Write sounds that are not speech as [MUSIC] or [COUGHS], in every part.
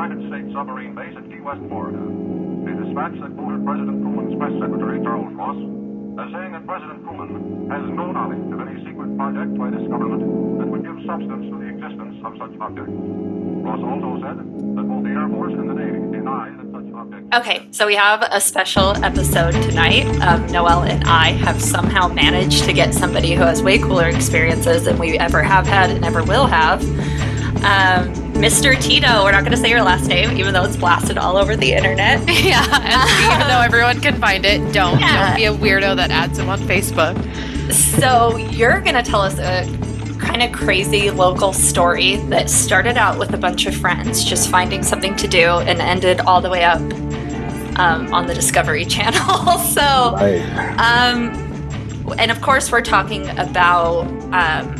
United States submarine base at Key West, Florida. A dispatch that quoted President Truman's press secretary, Charles Ross, as saying that President Truman has no knowledge of any secret project by this government that would give substance to the existence of such objects. Ross also said that both the Air Force and the Navy deny that such objects. Okay, so we have a special episode tonight. Um, Noel and I have somehow managed to get somebody who has way cooler experiences than we ever have had and ever will have. Um, Mr. Tito, we're not going to say your last name, even though it's blasted all over the internet. [LAUGHS] Yeah, and [LAUGHS] even though everyone can find it, don't Yeah. don't be a weirdo that adds him on Facebook. So you're going to tell us a kind of crazy local story that started out with a bunch of friends just finding something to do and ended all the way up um, on the Discovery [LAUGHS] Channel. so, Right. um, and of course, we're talking about um,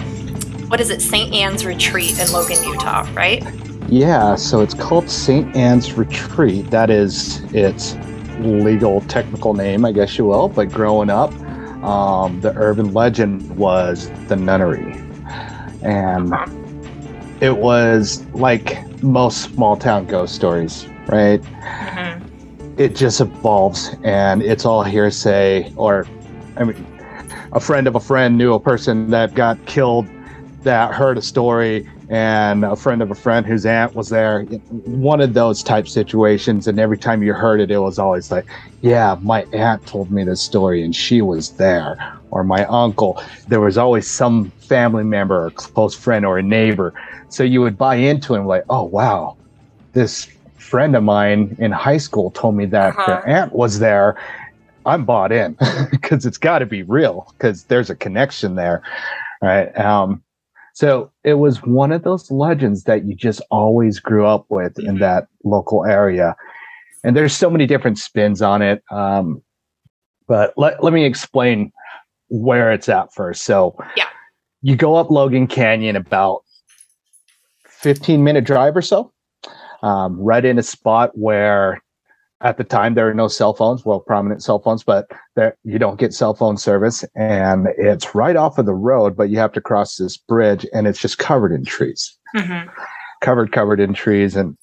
what is it, St. Anne's Retreat in Logan, Utah, right? Yeah, so it's called St. Anne's Retreat. That is its legal technical name, I guess you will. But growing up, um, the urban legend was the nunnery. And it was like most small town ghost stories, right? It just evolves and it's all hearsay. Or, I mean, a friend of a friend knew a person that got killed that heard a story and a friend of a friend whose aunt was there. One of those type situations and every time you heard it it was always like yeah my aunt told me this story and she was there. Or my uncle. There was always some family member or close friend or a neighbor. So you would buy into it and like oh wow this friend of mine in high school told me that Uh-huh. their aunt was there. I'm bought in [LAUGHS] because it's got to be real because there's a connection there right? Um so it was one of those legends that you just always grew up with in that local area. And there's so many different spins on it. Um, but let, let me explain where it's at first. So Yeah. you go up Logan Canyon about 15 minute drive or so, um, right in a spot where at the time there are no cell phones, well, prominent cell phones, but there you don't get cell phone service and it's right off of the road but you have to cross this bridge and it's just covered in trees. Mm-hmm. covered covered in trees and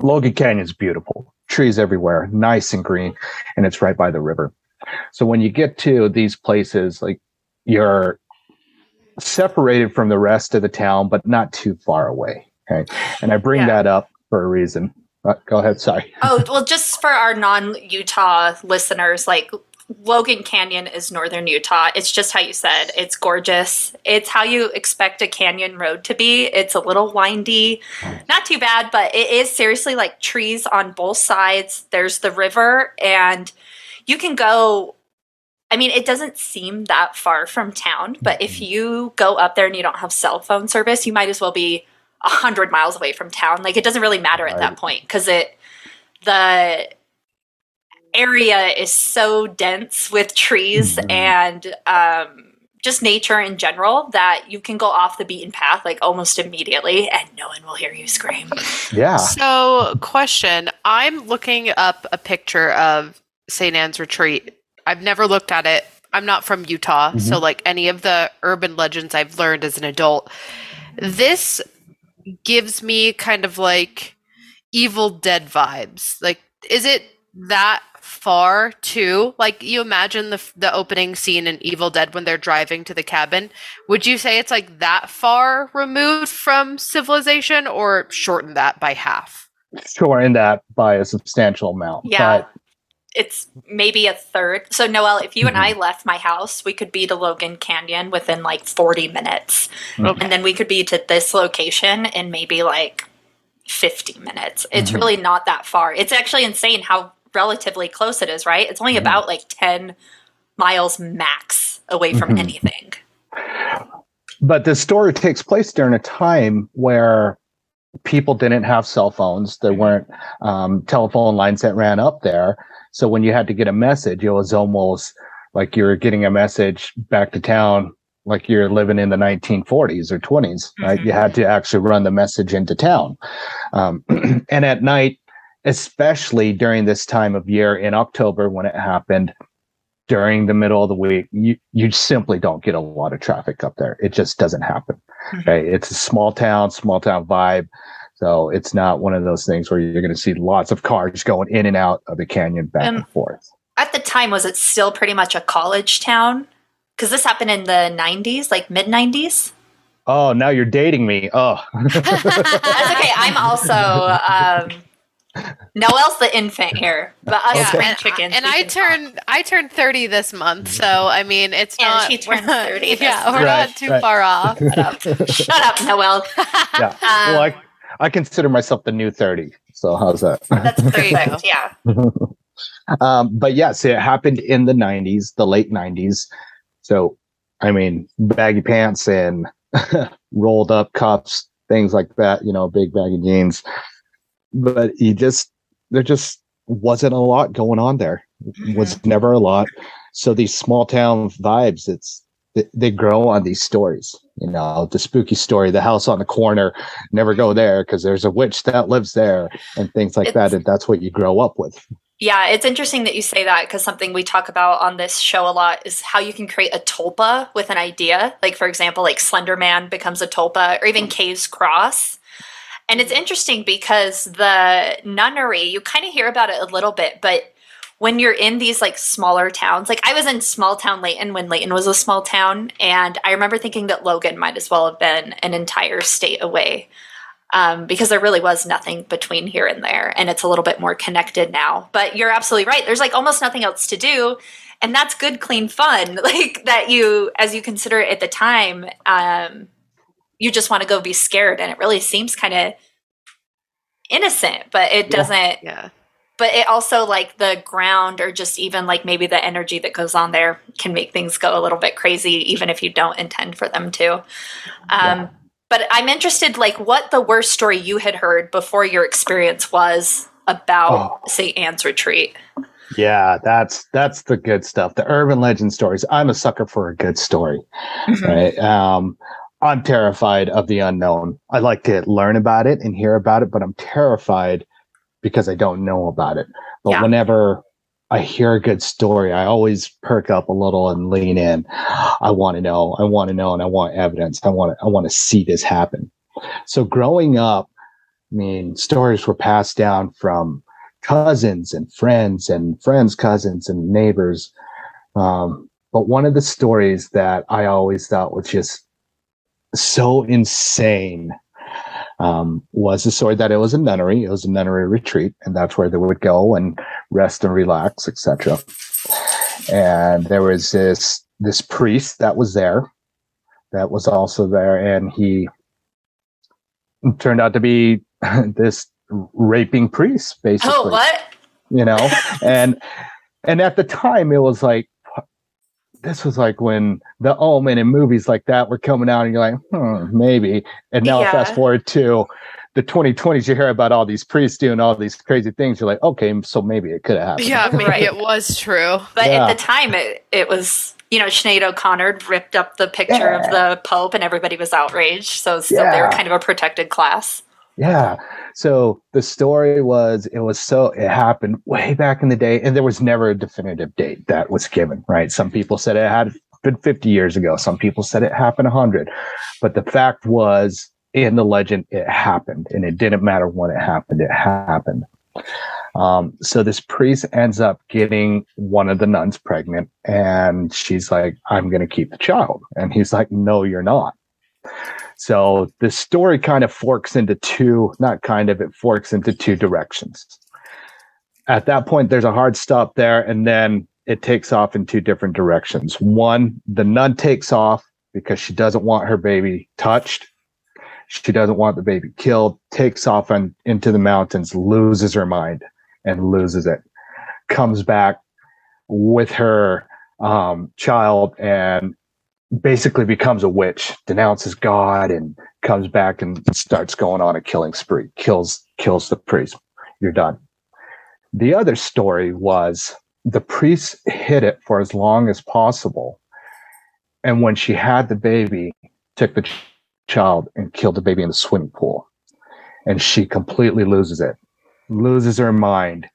logan canyon's beautiful. Trees everywhere nice and green and it's right by the river. So when you get to these places like you're separated from the rest of the town but not too far away okay? And i bring Yeah. that up for a reason uh, go ahead sorry [LAUGHS] Oh, well, just for our non Utah listeners, like Logan Canyon is northern Utah. It's just how you said. It's gorgeous. It's how you expect a canyon road to be. It's a little windy, not too bad, but it is seriously like trees on both sides. There's the river, and you can go. I mean, it doesn't seem that far from town, but if you go up there and you don't have cell phone service, you might as well be a hundred miles away from town. Like it doesn't really matter at that point because it the area is so dense with trees Mhm. and um, just nature in general that you can go off the beaten path like almost immediately and no one will hear you scream. yeah So, question: I'm looking up a picture of St. Anne's Retreat. I've never looked at it. I'm not from Utah, so like any of the urban legends I've learned as an adult, this gives me kind of like Evil Dead vibes. Like, is it that far too? Like, you imagine the the opening scene in Evil Dead when they're driving to the cabin. Would you say it's like that far removed from civilization, or shorten that by half? shorten that by a substantial amount Yeah. but It's maybe a third. So Noel, if you and I Mm-hmm. left my house, we could be to Logan Canyon within like 40 minutes. Okay. And then we could be to this location in maybe like 50 minutes. It's Mhm. really not that far. It's actually insane how relatively close it is, right? It's only Mhm. about like 10 miles max away from Mhm. anything. but the story takes place during a time where people didn't have cell phones there weren't um, telephone lines that ran up there so when you had to get a message it was almost like you were getting a message back to town like you're living in the 1940s or 20s right Mhm. you had to actually run the message into town um, [CLEARS THROAT] and at night especially during this time of year in october when it happened during the middle of the week, you, you simply don't get a lot of traffic up there. It just doesn't happen. Mhm. Okay. It's a small town, small town vibe. So it's not one of those things where you're going to see lots of cars going in and out of the canyon back Um, and forth. At the time, was it still pretty much a college town? Because this happened in the 90s, like mid 90s. Oh, now you're dating me. Oh, [LAUGHS] [LAUGHS] That's okay. I'm also um, Noel's the infant here, but us Yeah, spring and, chickens. and I can talk. turned I turned thirty this month, so I mean it's And not. she turned we're not- 30 [LAUGHS] this Yeah, we're month. not too Right, far off. Shut up, Noel. yeah. Um, well, I, I consider myself the new 30. So how's that? That's There you perfect. Yeah. [LAUGHS] um, but yes, it happened in the 90s, the late 90s. So, I mean, baggy pants and [LAUGHS] rolled up cups, things like that, you know, big baggy jeans. But you just, there just wasn't a lot going on there. Was never a lot. So these small town vibes, it's, they, grow on these stories, you know, the spooky story, the house on the corner, never go there because there's a witch that lives there and things like that. And that's what you grow up with. Yeah, it's interesting that you say that because something we talk about on this show a lot is how you can create a tulpa with an idea. Like, for example, like Slender Man becomes a tulpa, or even Kay's Cross. And it's interesting because the nunnery, you kind of hear about it a little bit, but when you're in these like smaller towns, like I was in small town Layton when Layton was a small town, and I remember thinking that Logan might as well have been an entire state away um, because there really was nothing between here and there, and it's a little bit more connected now. But you're absolutely right. There's like almost nothing else to do, and that's good, clean fun. [LAUGHS] Like that you, as you consider it at the time, um, you just want to go be scared, and it really seems kind of innocent, but it doesn't. Yeah. But it also like the ground, or just even like maybe the energy that goes on there, can make things go a little bit crazy, even if you don't intend for them to. Um, Yeah. But I'm interested, like, what the worst story you had heard before your experience was about Oh. St. Anne's Retreat. Yeah, that's that's the good stuff. The urban legend stories. I'm a sucker for a good story. Right. Um, I'm terrified of the unknown. I like to learn about it and hear about it, but I'm terrified because I don't know about it. But Yeah. whenever I hear a good story, I always perk up a little and lean in. I want to know. I want to know, and I want evidence. I want to. I want to see this happen. So growing up, I mean, stories were passed down from cousins and friends and friends' cousins and neighbors. Um, but one of the stories that I always thought was just so insane um, was the story that it was a nunnery. It was a nunnery retreat, and that's where they would go and rest and relax, etc. And there was this this priest that was there, that was also there, and he turned out to be [LAUGHS] this raping priest, basically Oh, what? you know [LAUGHS] and and at the time it was like this was like when the omen and movies like that were coming out and you're like hmm maybe and now Yeah. fast forward to the 2020s you hear about all these priests doing all these crazy things you're like okay so maybe it could have happened Yeah, maybe Right. [LAUGHS] it was true. But Yeah. at the time, it, it was, you know, Sinead O'Connor ripped up the picture of the Pope and everybody was outraged. So still they were kind of a protected class. Yeah. So the story was it was so it happened way back in the day, and there was never a definitive date that was given, right? Some people said it had been 50 years ago, some people said it happened 100. But the fact was in the legend, it happened, and it didn't matter when it happened, it happened. Um, so this priest ends up getting one of the nuns pregnant, and she's like, I'm going to keep the child. And he's like, No, you're not. So the story kind of forks into two, not kind of, it forks into two directions. At that point, there's a hard stop there, and then it takes off in two different directions. One, the nun takes off because she doesn't want her baby touched. She doesn't want the baby killed, takes off and into the mountains, loses her mind and loses it. Comes back with her um, child and basically becomes a witch, denounces God, and comes back and starts going on a killing spree. Kills kills the priest. You're done. The other story was the priest hid it for as long as possible, and when she had the baby, took the ch- child and killed the baby in the swimming pool, and she completely loses it, loses her mind,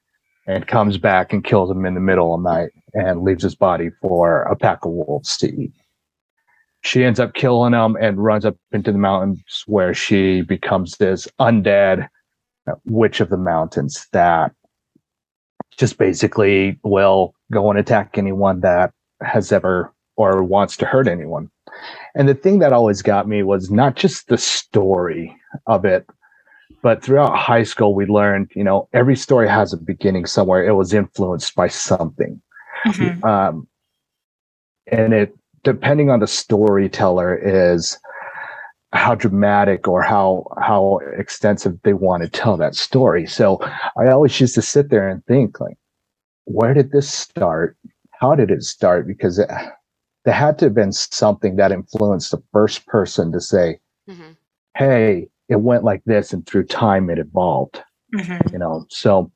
and comes back and kills him in the middle of the night and leaves his body for a pack of wolves to eat she ends up killing him and runs up into the mountains where she becomes this undead witch of the mountains that just basically will go and attack anyone that has ever or wants to hurt anyone. And the thing that always got me was not just the story of it, but throughout high school, we learned, you know, every story has a beginning somewhere. It was influenced by something. Mm-hmm. Um, and it, depending on the storyteller, is how dramatic or how how extensive they want to tell that story. So I always used to sit there and think like, where did this start? How did it start? Because it, there had to have been something that influenced the first person to say, mm-hmm. "Hey, it went like this, and through time it evolved." Mm-hmm. You know, so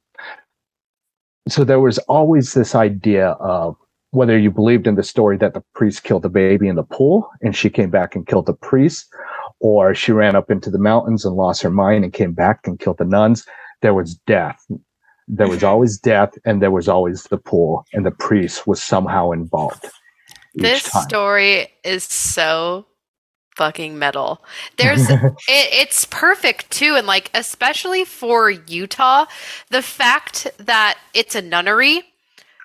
so there was always this idea of whether you believed in the story that the priest killed the baby in the pool and she came back and killed the priest, or she ran up into the mountains and lost her mind and came back and killed the nuns. There was death. There was mm-hmm. always death, and there was always the pool, and the priest was somehow involved. This time. story is so fucking metal. There's [LAUGHS] it, it's perfect too and like especially for Utah, the fact that it's a nunnery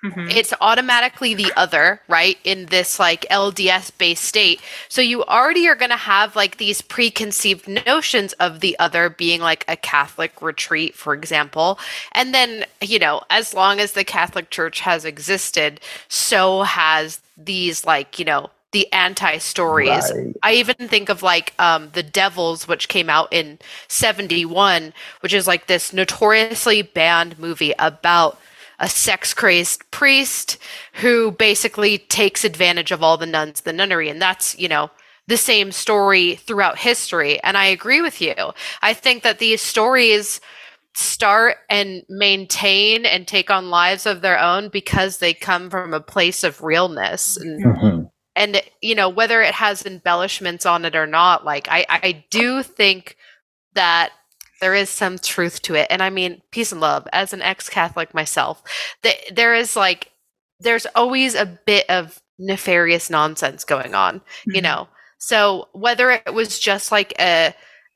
Mm-hmm. It's automatically the other, right? In this like LDS based state. So you already are going to have like these preconceived notions of the other being like a Catholic retreat, for example. And then, you know, as long as the Catholic Church has existed, so has these like, you know, the anti stories. Right. I even think of like um, The Devils, which came out in 71, which is like this notoriously banned movie about a sex crazed priest who basically takes advantage of all the nuns, the nunnery. And that's, you know, the same story throughout history. And I agree with you. I think that these stories start and maintain and take on lives of their own because they come from a place of realness and mm-hmm. and you know whether it has embellishments on it or not like i i do think that there is some truth to it. And I mean, peace and love. As an ex Catholic myself, th- there is like, there's always a bit of nefarious nonsense going on, mm-hmm. you know? So whether it was just like a,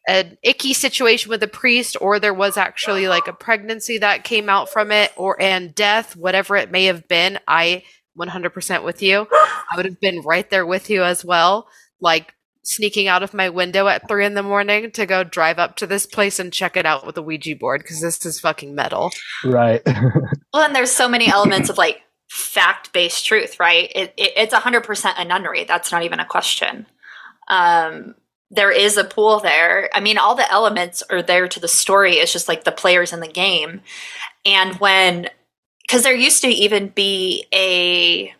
an icky situation with a priest or there was actually like a pregnancy that came out from it or and death whatever it may have been i 100% with you i would have been right there with you as well like sneaking out of my window at three in the morning to go drive up to this place and check it out with a Ouija board because this is fucking metal. Right. [LAUGHS] well, and there's so many elements of like fact based truth, right? It, it, it's 100% a nunnery. That's not even a question. Um, there is a pool there. I mean, all the elements are there to the story. It's just like the players in the game. And when, because there used to even be a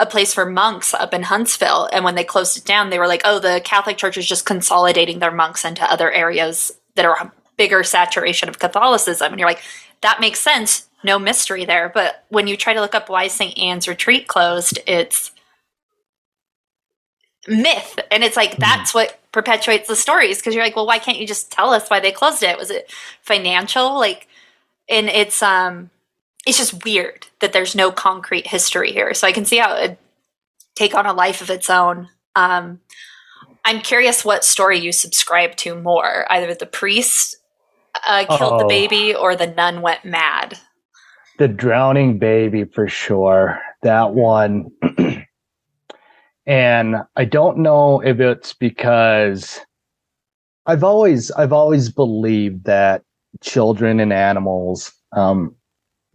a place for monks up in Huntsville. And when they closed it down, they were like, oh, the Catholic Church is just consolidating their monks into other areas that are a bigger saturation of Catholicism. And you're like, that makes sense. No mystery there. But when you try to look up why St. Anne's retreat closed, it's myth. And it's like, mm-hmm. that's what perpetuates the stories. Because you're like, well, why can't you just tell us why they closed it? Was it financial? Like, and it's, um, it's just weird that there's no concrete history here. So I can see how it take on a life of its own. Um, I'm curious what story you subscribe to more either the priest uh, killed oh, the baby or the nun went mad. The drowning baby for sure. That one. [CLEARS THROAT] and I don't know if it's because I've always I've always believed that children and animals um,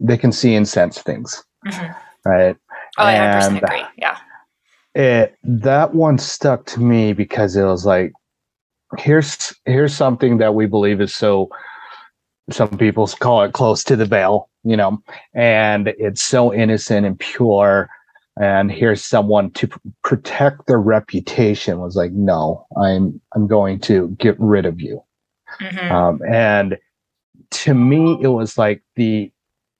they can see and sense things, mm-hmm. right? Oh, I 100% agree. Yeah. It that one stuck to me because it was like, here's here's something that we believe is so. Some people call it close to the veil, you know, and it's so innocent and pure. And here's someone to p- protect their reputation was like, no, I'm I'm going to get rid of you. Mm-hmm. Um, and to me, it was like the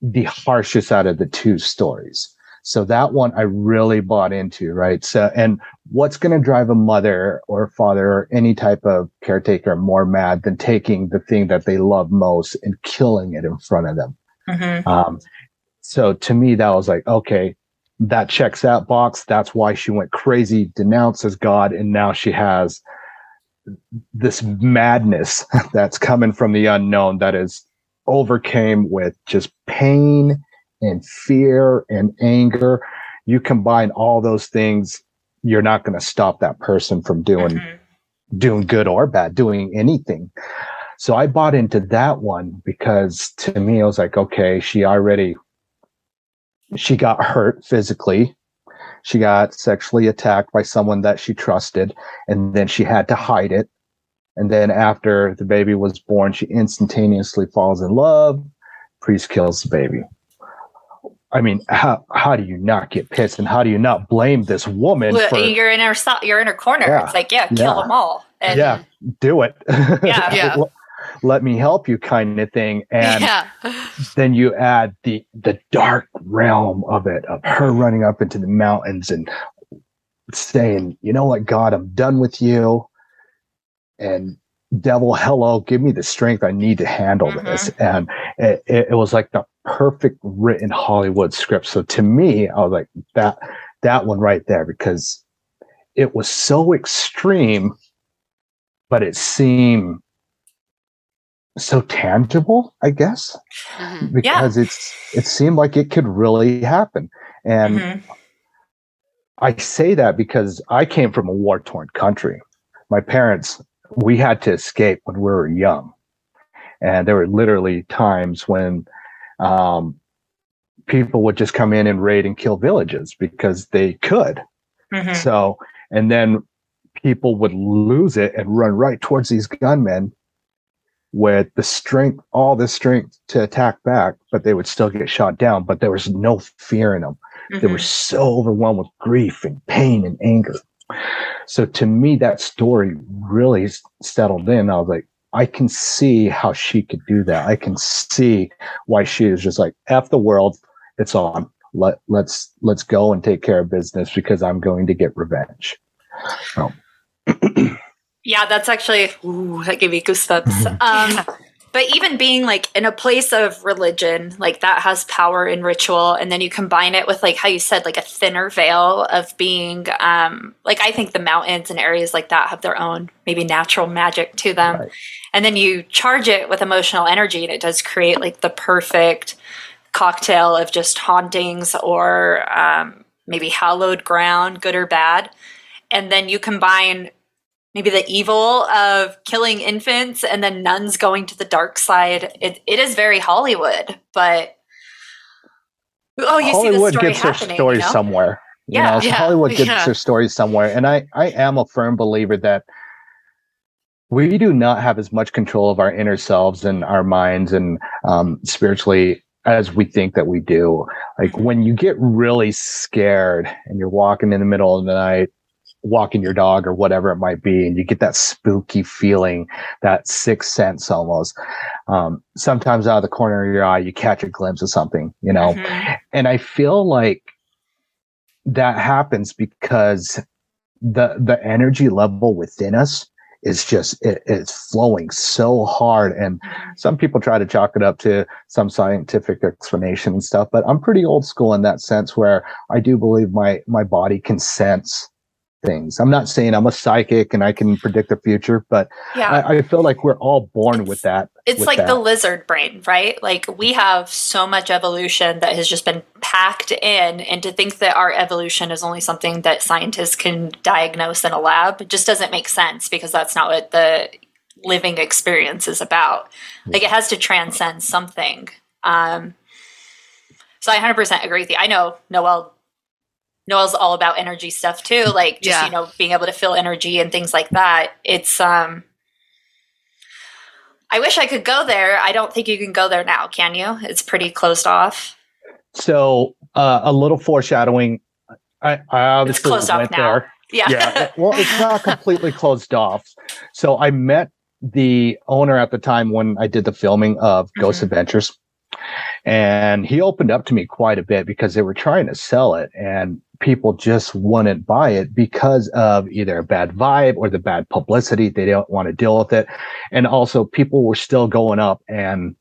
the harshest out of the two stories. So that one I really bought into, right? So, and what's going to drive a mother or father or any type of caretaker more mad than taking the thing that they love most and killing it in front of them? Mm-hmm. Um, so to me, that was like, okay, that checks that box. That's why she went crazy, denounces God, and now she has this madness [LAUGHS] that's coming from the unknown that is overcame with just pain and fear and anger. You combine all those things, you're not going to stop that person from doing mm-hmm. doing good or bad, doing anything. So I bought into that one because to me, I was like, okay, she already, she got hurt physically. She got sexually attacked by someone that she trusted, and then she had to hide it. And then after the baby was born, she instantaneously falls in love. Priest kills the baby. I mean, how how do you not get pissed, and how do you not blame this woman? Well, for, you're in her you're in her corner. Yeah, it's like, yeah, kill yeah, them all. And, yeah, do it. Yeah, [LAUGHS] yeah let me help you kind of thing and yeah. then you add the the dark realm of it of her running up into the mountains and saying you know what god i'm done with you and devil hello give me the strength i need to handle mm-hmm. this and it, it, was like the perfect written hollywood script so to me i was like that that one right there because it was so extreme but it seemed so tangible, I guess, mm-hmm. because yeah. it's it seemed like it could really happen. And mm-hmm. I say that because I came from a war torn country. My parents, we had to escape when we were young, and there were literally times when um, people would just come in and raid and kill villages because they could. Mm-hmm. So, and then people would lose it and run right towards these gunmen with the strength, all the strength to attack back, but they would still get shot down. But there was no fear in them. Mm-hmm. They were mm-hmm. so overwhelmed with grief and pain and anger. So to me, that story really settled in. I was like, I can see how she could do that. I can see why she is just like, F the world, it's on. Let let's let's go and take care of business because I'm going to get revenge. So. Yeah, that's actually ooh, that gave me goosebumps. Um, but even being like in a place of religion, like that has power in ritual, and then you combine it with like how you said, like a thinner veil of being, um, like I think the mountains and areas like that have their own maybe natural magic to them, right. and then you charge it with emotional energy, and it does create like the perfect cocktail of just hauntings or um, maybe hallowed ground, good or bad. And then you combine maybe the evil of killing infants and then nuns going to the dark side. It, it is very Hollywood, but oh, you Hollywood see the story gets their story you know? somewhere. You yeah, know, yeah, Hollywood [LAUGHS] gets yeah. their story somewhere, and I I am a firm believer that we do not have as much control of our inner selves and our minds and um, spiritually as we think that we do. Like mm-hmm. when you get really scared and you're walking in the middle of the night walking your dog or whatever it might be, and you get that spooky feeling, that sixth sense almost. Um, sometimes out of the corner of your eye, you catch a glimpse of something, you know. Mm-hmm. And I feel like that happens because the the energy level within us is just it, it's flowing so hard and mm-hmm. some people try to chalk it up to some scientific explanation and stuff but i'm pretty old school in that sense where i do believe my my body can sense things. I'm not saying I'm a psychic and I can predict the future, but yeah. I, I feel like we're all born it's, with that. It's with like that. the lizard brain, right? Like we have so much evolution that has just been packed in, and to think that our evolution is only something that scientists can diagnose in a lab just doesn't make sense because that's not what the living experience is about. Like it has to transcend something. Um, so I 100% agree with you. I know Noel Noel's all about energy stuff too, like just yeah. you know being able to feel energy and things like that. It's um I wish I could go there. I don't think you can go there now, can you? It's pretty closed off. So uh, a little foreshadowing. I, I obviously it's closed went off now. there. Yeah. yeah. [LAUGHS] Well, it's not completely closed off. So I met the owner at the time when I did the filming of mm-hmm. Ghost Adventures. And he opened up to me quite a bit because they were trying to sell it. And people just wouldn't buy it because of either a bad vibe or the bad publicity. They don't want to deal with it. And also people were still going up and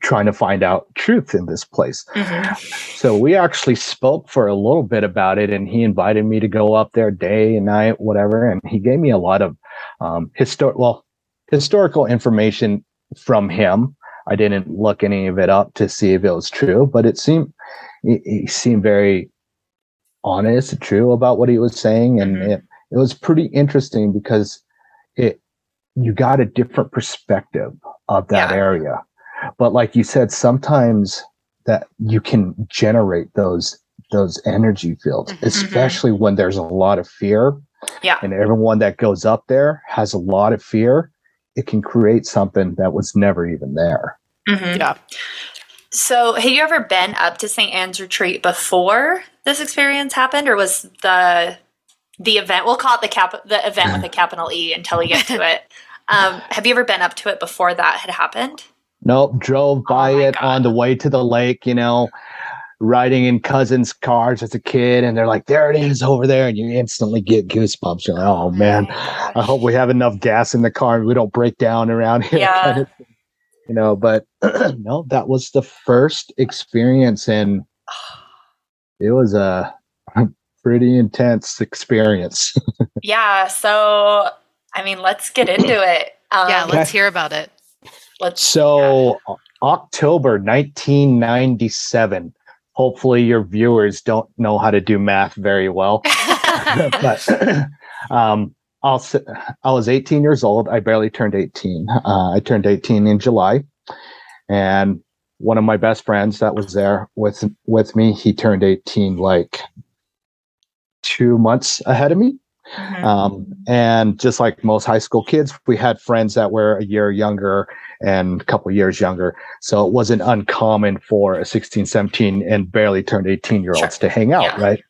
trying to find out truth in this place. Mhm. So we actually spoke for a little bit about it, and he invited me to go up there day and night, whatever. And he gave me a lot of um, historic, well, historical information from him. I didn't look any of it up to see if it was true, but it seemed he seemed very honest, true about what he was saying, and Mhm. it it was pretty interesting because it you got a different perspective of that Yeah. area. But like you said, sometimes that you can generate those those energy fields, Mhm. especially when there's a lot of fear Yeah. and everyone that goes up there has a lot of fear. It can create something that was never even there. Mhm. Yeah. So, have you ever been up to St. Anne's Retreat before this experience happened, or was the the event? We'll call it the cap the event with a capital E until we get to [LAUGHS] it. Um, have you ever been up to it before that had happened? Nope, drove by Oh it God. on the way to the lake, you know, riding in cousins' cars as a kid, and they're like, there it is over there, and you instantly get goosebumps. You're like, oh man, my I hope we have enough gas in the car and we don't break down around [LAUGHS] here. Yeah. kind of. You know, but [CLEARS THROAT] no, that was the first experience, and it was a pretty intense experience. [LAUGHS] Yeah. So, I mean, let's get into [CLEARS THROAT] it. Um, Yeah, let's hear about it. let's. So O- October 1997. Hopefully your viewers don't know how to do math very well. [LAUGHS] [LAUGHS] but um I'll s- I was 18 years old. I barely turned 18. Uh, I turned 18 in July, and one of my best friends that was there with with me, he turned 18 like two months ahead of me. Mhm. Um, and just like most high school kids, we had friends that were a year younger and a couple years younger. So it wasn't uncommon for a 16, 17 and barely turned 18 year olds Sure. to hang out, Yeah. right?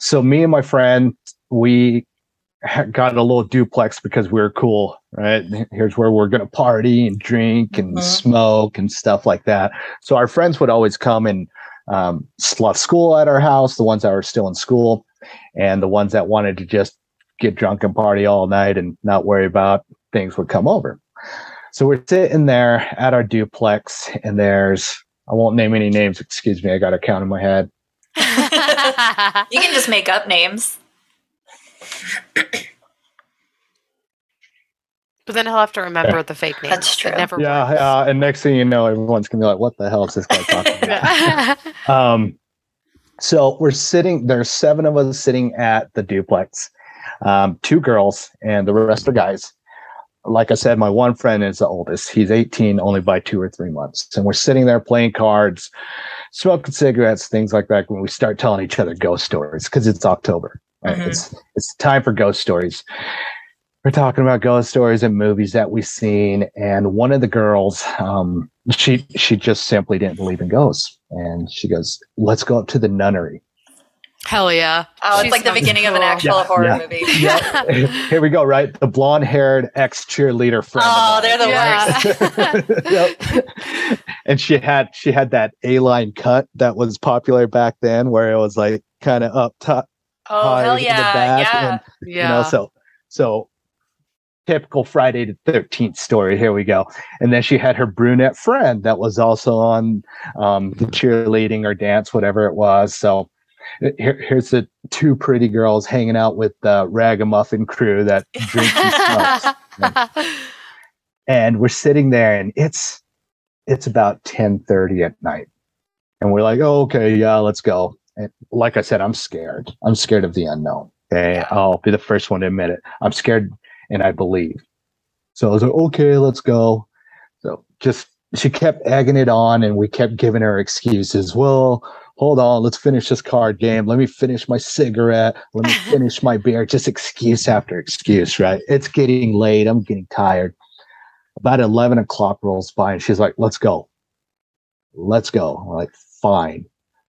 So me and my friend, we [LAUGHS] got a little duplex because we were cool, right? Here's where we're going to party and drink and Mhm. smoke and stuff like that. So our friends would always come and um, slough school at our house, the ones that were still in school, and the ones that wanted to just get drunk and party all night and not worry about things would come over. So we're sitting there at our duplex, and there's I won't name any names. Excuse me, I got a count in my head. [LAUGHS] You can just make up names. But then he'll have to remember the fake name. That's true. It never Yeah, uh, and next thing you know, everyone's gonna be like, "What the hell is this guy talking about?" [LAUGHS] um, so we're sitting. There's seven of us sitting at the duplex. Um, two girls and the rest are guys. Like I said, my one friend is the oldest. He's 18, only by two or three months. And we're sitting there playing cards, smoking cigarettes, things like that. When we start telling each other ghost stories, because it's October, right? Mhm. It's it's time for ghost stories. We're talking about ghost stories and movies that we've seen, and one of the girls, um, she she just simply didn't believe in ghosts, and she goes, "Let's go up to the nunnery." Hell yeah. Oh, She it's like the sounds beginning of an actual Yeah, horror yeah. movie. Yeah, [LAUGHS] here we go. Right, the blonde-haired ex cheerleader friend. Oh, they're the worst. [LAUGHS] [LAUGHS] Yep. and she had she had that A line cut that was popular back then, where it was like kind of up top, Oh, hell in the yeah. back, Yeah. and Yeah. you know so so typical friday the 13th story here we go and then she had her brunette friend that was also on um the cheerleading or dance whatever it was so here, here's the two pretty girls hanging out with the ragamuffin crew that drinks and smokes [LAUGHS] and we're sitting there and it's it's about 10:30 at night and we're like oh, okay yeah let's go and like i said i'm scared. I'm scared of the unknown. Okay i'll be the first one to admit it. I'm scared and i believe. So i was like okay let's go. So just she kept egging it on and we kept giving her excuses. Well hold on. Let's finish this card game. Let me finish my cigarette. Let me [LAUGHS] finish my beer. Just excuse after excuse right? It's getting late. I'm getting tired. About 11 o'clock rolls by and she's like let's go. Let's go. I'm like fine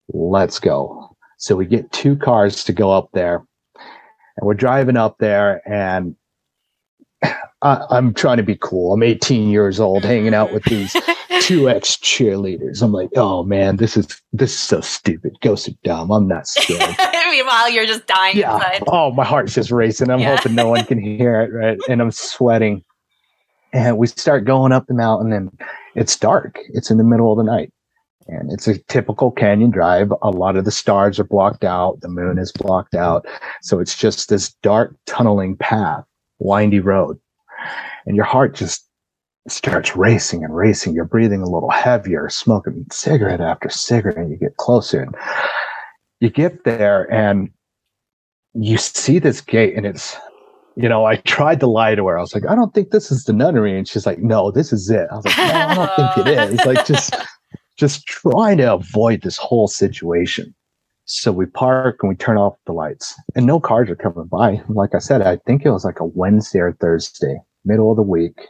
let's go so we get two cars to go up there and we're driving up there and [SIGHS] I, i'm trying to be cool i'm 18 years old hanging out with these [LAUGHS] two ex cheerleaders i'm like oh man this is this is so stupid go so dumb i'm not scared [LAUGHS] Meanwhile, you're just dying yeah. inside. Oh, my heart's just racing. I'm Yeah. hoping no one can hear it, right? And I'm sweating. And we start going up the mountain, and it's dark. It's in the middle of the night. And it's a typical canyon drive. A lot of the stars are blocked out. The moon is blocked out. So it's just this dark tunneling path, windy road. And your heart just starts racing and racing. You're breathing a little heavier, smoking cigarette after cigarette, and you get closer. And you get there and you see this gate, and it's, you know, I tried to lie to her. I was like, I don't think this is the nunnery. And she's like, No, this is it. I was like, No, I don't think it is. Like, just, [LAUGHS] just trying to avoid this whole situation. So we park and we turn off the lights, and no cars are coming by. Like I said, I think it was like a Wednesday or Thursday, middle of the week.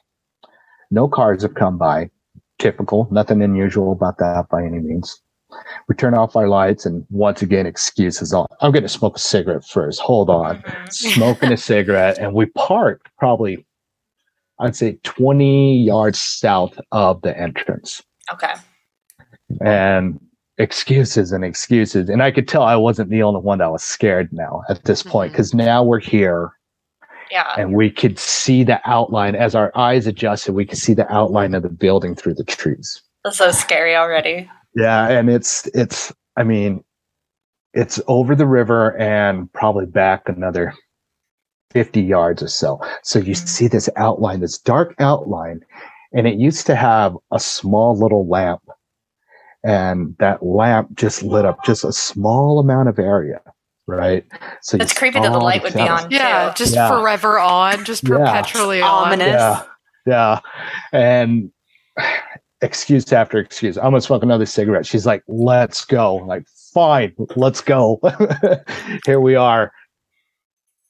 No cars have come by. Typical, nothing unusual about that by any means. We turn off our lights, and once again, excuses on. I'm going to smoke a cigarette first. Hold on. Smoking a cigarette, and we parked probably, I'd say, 20 yards south of the entrance. Okay. And excuses and excuses. And I could tell I wasn't the only one that was scared now at this point Mhm. because now we're here Yeah. and we could see the outline as our eyes adjusted. We could see the outline of the building through the trees. That's so scary already. Yeah, and it's it's. I mean, it's over the river and probably back another fifty yards or so. So you Mhm. see this outline, this dark outline, and it used to have a small little lamp, and that lamp just lit up just a small amount of area, right? So you It's creepy that the saw light would be shadows. on. Yeah, too. just Yeah. forever on, just Yeah. perpetually on. Ominous. Yeah, yeah, and excuse after excuse. I'm gonna smoke another cigarette. She's like, "Let's go." I'm like, fine, let's go. [LAUGHS] Here we are.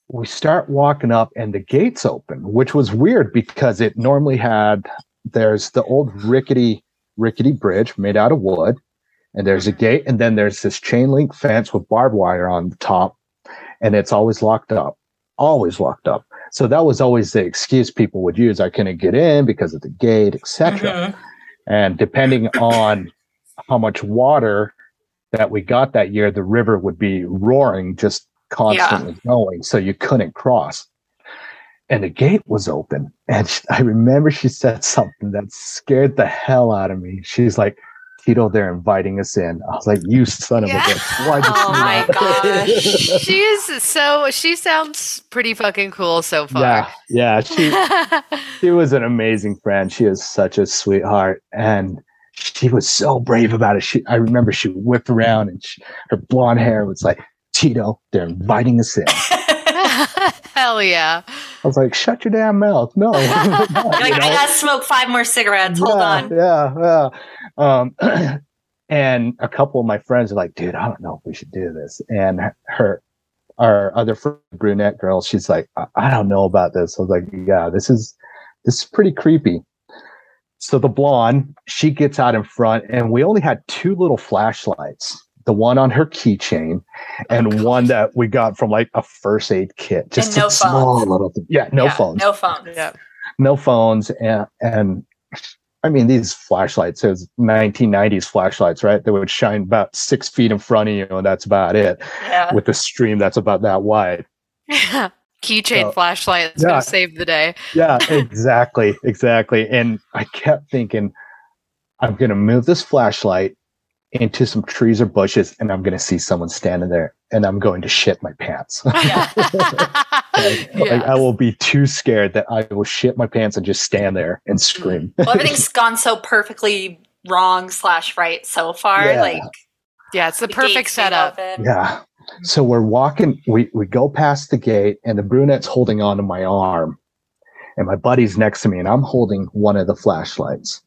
We start walking up, and the gates open, which was weird because it normally had. There's the old rickety, rickety bridge made out of wood, and there's a gate, and then there's this chain link fence with barbed wire on the top, and it's always locked up, always locked up. So that was always the excuse people would use. I couldn't get in because of the gate, etc. Mhm. And depending [COUGHS] on how much water that we got that year, the river would be roaring, just constantly going. So you couldn't cross. And the gate was open. And [LAUGHS] I remember she said something that scared the hell out of me. She's like, Tito, they're inviting us in. I was like, you son of Yeah. a bitch. Why'd you [LAUGHS] Oh my that?" [LAUGHS] gosh. she is so she sounds pretty fucking cool so yeah. far. Yeah. She, she was an amazing friend. She is such a sweetheart, and she was so brave about it. She, I remember she whipped around, and she, her blonde hair was like, "Tito, they're inviting us in." [LAUGHS] Hell yeah. I was like, "Shut your damn mouth!" No, [LAUGHS] You're like, You I gotta smoke five more cigarettes. Hold yeah, on. Yeah, yeah. Um, [CLEARS THROAT] and a couple of my friends are like, "Dude, I don't know if we should do this." And her, our other fr- brunette girl, she's like, I-, "I don't know about this." I was like, "Yeah, this is this is pretty creepy." So the blonde, she gets out in front, and we only had two little flashlights. The one on her keychain, and oh, God. one that we got from like a first aid kit. Just no a small phones. little thing. Yeah, no Yeah, phones No phones. Yeah. no phones and and I mean these flashlights it was 1990s flashlights right they would shine about six feet in front of you and that's about it Yeah. with a stream that's about that wide [LAUGHS] Keychain So- flashlight. It's Yeah. gonna save the day. yeah [LAUGHS] exactly exactly and I kept thinking I'm gonna move this flashlight into some trees or bushes and I'm gonna see someone standing there and I'm going to shit my pants Yeah. [LAUGHS] like, like, I will be too scared that I will shit my pants and just stand there and mm. scream well, [LAUGHS] everything's gone so perfectly wrong slash right so far. Yeah. Like yeah, it's the the perfect setup. Yeah. So we're walking, we, we go past the gate, and the brunette's holding onto my arm, and my buddy's next to me, and I'm holding one of the flashlights.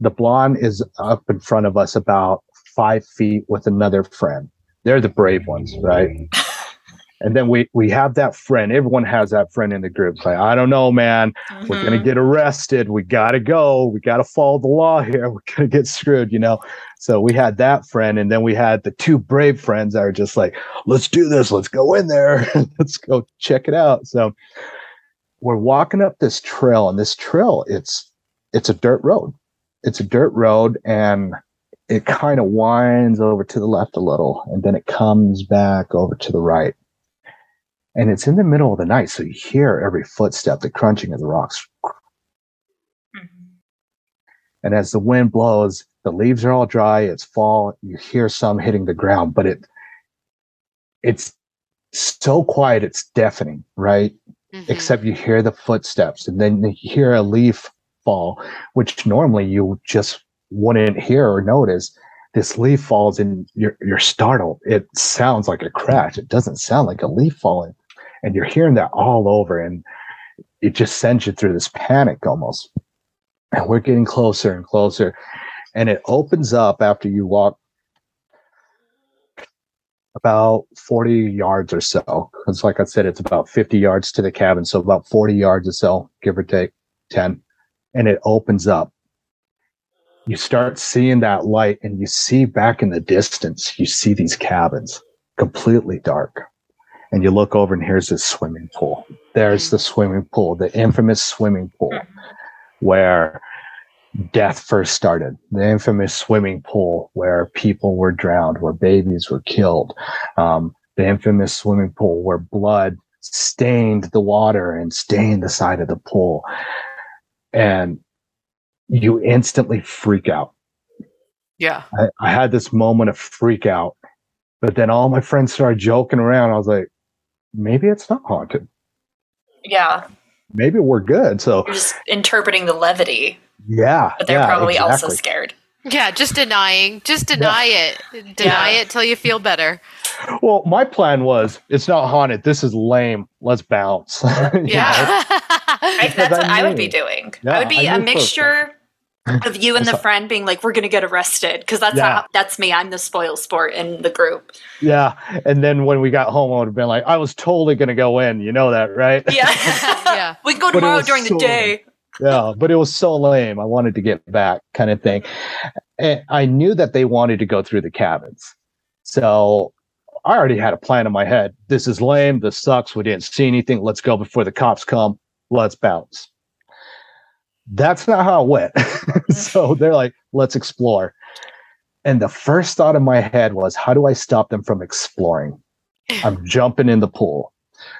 The blonde is up in front of us about five feet with another friend. They're the brave ones, right? [LAUGHS] and then we we have that friend. Everyone has that friend in the group. It's like, I don't know, man. We're gonna Mhm. get arrested. We gotta go. We gotta follow the law here. [LAUGHS] We're gonna get screwed, you know. So we had that friend, and then we had the two brave friends that are just like, let's do this. Let's go in there. [LAUGHS] let's go check it out. So we're walking up this trail, and this trail, it's it's a dirt road. It's a dirt road, and it kind of winds over to the left a little, and then it comes back over to the right. And it's in the middle of the night, so you hear every footstep, the crunching of the rocks. Mhm. And as the wind blows, the leaves are all dry, it's fall, you hear some hitting the ground, but it it's so quiet, it's deafening, right? Mhm. Except you hear the footsteps and then you hear a leaf fall, which normally you just wouldn't hear or notice. This leaf falls and you're you're startled. It sounds like a crash. It doesn't sound like a leaf falling. And you're hearing that all over and it just sends you through this panic almost. And we're getting closer and closer. And it opens up after you walk about 40 yards or so. Because, like I said, it's about 50 yards to the cabin. So, about 40 yards or so, give or take 10. And it opens up. You start seeing that light, and you see back in the distance, you see these cabins completely dark. And you look over, and here's this swimming pool. There's the swimming pool, the infamous swimming pool where death first started. The infamous swimming pool where people were drowned, where babies were killed. Um, the infamous swimming pool where blood stained the water and stained the side of the pool. And you instantly freak out. Yeah. I, I had this moment of freak out, but then all my friends started joking around. I was like, maybe it's not haunted. Yeah. Maybe we're good. So You're just interpreting the levity, yeah, but they're yeah, probably also exactly. scared. Yeah, just denying. Just deny it. Deny Yeah. it till you feel better. Well, my plan was it's not haunted. This is lame. Let's bounce. [LAUGHS] You Yeah. [LAUGHS] I, Because that's what I I would be doing. Yeah, I would be I a knew for a mixture of you and the friend being like, "We're gonna get arrested," because that's Yeah. how, that's me. I'm the spoil sport in the group. Yeah. And then when we got home, I would have been like, I was totally going to go in. You know that, right? Yeah, [LAUGHS] Yeah. [LAUGHS] We go tomorrow was during the so- day. yeah. But it was so lame. I wanted to get back, kind of thing. And I knew that they wanted to go through the cabins. So I already had a plan in my head. This is lame. This sucks. We didn't see anything. Let's go before the cops come. Let's bounce. That's not how it went. [LAUGHS] Mm-hmm. so they're like, let's explore. And the first thought in my head was, how do I stop them from exploring? [LAUGHS] I'm jumping in the pool.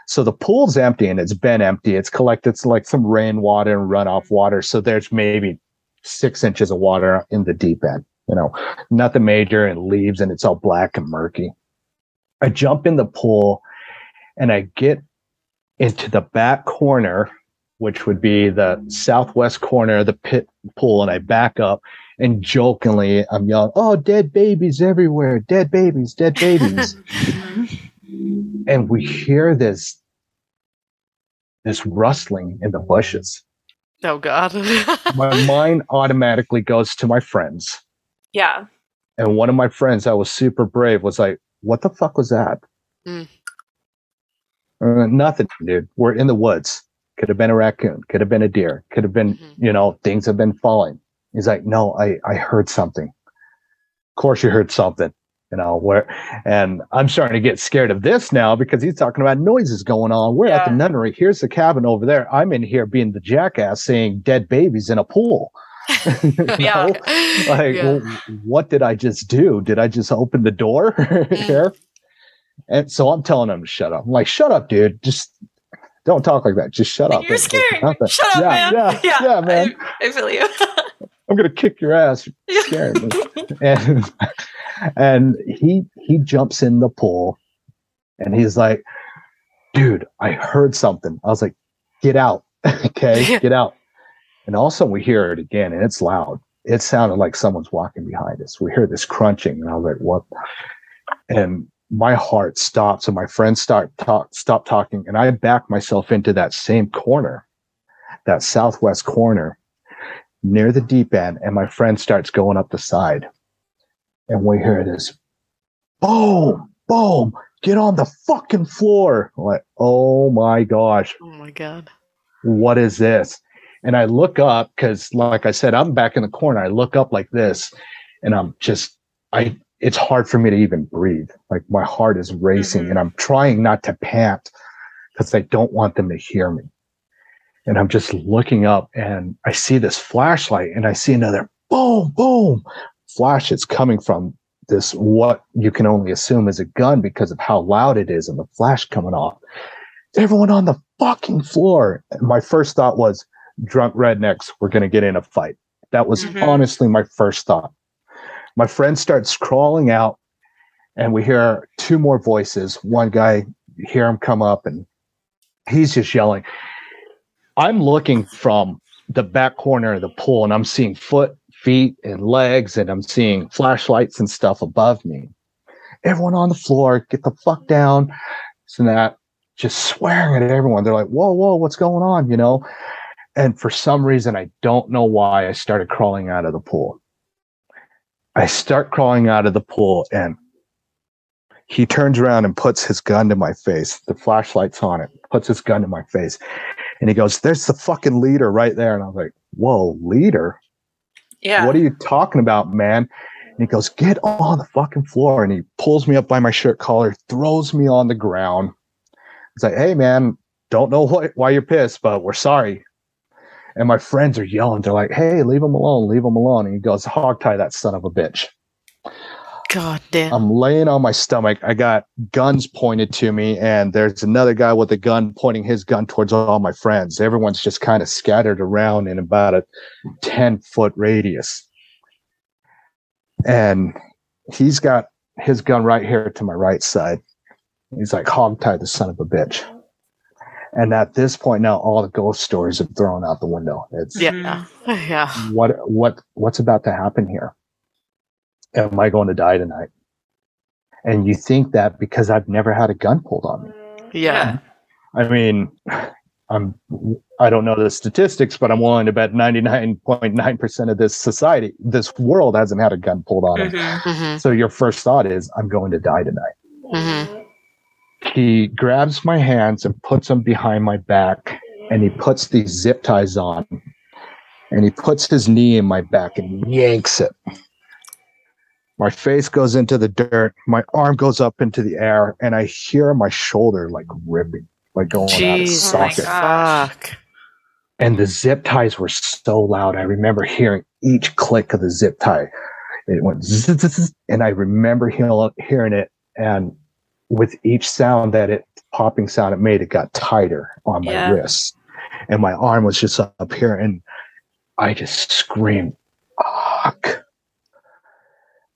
So the pool's empty and it's been empty. It's collected it's like some rainwater and runoff mm-hmm. water. So there's maybe six inches of water in the deep end, you know, nothing major and leaves and it's all black and murky. I jump in the pool and I get into the back corner, which would be the southwest corner of the pit pool, and I back up and jokingly I'm yelling, Oh, dead babies everywhere, dead babies, dead babies. [LAUGHS] and we hear this this rustling in the bushes. Oh God. [LAUGHS] My mind automatically goes to my friends. Yeah, And one of my friends that was super brave was like, What the fuck was that? Mm. Uh, nothing, dude. We're in the woods. Could have been a raccoon, could have been a deer, could have been, Mhm. you know, things have been falling. He's like, No, I, I heard something. Of course you heard something, you know, where and I'm starting to get scared of this now because he's talking about noises going on. We're at the nunnery. Here's the cabin over there. I'm in here being the jackass saying dead babies in a pool. [LAUGHS] You [LAUGHS] Yeah. know? like Yeah. well, what did i just do did i just open the door [LAUGHS] here and so i'm telling him to shut up i'm like shut up dude just don't talk like that. Just shut up. you're It's- it's scaring. nothing. Shut up, yeah, man. [LAUGHS] yeah yeah, man. I, I feel you. [LAUGHS] i'm gonna kick your ass you're scaring me. [LAUGHS] And and he he jumps in the pool and he's like dude i heard something. I was like get out okay? Get out. And all of a sudden we hear it again and it's loud. It sounded like someone's walking behind us. We hear this crunching and i was like what? And my heart stops and my friends start talk stop talking and i back myself into that same corner that southwest corner near the deep end and my friend starts going up the side. And we hear this boom boom get on the fucking floor. I'm like oh my gosh. Oh my God. what is this? And i look up because like i said i'm back in the corner. I look up like this and i'm just i it's hard for me to even breathe like my heart is racing Mhm. and i'm trying not to pant because i don't want them to hear me and i'm just looking up and i see this flashlight and i see another boom boom flash It's coming from this what you can only assume is a gun because of how loud it is and the flash coming off everyone on the fucking floor. And my first thought was, drunk rednecks, we're going to get in a fight. That was Mhm. honestly my first thought. My friend starts crawling out, and we hear two more voices. One guy, hear him come up, and he's just yelling. I'm looking from the back corner of the pool, and I'm seeing foot, feet, and legs, and I'm seeing flashlights and stuff above me. Everyone on the floor, get the fuck down. So that just swearing at everyone. They're like, whoa, whoa, what's going on? You know? And for some reason, I don't know why I started crawling out of the pool. I start crawling out of the pool and he turns around and puts his gun to my face. The flashlight's on it, puts his gun to my face. And he goes, There's the fucking leader right there. And I was like, Whoa, leader? Yeah. What are you talking about, man? And he goes, Get on the fucking floor. And he pulls me up by my shirt collar, throws me on the ground. He's like, Hey, man, don't know what, why you're pissed, but we're sorry. And my friends are yelling. They're like, Hey, leave him alone, leave him alone. And he goes, Hog tie that son of a bitch. God damn. I'm laying on my stomach. I got guns pointed to me, and there's another guy with a gun pointing his gun towards all my friends. Everyone's just kind of scattered around in about a 10 foot radius. And he's got his gun right here to my right side. He's like, hog tie the son of a bitch. And at this point now, all the ghost stories are thrown out the window. It's yeah. Yeah. what what what's about to happen here am i going to die tonight and you think that because i've never had a gun pulled on me Yeah. i mean i'm i don't know the statistics but i'm willing to bet 99.9% of this society this world hasn't had a gun pulled on it Mhm. hmm so your first thought is i'm going to die tonight hmm he grabs my hands and puts them behind my back and he puts these zip ties on and he puts his knee in my back and yanks it my face goes into the dirt my arm goes up into the air and i hear my shoulder like ripping like going out of Jeez. Oh my socket Fuck. and the zip ties were so loud i remember hearing each click of the zip tie it went zzz, zzz, zzz, and i remember hear- hearing it and with each sound that it popping sound it made it got tighter on my Yeah. wrists. And my arm was just up here and i just screamed fuck.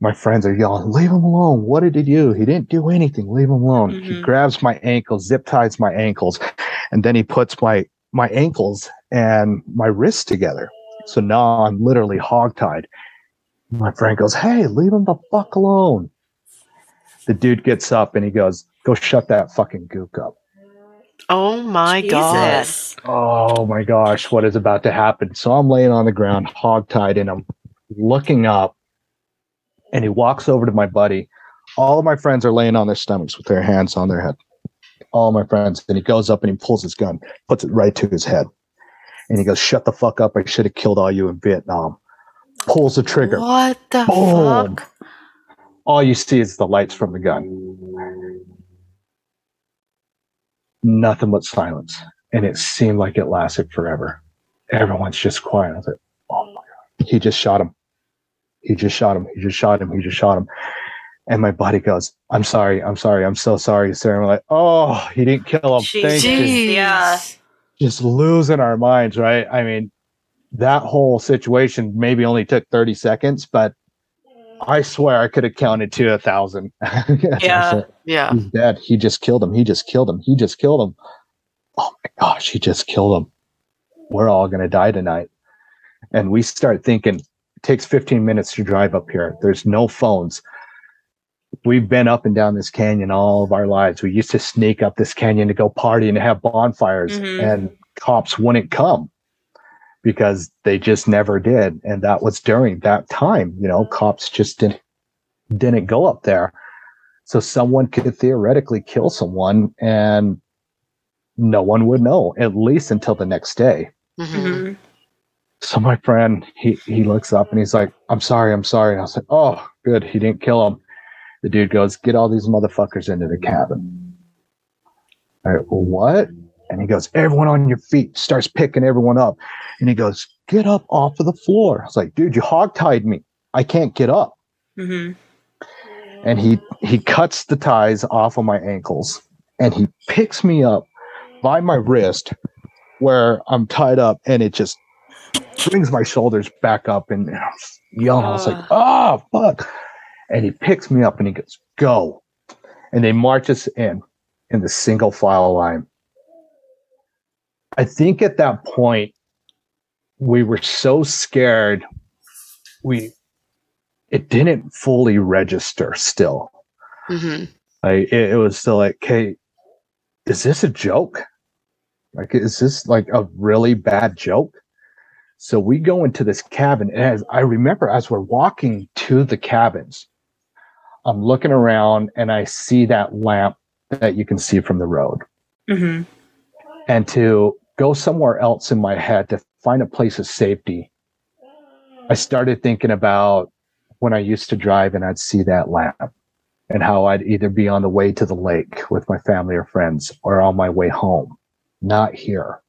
My friends are yelling leave him alone. What did he do? He didn't do anything. Leave him alone. He Mhm. grabs my ankles zip ties my ankles and then he puts my my ankles and my wrists together. So now i'm literally hogtied. My friend goes hey leave him the fuck alone the dude gets up and he goes go shut that fucking gook up Oh my god. Jesus. oh my gosh, what is about to happen? So I'm laying on the ground, hogtied, and I'm looking up, and he walks over to my buddy. All of my friends are laying on their stomachs with their hands on their head. All my friends. And he goes up and he pulls his gun, puts it right to his head. And he goes, Shut the fuck up. I should have killed all you in Vietnam. Pulls the trigger. What the Boom. fuck? All you see is the lights from the gun. Nothing but silence. And it seemed like it lasted forever. Everyone's just quiet. I was like, oh my God. He just shot him. He just shot him. He just shot him. He just shot him. And my buddy goes, I'm sorry. I'm sorry. I'm so sorry, sir. And we're like, oh, he didn't kill him. Thank you. Jeez. Yeah. Just losing our minds, right? I mean, that whole situation maybe only took 30 seconds, but I swear I could have counted to a thousand. [LAUGHS] Yeah. Yeah. He's dead. He just killed him. He just killed him. He just killed him. Oh my gosh, he just killed him. We're all going to die tonight. And we start thinking, it takes 15 minutes to drive up here. There's no phones. We've been up and down this canyon all of our lives. We used to sneak up this canyon to go party and have bonfires, Mhm. and cops wouldn't come because they just never did. And that was during that time. You know, cops just didn't didn't go up there. So someone could theoretically kill someone and no one would know, at least until the next day. hmm Mhm. So my friend, he, he looks up and he's like, I'm sorry, I'm sorry. And I was like, oh, good. He didn't kill him. The dude goes, get all these motherfuckers into the cabin. I go, what? And he goes, everyone on your feet. Starts picking everyone up. And he goes, get up off of the floor. I was like, dude, you hogtied me. I can't get up. Mhm. and he he cuts the ties off of my ankles and he picks me up by my wrist where I'm tied up and it just brings my shoulders back up and I was yelling. I was like, oh, fuck. And he picks me up and he goes, go. And they march us in in the single file line. I think at that point, we were so scared, we it didn't fully register still. hmm Like it, it was still like, okay, is this a joke? Like, is this like a really bad joke? So we go into this cabin, and as I remember, as we're walking to the cabins, I'm looking around and I see that lamp that you can see from the road. hmm And to go somewhere else in my head to find a place of safety, I started thinking about when I used to drive and I'd see that lamp and how I'd either be on the way to the lake with my family or friends or on my way home, not here.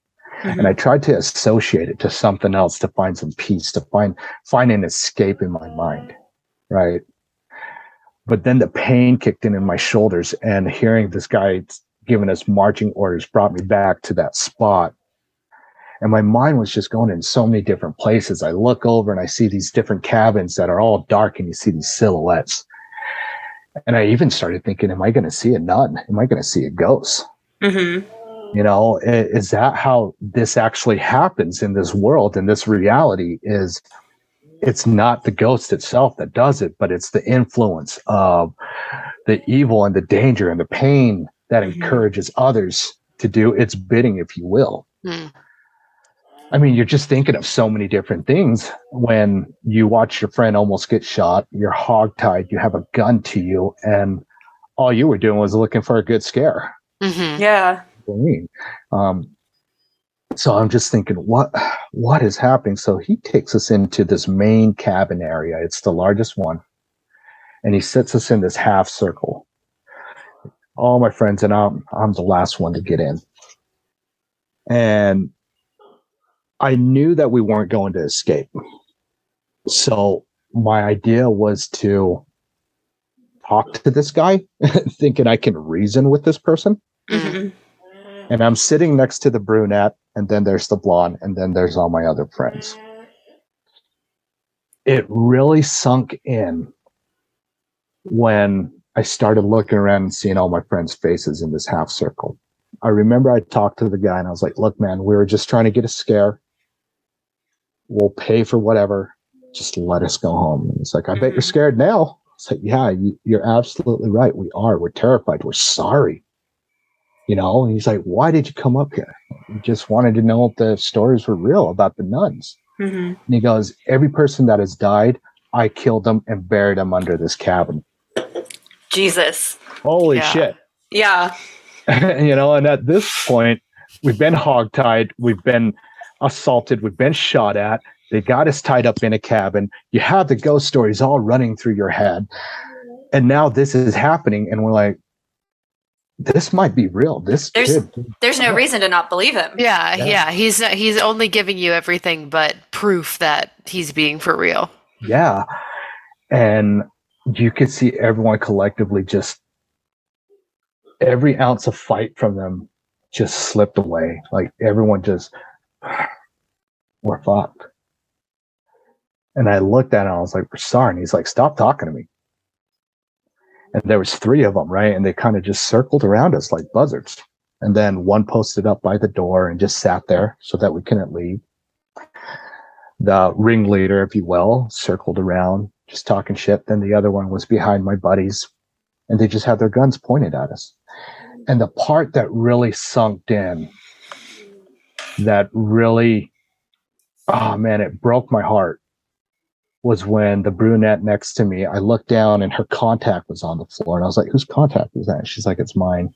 And mm-hmm. I tried to associate it to something else to find some peace, to find find an escape in my mind. Right. But then the pain kicked in in my shoulders and hearing this guy giving us marching orders brought me back to that spot. And my mind was just going in so many different places. I look over and I see these different cabins that are all dark and you see these silhouettes. And I even started thinking, am I going to see a nun? Am I going to see a ghost? hmm you know is that how this actually happens in this world and this reality is it's not the ghost itself that does it but it's the influence of the evil and the danger and the pain that Mhm. encourages others to do its bidding if you will Mm. I mean you're just thinking of so many different things when you watch your friend almost get shot you're hogtied you have a gun to you and all you were doing was looking for a good scare hmm Yeah. for me. Um, so I'm just thinking, what what is happening? So he takes us into this main cabin area. It's the largest one, and he sits us in this half circle. All my friends and I'm I'm the last one to get in, and I knew that we weren't going to escape. So my idea was to talk to this guy, [LAUGHS] thinking I can reason with this person hmm and I'm sitting next to the brunette, and then there's the blonde, and then there's all my other friends. It really sunk in when I started looking around and seeing all my friends' faces in this half circle. I remember I talked to the guy and I was like, look, man, we were just trying to get a scare. We'll pay for whatever. Just let us go home. And he's like, I bet you're scared now. It's like, yeah, you, you're absolutely right. We are. We're terrified. We're sorry you know and he's like why did you come up here you just wanted to know if the stories were real about the nuns hmm and he goes every person that has died i killed them and buried them under this cabin Jesus. holy Yeah. shit Yeah. [LAUGHS] you know and at this point we've been hogtied we've been assaulted we've been shot at they got us tied up in a cabin you have the ghost stories all running through your head and now this is happening and we're like this might be real this There's- could There's no reason to not believe him. Yeah, Yeah. yeah, He's uh, he's only giving you everything but proof that he's being for real. Yeah. And you could see everyone collectively just every ounce of fight from them just slipped away. Like everyone just we're fucked. And I looked at him, I was like, we're sorry. And he's like, stop talking to me. And there was three of them, right? And they kind of just circled around us like buzzards. And then one posted up by the door and just sat there so that we couldn't leave the ringleader, if you will, circled around, just talking shit. Then the other one was behind my buddies, and they just had their guns pointed at us. And the part that really sunk in, that really, oh man, it broke my heart, was when the brunette next to me, I looked down and her contact was on the floor, and I was like, "Whose contact is that?" She's like, "It's mine."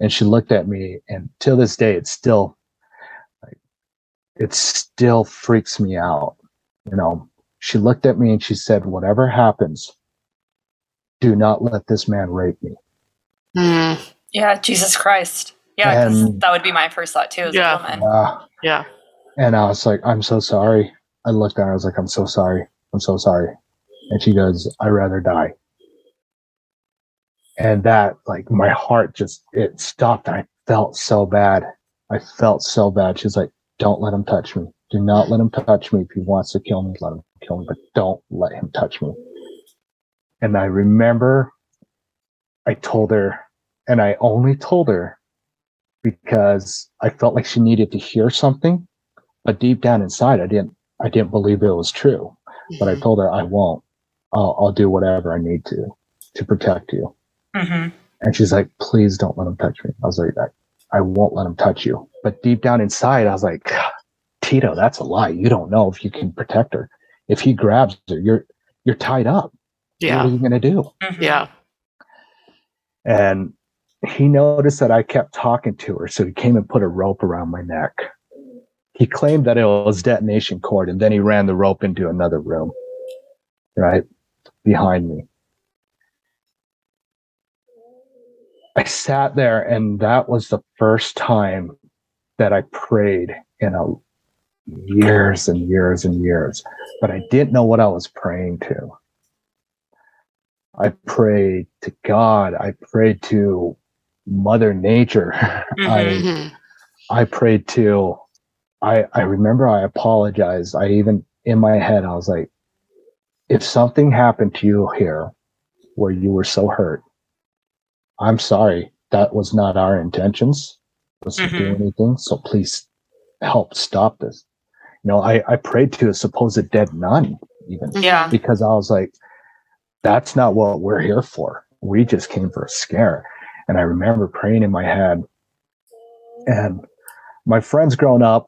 And she looked at me, and till this day, it's still it still freaks me out. You know, she looked at me and she said, Whatever happens, do not let this man rape me. Mm, Yeah, Jesus Christ. Yeah, 'cause And- that would be my first thought too as Yeah. a woman. Uh, yeah. and I was like, I'm so sorry. I looked at her, I was like, I'm so sorry. I'm so sorry. And she goes, I'd rather die. And that, like, my heart just, it stopped. I felt so bad. I felt so bad. She's like, don't let him touch me. Do not let him touch me. If he wants to kill me, let him kill me, but don't let him touch me. And I remember I told her, and I only told her because I felt like she needed to hear something, but deep down inside, I didn't. I didn't believe it was true. But I Mhm. told her I won't. I'll, I'll do whatever I need to to protect you. Mhm. And she's like, please don't let him touch me. I was like, I, I won't let him touch you. But deep down inside, I was like, Tito, that's a lie. You don't know if you can protect her. If he grabs her, you're you're tied up. Yeah. What are Yeah. you gonna do? Mhm. Yeah. And he noticed that I kept talking to her, so he came and put a rope around my neck. He claimed that it was detonation cord, and then he ran the rope into another room, right behind me. I sat there, and that was the first time that I prayed in a years and years and years, but I didn't know what I was praying to. I prayed to God. I prayed to Mother Nature. [LAUGHS] I Mhm. I prayed to I I remember I apologized. I even in my head I was like, if something happened to you here where you were so hurt, I'm sorry. That was not our intentions. Was to do Mhm. anything. So please help stop this. You know, I, I prayed to a supposed dead nun even Yeah. because I was like, that's not what we're here for. We just came for a scare. And I remember praying in my head. And my friends growing up,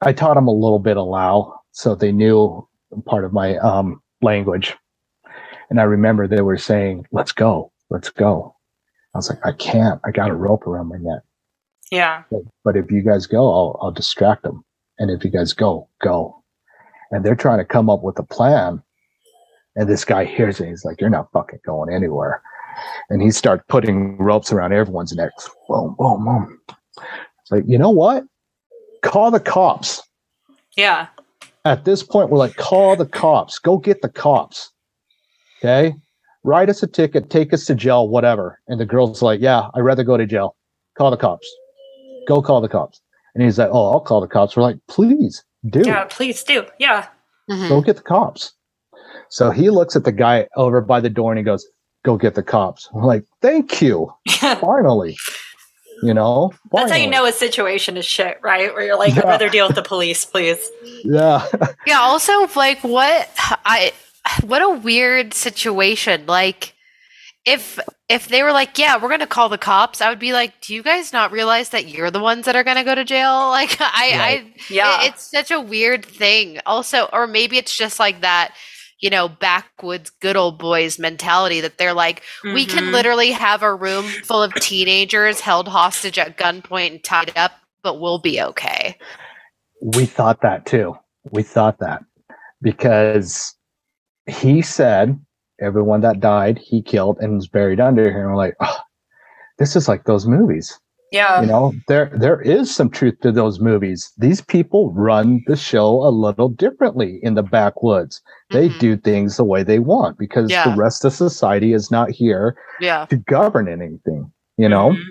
I taught them a little bit of Lao, so they knew part of my um, language. And I remember they were saying, let's go, let's go. I was like, I can't. I got a rope around my neck. Yeah. But, but if you guys go, I'll, I'll distract them. And if you guys go, go. And they're trying to come up with a plan. And this guy hears it. He's like, you're not fucking going anywhere. And he starts putting ropes around everyone's necks. Boom, boom, boom. It's like, you know what? Call the cops. Yeah. At this point, we're like, call the cops. Go get the cops. Okay. Write us a ticket, take us to jail, whatever. And the girl's like, yeah, I'd rather go to jail. Call the cops. Go call the cops. And he's like, oh, I'll call the cops. We're like, please do. Yeah. Please do. Yeah. Mhm. Go get the cops. So he looks at the guy over by the door and he goes, go get the cops. We're like, thank you. [LAUGHS] Finally. You know, That's how you know a situation is shit, right? Where you're like, I'd rather deal with the police, please. Yeah. [LAUGHS] Yeah. Also, like, what I what a weird situation. Like, if if they were like, "Yeah, we're gonna call the cops," I would be like, "Do you guys not realize that you're the ones that are gonna go to jail?" [LAUGHS] Like, I, Right. I, Yeah. it- it's such a weird thing. Also, or maybe it's just like that. You know, backwoods good old boys mentality that they're like, we can Mhm. literally have a room full of teenagers held hostage at gunpoint and tied up, but we'll be okay. we thought that too. We thought that because he said everyone that died he killed and was buried under here. And we're like, oh, this is like those movies. Yeah. you know, there there is some truth to those movies. These people run the show a little differently in the backwoods. They Mhm. do things the way they want because Yeah. the rest of society is not here Yeah. to govern anything, you know? Mhm.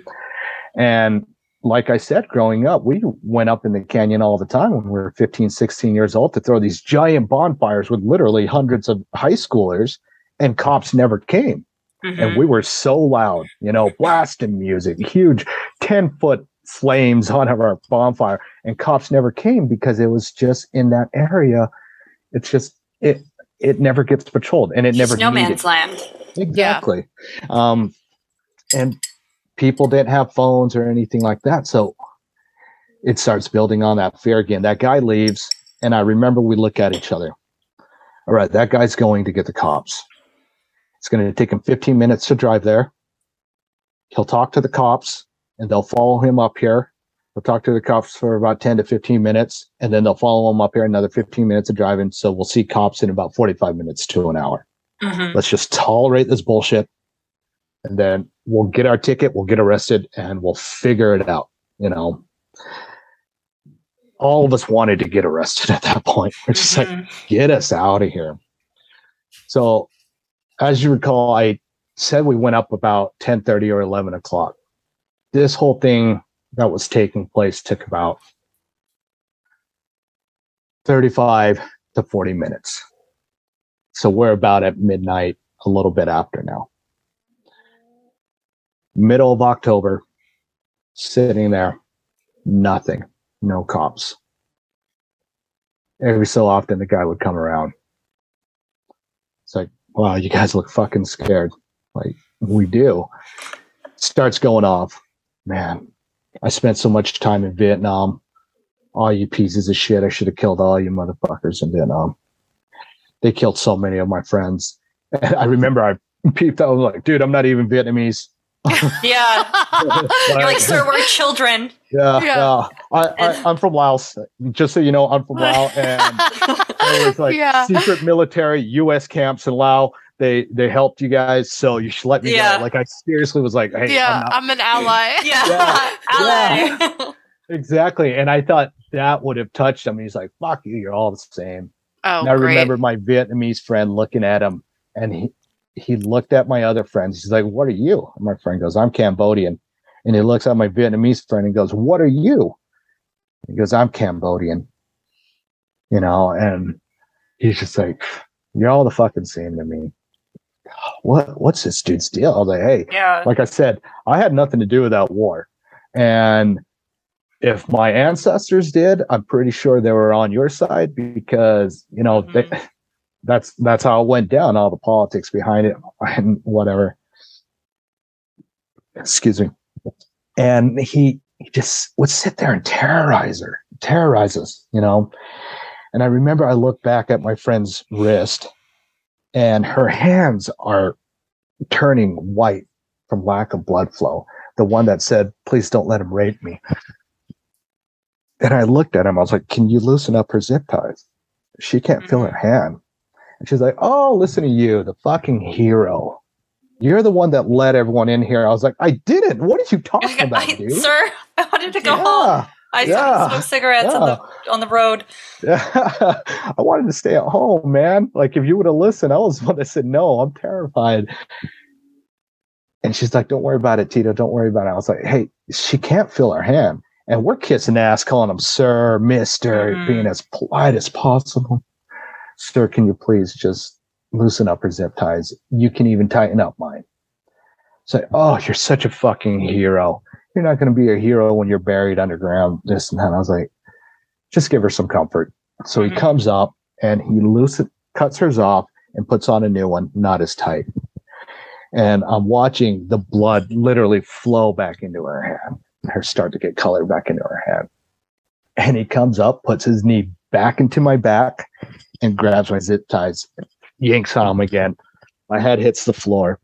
And like I said, growing up, we went up in the canyon all the time when we were 15, 16 years old to throw these giant bonfires with literally hundreds of high schoolers, and cops never came. Mhm. And we were so loud, you know, blasting music, huge 10 foot flames on our bonfire, and cops never came because it was just in that area. It's just, it, it never gets patrolled and it never It's no needed man's land. Exactly. Um, and people didn't have phones or anything like that. So it starts building on that fear again. That guy leaves, and I remember we look at each other. All right, that guy's going to get the cops. It's going to take him 15 minutes to drive there. He'll talk to the cops, and they'll follow him up here. He'll talk to the cops for about 10 to 15 minutes, and then they'll follow them up here another 15 minutes of driving. So we'll see cops in about 45 minutes to an hour Mhm. let's just tolerate this bullshit and then we'll get our ticket we'll get arrested and we'll figure it out you know all of us wanted to get arrested [LAUGHS] at that point we're just like Mhm. get us out of here so as you recall i said we went up about 10.30 or 11 o'clock this whole thing that was taking place took about 35 to 40 minutes. So we're about at midnight, a little bit after now. Middle of October, sitting there, nothing, no cops. Every so often, the guy would come around. It's like, wow, you guys look fucking scared. Like, we do. Starts going off. Man, I spent so much time in Vietnam. All you pieces of shit. I should have killed all you motherfuckers in Vietnam. They killed so many of my friends. And I remember I peeped out. I was like, dude, I'm not even Vietnamese. [LAUGHS] Yeah. [LAUGHS] You're like, sir, we're children. Yeah, Yeah. yeah. I, I, I'm from Laos. Just so you know, I'm from Laos, and [LAUGHS] there was like Yeah. secret military U.S. camps in Laos. They they helped you guys, so you should let me Yeah. know. Like I seriously was like, hey, yeah, I'm not- I'm an ally. [LAUGHS] [LAUGHS] Yeah. Yeah. Ally. exactly. And I thought that would have touched him. He's like, fuck you, you're all the same. Oh, and I great. remember my Vietnamese friend looking at him, and he he looked at my other friends. He's like, "What are you?" And my friend goes, "I'm Cambodian." And he looks at my Vietnamese friend and goes, "What are you?" He goes, "I'm Cambodian." You know, and he's just like, "You're all the fucking same to me." What what's this dude's deal? I was like, "Hey, yeah. like I said, I had nothing to do with that war. And if my ancestors did, I'm pretty sure they were on your side because, you know, they, mm-hmm. [LAUGHS] that's that's how it went down, all the politics behind it and whatever. Excuse me. And he, he just would sit there and terrorize her, terrorize us, you know. And I remember I looked back at my friend's wrist and her hands are turning white from lack of blood flow. The one that said, please don't let him rape me. And I looked at him, I was like, Can you loosen up her zip ties? She can't feel her mm-hmm. hand. And she's like, Oh, listen to you, the fucking hero. You're the one that let everyone in here. I was like, I didn't. What are you [LAUGHS] talking about, I- dude? sir, I wanted to go home. Yeah, I yeah, smoked cigarettes on the on the road. yeah. [LAUGHS] I wanted to stay at home, man. Like if you would have listened, I was the one that said no. I'm terrified. And she's like, "Don't worry about it, Tito. Don't worry about it." I was like, "Hey, she can't feel her hand, and we're kissing ass, calling him sir, Mister, Mhm. being as polite as possible. Sir, can you please just loosen up her zip ties? You can even tighten up mine." It's like, "Oh, you're such a fucking hero. You're not going to be a hero when you're buried underground." This and that. I was like, "Just give her some comfort." So he Mhm. comes up and he loosens, cuts hers off, and puts on a new one, not as tight and I'm watching the blood literally flow back into her hand, her start to get color back into her hand. And he comes up, puts his knee back into my back, and grabs my zip ties, yanks on them again. My head hits the floor,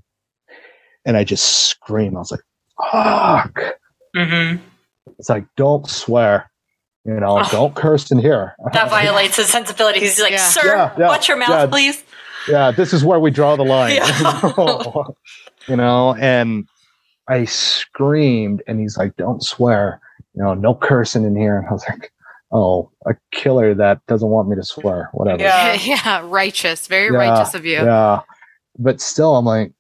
and I just scream. I was like, "Fuck!" Mm-hmm. It's like, "Don't swear." You know, Oh. don't curse in here. That [LAUGHS] violates his sensibilities. He's like, Yeah. sir, Yeah, yeah, watch your mouth, yeah. please. yeah, this is where we draw the line. Yeah. [LAUGHS] you know, and I screamed, and he's like, "Don't swear," you know, no cursing in here. And I was like, "Oh, a killer that doesn't want me to swear, whatever." Yeah. [LAUGHS] yeah, righteous. Very Yeah, righteous of you. Yeah, but still, I'm like,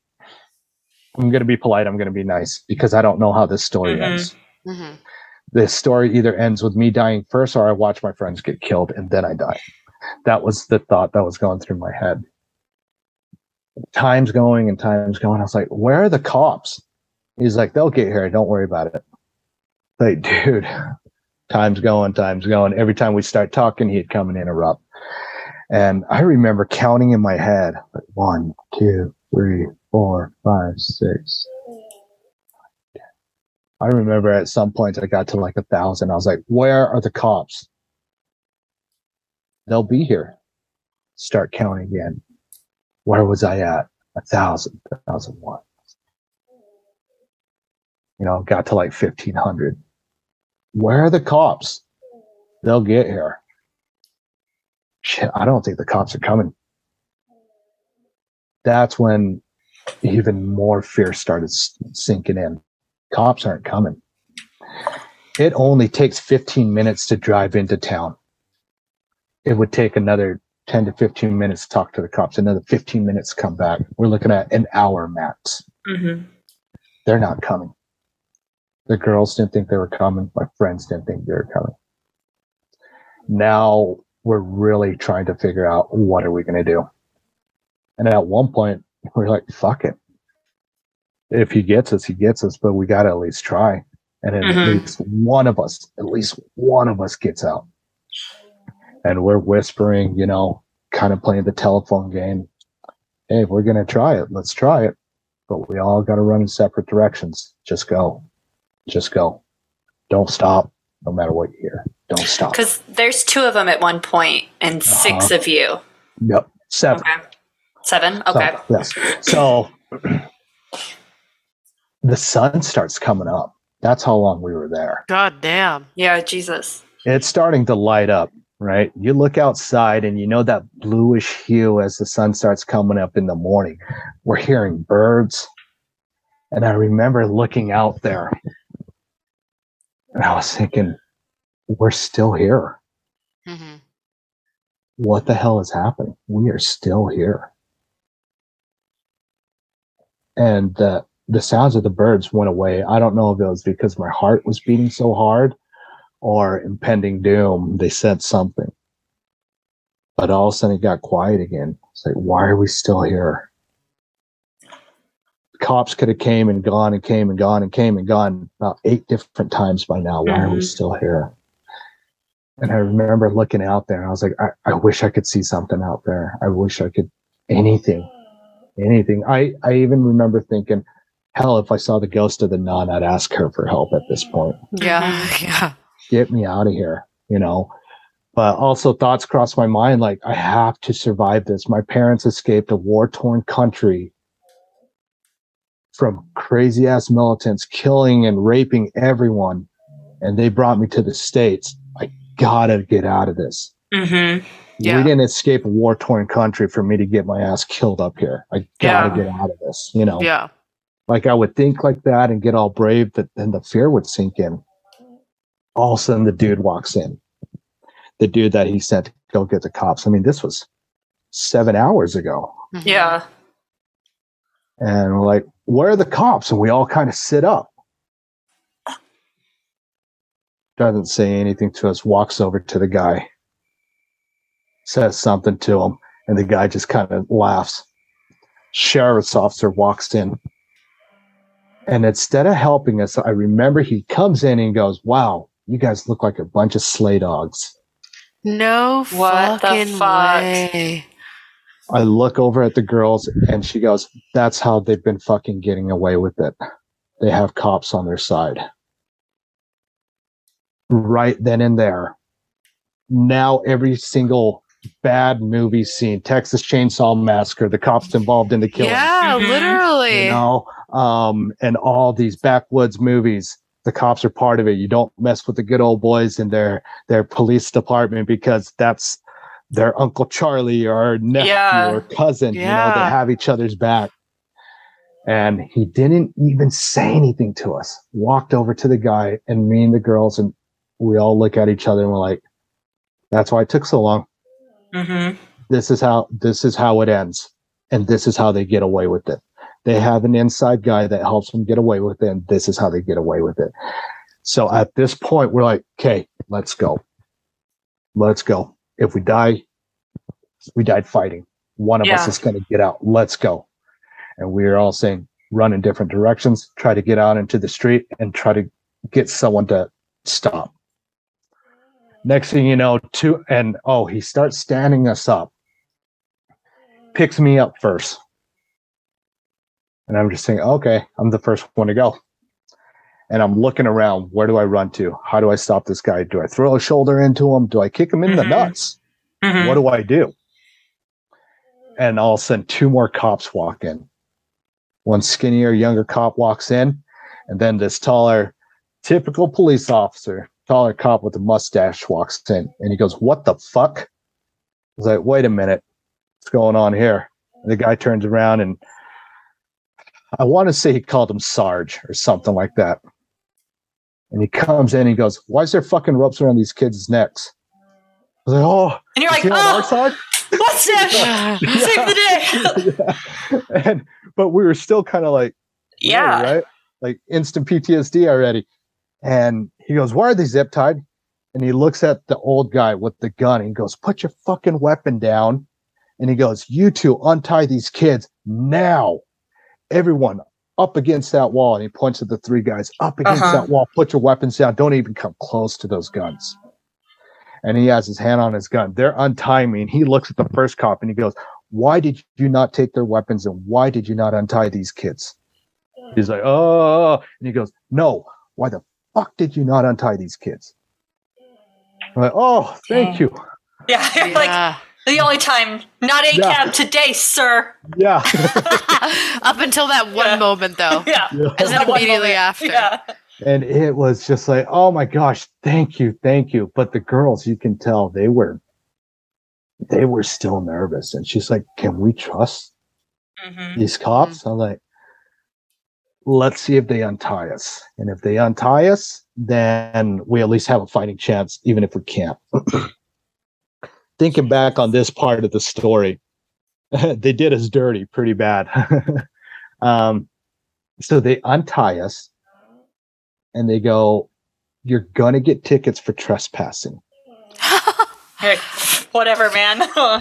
I'm gonna be polite. I'm gonna be nice because I don't know how this story Mhm. ends. Mhm. This story either ends with me dying first, or I watch my friends get killed and then I die. That was the thought that was going through my head. Time's going and time's going. I was like, where are the cops? He's like, they'll get here. Don't worry about it. Like, [LAUGHS] dude, time's going, time's going. Every time we start talking, he'd come and interrupt. And I remember counting in my head, like one, two, three, four, five, six. I remember at some point I got to like a thousand. I was like, where are the cops? They'll be here. Start counting again. Where was I at? A thousand, thousand one. You know, got to like 1500. Where are the cops? They'll get here. Shit, I don't think the cops are coming. That's when even more fear started sinking in. Cops aren't coming. It only takes 15 minutes to drive into town. It would take another 10 to 15 minutes to talk to the cops, another 15 minutes to come back. We're looking at an hour max. Mm-hmm. They're not coming. The girls didn't think they were coming. My friends didn't think they were coming. Now we're really trying to figure out what are we going to do. And at one point, [LAUGHS] we're like, fuck it. If he gets us, he gets us, but we got to at least try. And then at least one of us, at least one of us gets out. And we're whispering, you know, kind of playing the telephone game. Hey, we're going to try it. Let's try it. But we all got to run in separate directions. Just go. Just go. Don't stop, no matter what you hear. Don't stop. Because there's two of them at one point and 6 Uh-huh. of you. Yep. Seven. Okay. Seven? So, Okay. yes. So the sun starts coming up. That's how long we were there. God damn. Yeah, Jesus. It's starting to light up, right? You look outside and you know that bluish hue as the sun starts coming up in the morning. We're hearing birds. And I remember looking out there and I was thinking, we're still here. hmm What the hell is happening? We are still here. And the the sounds of the birds went away. I don't know if it was because my heart was beating so hard or impending doom. They said something. But all of a sudden it got quiet again. It's like, why are we still here? Cops could have came and gone and came and gone and came and gone about eight different times by now. Why are we Mhm. still here? And I remember looking out there and I was like, I, I wish I could see something out there. I wish I could anything. Anything. I, I even remember thinking, hell, if I saw the ghost of the nun, I'd ask her for help at this point. Yeah. Yeah. Get me out of here, you know. But also thoughts crossed my mind like I have to survive this. My parents escaped a war-torn country from crazy ass militants killing and raping everyone. And they brought me to the States. I gotta get out of this. Mm-hmm. Yeah. We didn't escape a war torn country for me to get my ass killed up here. I gotta Yeah. get out of this. You know, Yeah. like I would think like that and get all brave, but then the fear would sink in. All of a sudden, the dude walks in. The dude that he sent to go get the cops. I mean, this was seven hours ago. Mhm. Yeah. And we're like, where are the cops? And we all kind of sit up. Doesn't say anything to us, walks over to the guy, says something to him, and the guy just kind of laughs. Sheriff's officer walks in. And instead of helping us, I remember he comes in and goes, Wow, you guys look like a bunch of sleigh dogs. No What fucking fuck? way. I look over at the girls and she goes, That's how they've been fucking getting away with it. They have cops on their side. Right then and there. Now every single bad movie scene, Texas Chainsaw Massacre, the cops involved in the killing, Yeah, Mhm. literally. you know, um, and all these backwoods movies, the cops are part of it. You don't mess with the good old boys in their their police department because that's their uncle Charlie or nephew Yeah. or cousin. You know, they have each other's back. And he didn't even say anything to us. Walked over to the guy and me and the girls, and we all look at each other and we're like, "That's why it took so long." Mm-hmm. this is how this is how it ends and this is how they get away with it. They have an inside guy that helps them get away with it and this is how they get away with it. So at this point we're like okay let's go. Let's go. If we die we died fighting. One of us is going to get out. Let's go. And we are all saying run in different directions. Try to get out into the street and try to get someone to stop next thing you know two and oh he starts standing us up. Picks me up first. And i'm just saying okay i'm the first one to go. And i'm looking around where do i run to? How do i stop this guy? Do i throw a shoulder into him? Do i kick him in the Mhm. nuts? Mm-hmm. what do i do? And all of a sudden two more cops walk in. One skinnier younger cop walks in. And then this taller typical police officer taller cop with a mustache walks in and he goes what the fuck? I was like wait a minute. What's going on here? And the guy turns around and i want to say he called him sarge or something like that. And he comes in and he goes why is there fucking ropes around these kids' necks? I was like oh And you're like, is he on our oh, mustache, [LAUGHS] save the day. Yeah. [LAUGHS] and but we were still kind of like yeah. right? Like instant ptsd already and he goes why are they zip tied and he looks at the old guy with the gun and he goes, Put your fucking weapon down. And he goes, You two untie these kids now. Everyone up against that wall. And he points at the three guys up against Uh-huh. that wall. Put your weapons down. Don't even come close to those guns. And he has his hand on his gun. They're untying me. And he looks at the first cop and he goes, Why did you not take their weapons and why did you not untie these kids? He's like, Oh, and he goes, No, why the fuck did you not untie these kids? I'm like, oh, thank you. Yeah, [LAUGHS] you're like the only time. Not a Yeah. cab today, sir. Yeah. [LAUGHS] Up until that one Yeah. moment, though. [LAUGHS] Yeah. Yeah. And then immediately moment. after. Yeah. and it was just like, oh my gosh, thank you, thank you. But the girls, you can tell they were, they were still nervous. And she's like, can we trust hmm these cops? I'm like, let's see if they untie us. And if they untie us, then we at least have a fighting chance, even if we can't. [CLEARS THROAT] Thinking back on this part of the story, [LAUGHS] they did us dirty pretty bad. [LAUGHS] um, so they untie us and they go, You're going to get tickets for trespassing. [LAUGHS] Like, whatever, man.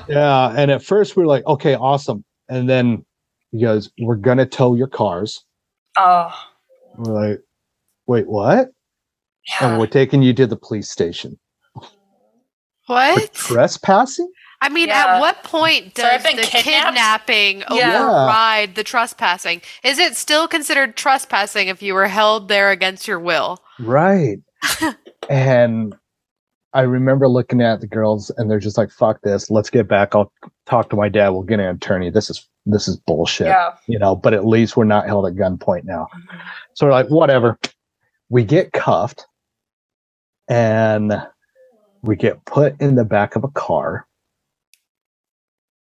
Yeah. And at first we are like, Okay, awesome. And then he goes, We're going to tow your cars. Oh, We're like, Wait, what? And we're taking you to the police station. For What? trespassing? I mean, Yeah. at what point does been the kidnapped? kidnapping Yeah. override the trespassing? Is it still considered trespassing if you were held there against your will? Right. [LAUGHS] and I remember looking at the girls and they're just like, fuck this. Let's get back. I'll talk to my dad. We'll get an attorney. This is this is bullshit. Yeah. You know, but at least we're not held at gunpoint now. So we're like, whatever. We get cuffed and we get put in the back of a car.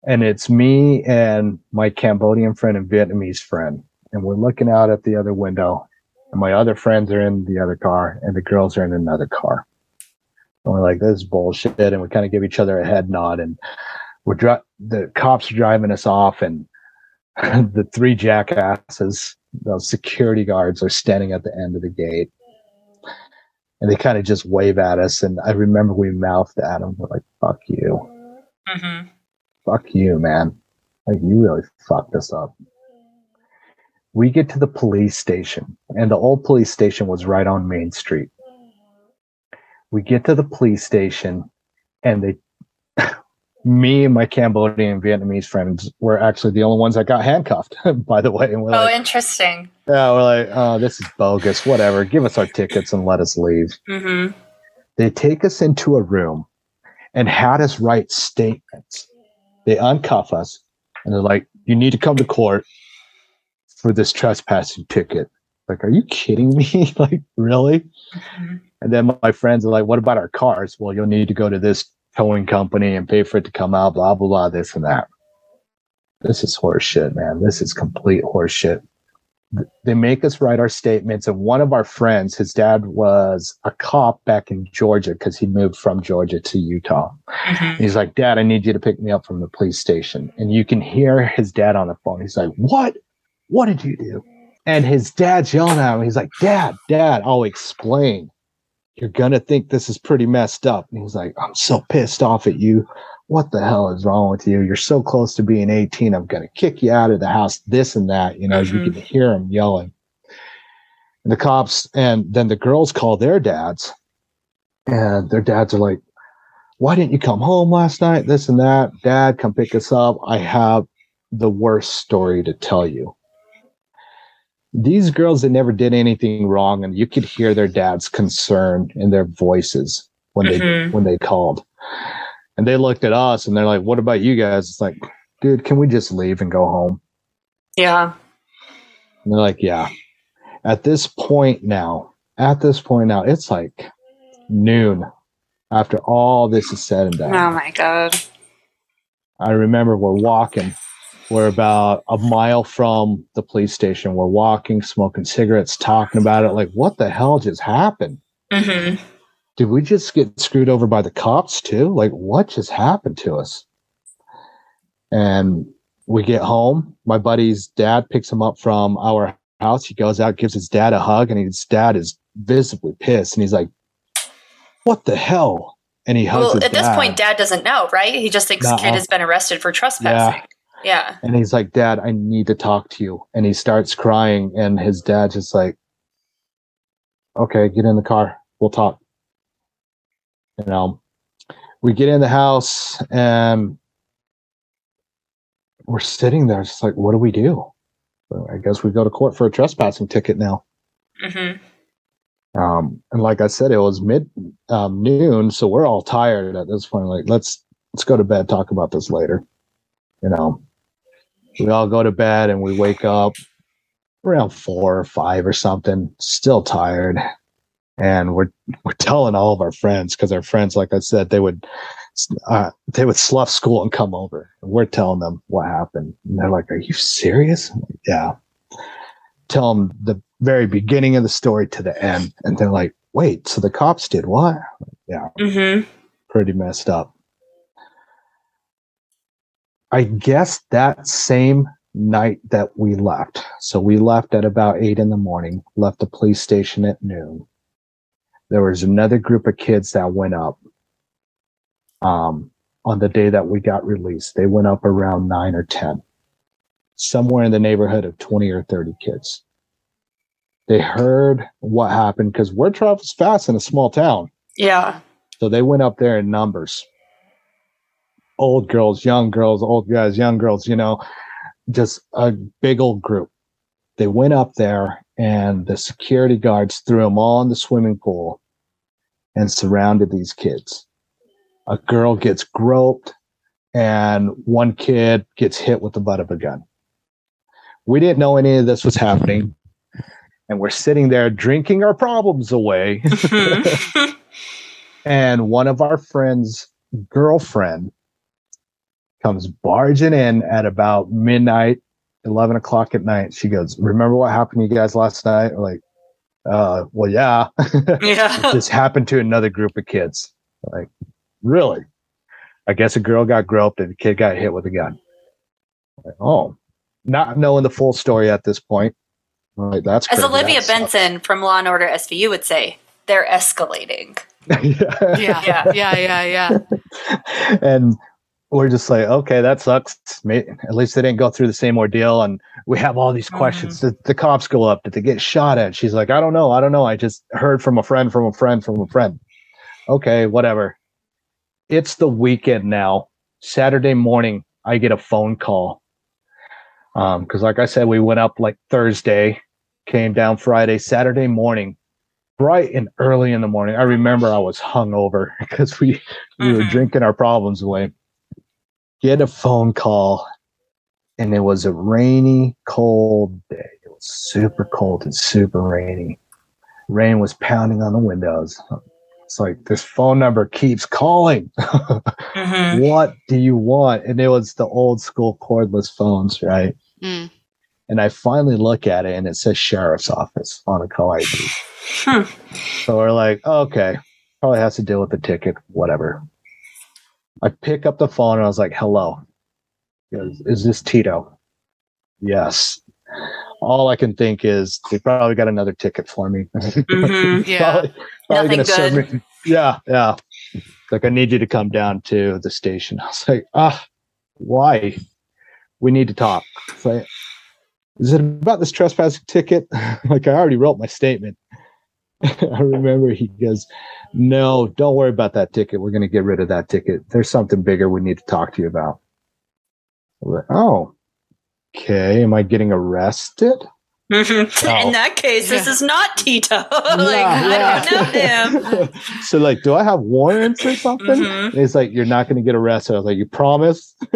And it's me and my Cambodian friend and Vietnamese friend. And we're looking out at the other window. And my other friends are in the other car and the girls are in another car. And we're like, this is bullshit. And we kind of give each other a head nod. And we're dri- the cops are driving us off and [LAUGHS] the three jackasses, those security guards are standing at the end of the gate. And they kind of just wave at us. And I remember we mouthed at them. We're like, fuck you. hmm Fuck you, man. Like, you really fucked us up. We get to the police station, and the old police station was right on Main Street. We get to the police station, and they, [LAUGHS] me and my Cambodian and Vietnamese friends were actually the only ones that got handcuffed, [LAUGHS] by the way. And we're Oh, like, interesting. yeah, we're like, oh, this is bogus. Whatever. Give us our tickets and let us leave. hmm They take us into a room and had us write statements. They uncuff us and they're like, you need to come to court for this trespassing ticket. Like, are you kidding me? [LAUGHS] like, really? Mhm. And then my friends are like, what about our cars? Well, you'll need to go to this towing company and pay for it to come out, blah, blah, blah, this and that. This is horseshit, man. This is complete horseshit. Th- They make us write our statements. And one of our friends, his dad was a cop back in Georgia because he moved from Georgia to Utah. Mhm. He's like, Dad, I need you to pick me up from the police station. And you can hear his dad on the phone. He's like, What? What did you do? And his dad's yelling at him. He's like, Dad, Dad, I'll explain. You're going to think this is pretty messed up. And he's like, I'm so pissed off at you. What the hell is wrong with you? You're so close to being 18. I'm going to kick you out of the house, this and that. You know, you Mhm. can hear him yelling. And the cops, and then the girls call their dads. And their dads are like, why didn't you come home last night? This and that. Dad, come pick us up. I have the worst story to tell you. These girls that never did anything wrong, and you could hear their dad's concern in their voices when they Mhm. when they called. And they looked at us and they're like, What about you guys? It's like, dude, can we just leave and go home? Yeah. And they're like, Yeah. At this point now, at this point now, it's like noon after all this is said and done. Oh my god. I remember we're walking. We're about a mile from the police station. We're walking, smoking cigarettes, talking about it. Like, what the hell just happened? hmm Did we just get screwed over by the cops too? Like, what just happened to us? And we get home. My buddy's dad picks him up from our house. He goes out, gives his dad a hug, and his dad is visibly pissed. And he's like, what the hell? And he hugs Well, at this point, Dad doesn't know, right? He just thinks Nuh-uh. kid has been arrested for trespassing. Yeah. And he's like, Dad, I need to talk to you. And he starts crying. And his dad's just like, Okay, get in the car. We'll talk. You know, we get in the house and we're sitting there, just like, what do we do? So I guess we go to court for a trespassing ticket now. hmm Um, and like I said, it was mid um, noon, so we're all tired at this point. Like, let's let's go to bed. Talk about this later. You know, we all go to bed and we wake up around four or five or something, still tired, and we're we're telling all of our friends because our friends, like I said, they would uh, they would slough school and come over. And we're telling them what happened, and they're like, "Are you serious?" Like, yeah. Tell them the very beginning of the story to the end, and they're like, "Wait, so the cops did what?" Yeah, hmm pretty messed up. I guess that same night that we left. So we left at about eight in the morning, left the police station at noon. There was another group of kids that went up um, on the day that we got released. They went up around nine or 10, somewhere in the neighborhood of 20 or 30 kids. They heard what happened because word travels fast in a small town. Yeah. So they went up there in numbers. Old girls, young girls, old guys, young girls, you know, just a big old group. They went up there and the security guards threw them all in the swimming pool and surrounded these kids. A girl gets groped and one kid gets hit with the butt of a gun. We didn't know any of this was happening. And we're sitting there drinking our problems away [LAUGHS] [LAUGHS] [LAUGHS] and one of our friends' girlfriend comes barging in at about midnight, eleven o'clock at night. She goes, "Remember what happened to you guys last night?" We're like, uh, well, yeah. [LAUGHS] yeah. this happened to another group of kids. Like, really? I guess a girl got groped and a kid got hit with a gun. Like, oh, not knowing the full story at this point. Like, that's As crazy. Olivia That sucks. Benson from Law and Order SVU would say, they're escalating. [LAUGHS] yeah. Yeah. Yeah. Yeah. Yeah. Yeah. [LAUGHS] and we're just like, okay, that sucks. At least they didn't go through the same ordeal. And we have all these questions. Did the cops go up? Did they get shot at? She's like, I don't know. I don't know. I just heard from a friend, from a friend, from a friend. Okay, whatever. It's the weekend now. Saturday morning, I get a phone call. Um, because like I said, we went up like Thursday, came down Friday, Saturday morning, bright and early in the morning. I remember I was hungover [LAUGHS] because we we were Mhm. drinking our problems away. Get a phone call, and it was a rainy, cold day. It was super cold and super rainy. Rain was pounding on the windows. It's like this phone number keeps calling. [LAUGHS] Mhm. what do you want? And it was the old school cordless phones, right? Mm. And I finally look at it and it says sheriff's office on a call ID. Hmm. So we're like, okay, probably has to deal with the ticket, whatever. I pick up the phone and I was like, hello. Goes, Is this Tito? Yes. All I can think is they probably got another ticket for me. [LAUGHS] Mhm. Yeah. probably, probably Nothing gonna serve good. me. Yeah, yeah. Like I need you to come down to the station. [LAUGHS] I was like, ah, why? We need to talk. It's like, is it about this trespassing ticket? [LAUGHS] like I already wrote my statement. I remember he goes, No, don't worry about that ticket. We're gonna get rid of that ticket. There's something bigger we need to talk to you about. Like, oh, okay. Am I getting arrested? Mhm. No. In that case, this is not Tito. [LAUGHS] like, Yeah, I don't know him. [LAUGHS] so like, do I have warrants or something? Mhm. And He's like, You're not gonna get arrested. I was like, You promise? [LAUGHS]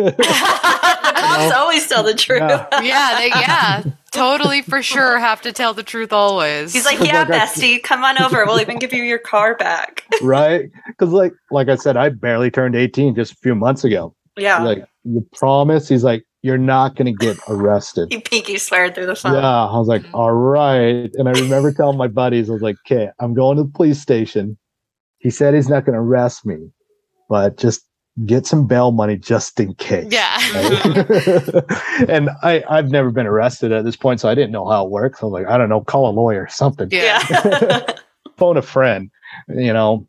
the cops always tell the truth. Yeah. [LAUGHS] Yeah. They, yeah. Totally for sure have to tell the truth always. He's like, [LAUGHS] Like yeah, I- bestie, come on over. We'll even give you your car back. [LAUGHS] right? Because like like I said, I barely turned 18 just a few months ago. Yeah. Like, you promise? He's like, You're not gonna get arrested. he pinky sweared through the phone. Yeah, I was like, all right. And I remember telling my buddies, I was like, okay, I'm going to the police station. He said he's not going to arrest me, but just get some bail money just in case. yeah. right? [LAUGHS] and I, I've never been arrested at this point, so I didn't know how it works. I was like, I don't know, call a lawyer, something, Yeah. Yeah. [LAUGHS] phone a friend, you know.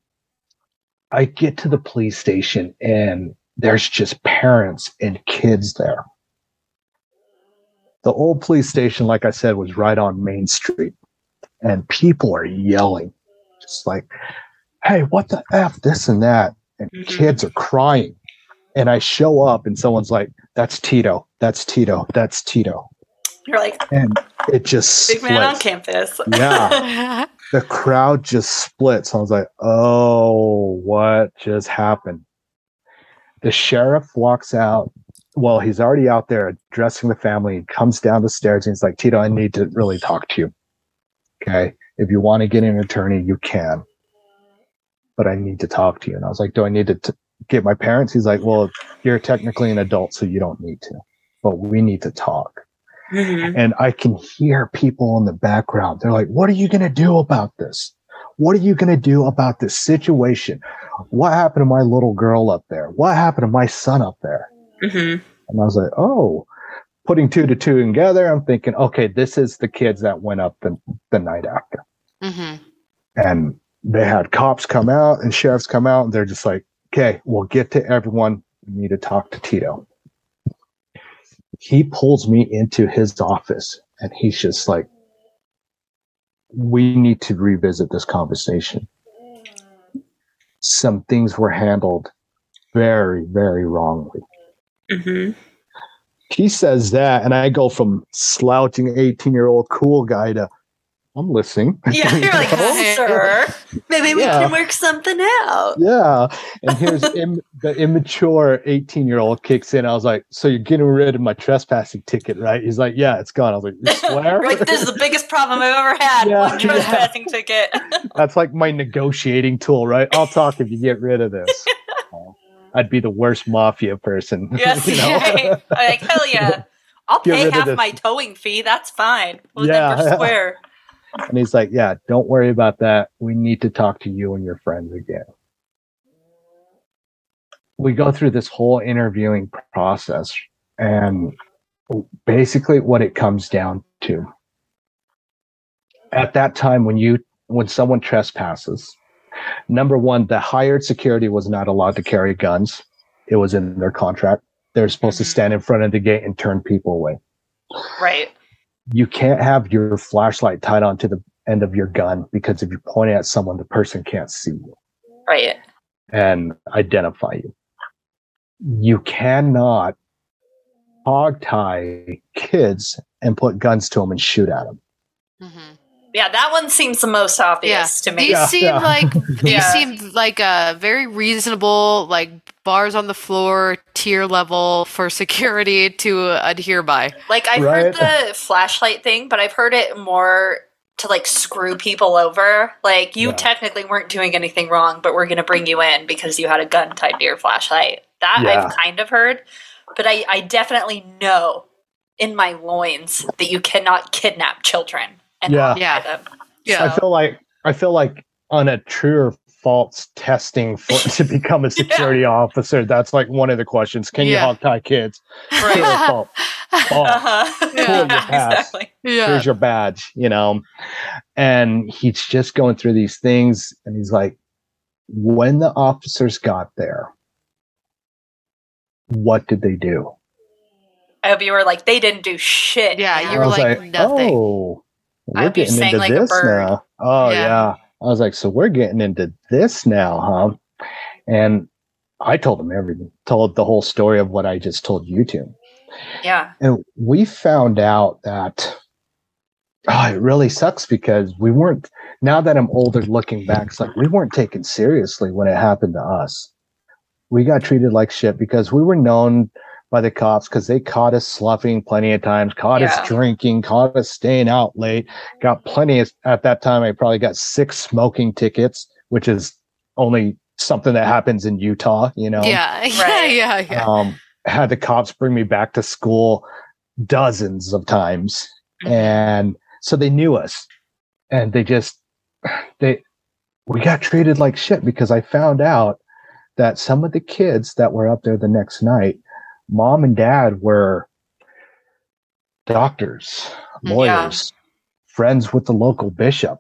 I get to the police station and there's just parents and kids there. The old police station, like I said, was right on Main Street, and people are yelling, just like, hey, what the F, this and that. And Mhm. kids are crying. And I show up, and someone's like, that's Tito, that's Tito, that's Tito. You're like And it just big man on campus. Yeah [LAUGHS] the crowd just splits. I was like, oh, what just happened? The sheriff walks out. Well, he's already out there addressing the family and comes down the stairs and he's like, Tito, I need to really talk to you. Okay. If you want to get an attorney, you can. But I need to talk to you. And I was like, do I need to t- get my parents? He's like, well, you're technically an adult, so you don't need to. But we need to talk Mhm. and I can hear people in the background. They're like, "What are you going to do about this? What are you going to do about this situation? What happened to my little girl up there? What happened to my son up there?" Mhm. And I was like, "Oh." Putting two to two together, I'm thinking, okay, this is the kids that went up the, the night after. hmm And they had cops come out and sheriffs come out, and they're just like, okay, we'll get to everyone. We need to talk to Tito. He pulls me into his office and he's just like, we need to revisit this conversation. Some things were handled very, very wrongly. Mhm. He says that, and I go from slouching 18 year old cool guy to, I'm listening. [LAUGHS] Yeah, you're like, Oh. sir, maybe we Yeah. can work something out. Yeah. And here's Im- the immature 18 year old kicks in. I was like, So you're getting rid of my trespassing ticket, right? He's like, Yeah, it's gone. I was like, You [LAUGHS] swear? Like, this is the biggest problem I've ever had. Yeah, One [LAUGHS] trespassing ticket. That's like my negotiating tool, right? I'll talk if you get rid of this. Oh, I'd be the worst mafia person. yes, you know? right. Like hell yeah. I'll Get pay half my towing fee. That's fine. We'll Yeah. never swear. And he's like, Yeah, don't worry about that. We need to talk to you and your friends again. We go through this whole interviewing process, and basically, what it comes down to at that time, when you when someone trespasses, number one, the hired security was not allowed to carry guns. It was in their contract. They're supposed to Mhm. stand in front of the gate and turn people away Right. You can't have your flashlight tied onto the end of your gun because if you're pointing at someone, the person can't see you Right. and identify you. You cannot hog tie kids and put guns to them and shoot at them. hmm Yeah, that one seems the most obvious to me. These Yeah, seem yeah. like [LAUGHS] these Yeah. seem like uh, very reasonable, like bars on the floor, tier level for security to adhere by. Like I've heard the flashlight thing, but I've heard it more to like screw people over. Like you Yeah. technically weren't doing anything wrong, but we're gonna bring you in because you had a gun tied to your flashlight. That Yeah. I've kind of heard, but I, I definitely know in my loins that you cannot kidnap children and Yeah. Yeah. them. Yeah. I feel like I feel like on a true or false testing for [LAUGHS] to become a security officer, that's like one of the questions. Can you hog tie kids? Right. True or false? False. Uh-huh. Yeah. you pass. exactly. yeah. here's your badge, you know. And he's just going through these things, and he's like, when the officers got there, what did they do? I hope you were like, they didn't do shit. Yeah, you were I was like, nothing. oh, we're I'd be getting saying into like a this bird. now. Oh Yeah. yeah. I was like, so we're getting into this now, huh? And I told him everything, told the whole story of what I just told you two. yeah. And we found out that oh, it really sucks because we weren't, now that I'm older looking back, it's like we weren't taken seriously when it happened to us. We got treated like shit because we were known by the cops because they caught us sloughing plenty of times, caught Yeah. us drinking, caught us staying out late, got plenty of, at that time, I probably got six smoking tickets, which is only something that happens in Utah, you know? Yeah, [LAUGHS] yeah, Right. yeah, yeah. um, had the cops bring me back to school dozens of times Mhm. and so they knew us and they just they we got treated like shit because i found out that some of the kids that were up there the next night mom and dad were doctors Yeah. lawyers friends with the local bishop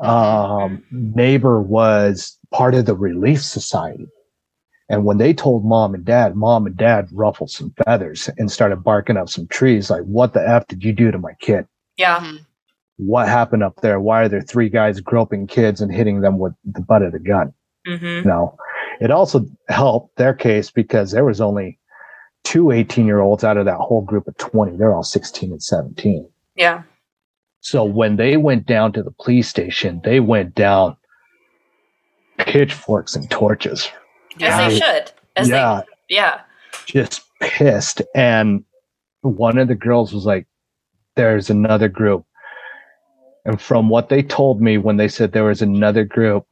Um, neighbor was part of the Relief Society. And when they told mom and dad, mom and dad ruffled some feathers and started barking up some trees. Like, what the F did you do to my kid? Yeah. Mhm. What happened up there? Why are there three guys groping kids and hitting them with the butt of the gun? Mm-hmm. No. It also helped their case because there was only two 18 year olds out of that whole group of 20. They're all 16 and 17. Yeah. So when they went down to the police station, they went down pitchforks and torches. As they should. As yeah, they yeah. just pissed. And one of the girls was like, There's another group. And from what they told me when they said there was another group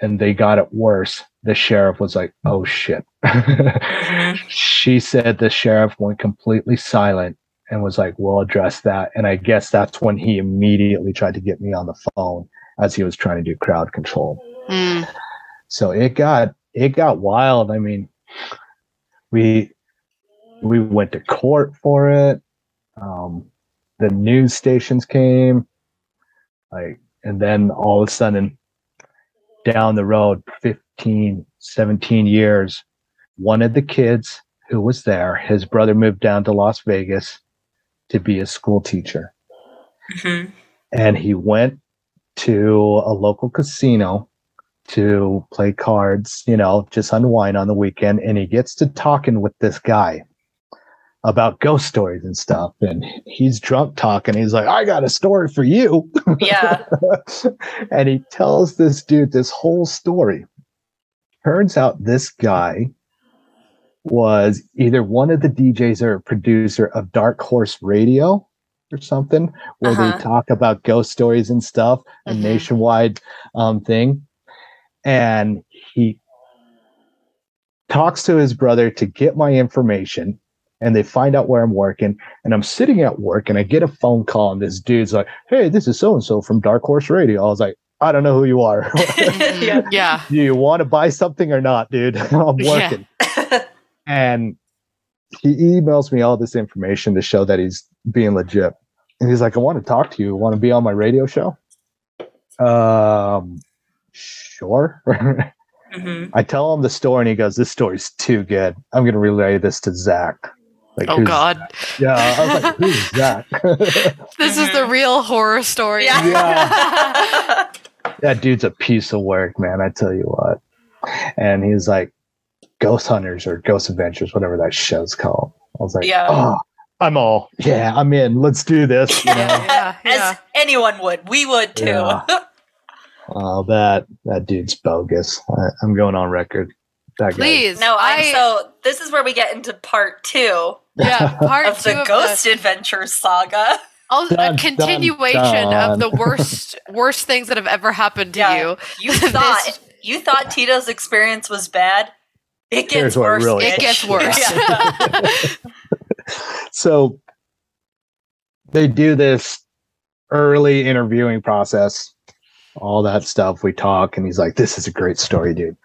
and they got it worse, the sheriff was like, Oh shit. Mhm. [LAUGHS] she said the sheriff went completely silent and was like, We'll address that. And I guess that's when he immediately tried to get me on the phone as he was trying to do crowd control. Mm. So it got it got wild. I mean, we we went to court for it. Um, the news stations came, like, and then all of a sudden, down the road, 15, 17 years, one of the kids who was there, his brother moved down to Las Vegas to be a school teacher Mhm. and he went to a local casino to play cards, you know, just unwind on the weekend. And he gets to talking with this guy about ghost stories and stuff. And he's drunk talking. He's like, I got a story for you. Yeah. [LAUGHS] and he tells this dude this whole story. Turns out this guy was either one of the DJs or a producer of Darkness Radio or something, where Uh-huh. they talk about ghost stories and stuff, a Mhm. nationwide um, thing. And he talks to his brother to get my information. And they find out where I'm working. And I'm sitting at work and I get a phone call. And this dude's like, Hey, this is so and so from Darkness Radio. I was like, I don't know who you are. [LAUGHS] [LAUGHS] yeah. [LAUGHS] Yeah. Do you want to buy something or not, dude? I'm Yeah. working. And he emails me all this information to show that he's being legit. And he's like, I want to talk to you. Want to be on my radio show? Um, sure. Mhm. I tell him the story and he goes, This story's too good. I'm going to relay this to Zach. Like, Oh who's- God. Yeah. I was like, Who's Zach? [LAUGHS] This is the real horror story. Yeah. [LAUGHS] that dude's a piece of work, man. I tell you what. And he's like, Ghost Hunters or Ghost Adventures, whatever that show's called. I was like, Yeah. oh, I'm all, yeah, I'm in. Let's do this. You [LAUGHS] know? Yeah. As yeah. anyone would. We would too. Yeah. oh, that that dude's bogus. I, I'm going on record. That guy. Please. no, I'm I- so this is where we get into part two Yeah. [LAUGHS] Part of two the of Ghost Adventures saga. Oh, Dun, a continuation dun, of the worst worst things that have ever happened to Yeah. you. You [LAUGHS] This- thought you thought Tito's experience was bad. It gets worse. really It gets worse. Yeah. [LAUGHS] so they do this early interviewing process all that stuff we talk and he's like this is a great story dude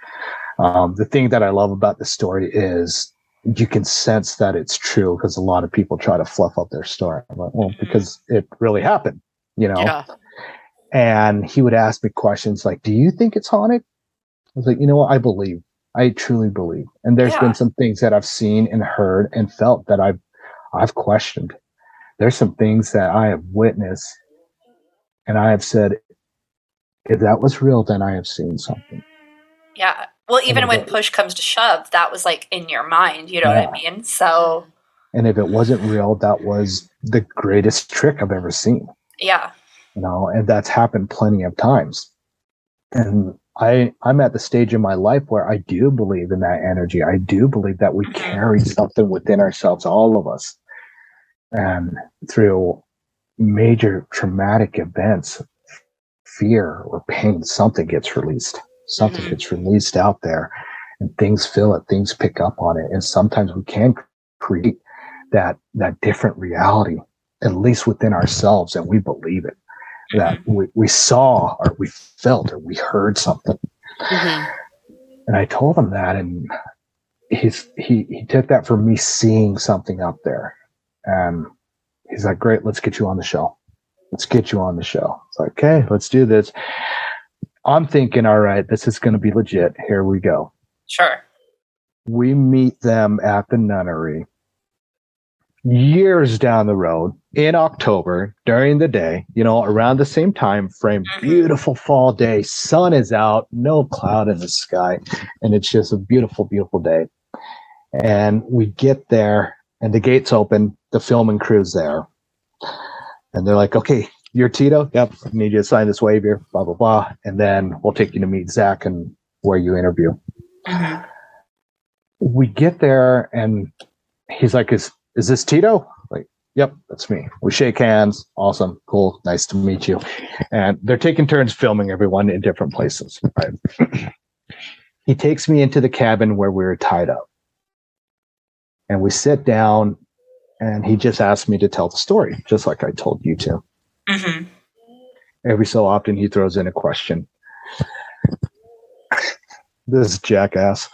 um, the thing that i love about the story is you can sense that it's true because a lot of people try to fluff up their story. I'm like, well because it really happened you know? Yeah. and he would ask me questions like do you think it's haunted? I was like you know what? I believe. I truly believe. And there's Yeah. been some things that i've seen and heard and felt that i've i've questioned. There's some things that i have witnessed and i have said if that was real then i have seen something. Yeah. Well, even Yeah. when push comes to shove, that was like in your mind. You know what I mean? So and if it wasn't real that was the greatest trick i've ever seen yeah. you know and that's happened plenty of times and i i'm at the stage in my life where i do believe in that energy i do believe that we mm-hmm. carry something within ourselves all of us and through major traumatic events fear or pain something gets released something Mhm. gets released out there and things feel it things pick up on it. And sometimes we can create that that different reality at least within ourselves and we believe it that we, we saw or we felt or we heard something. Mhm. and i told him that and he's he he took that for me seeing something up there. And he's like great let's get you on the show. Let's get you on the show. It's like okay let's do this I'm thinking, all right, this is going to be legit. Here we go. Sure. We meet them at the nunnery years down the road in October during the day, you know, around the same time frame, Mhm. beautiful fall day, sun is out, no cloud in the sky, and it's just a beautiful, beautiful day. And we get there and the gates open, the filming crew's there. And they're like, okay, you're Tito? Yep. I need you to sign this waiver, blah, blah, blah. And then we'll take you to meet Zach and where you interview Mhm. we get there and he's like, Is is this Tito? Like, yep, that's me. We shake hands. Awesome. Cool. Nice to meet you. And they're taking turns filming everyone in different places. Right. [CLEARS THROAT] he takes me into the cabin where we were tied up. And we sit down and he just asked me to tell the story, just like I told you to. Mhm. Every so often he throws in a question. [LAUGHS] this jackass.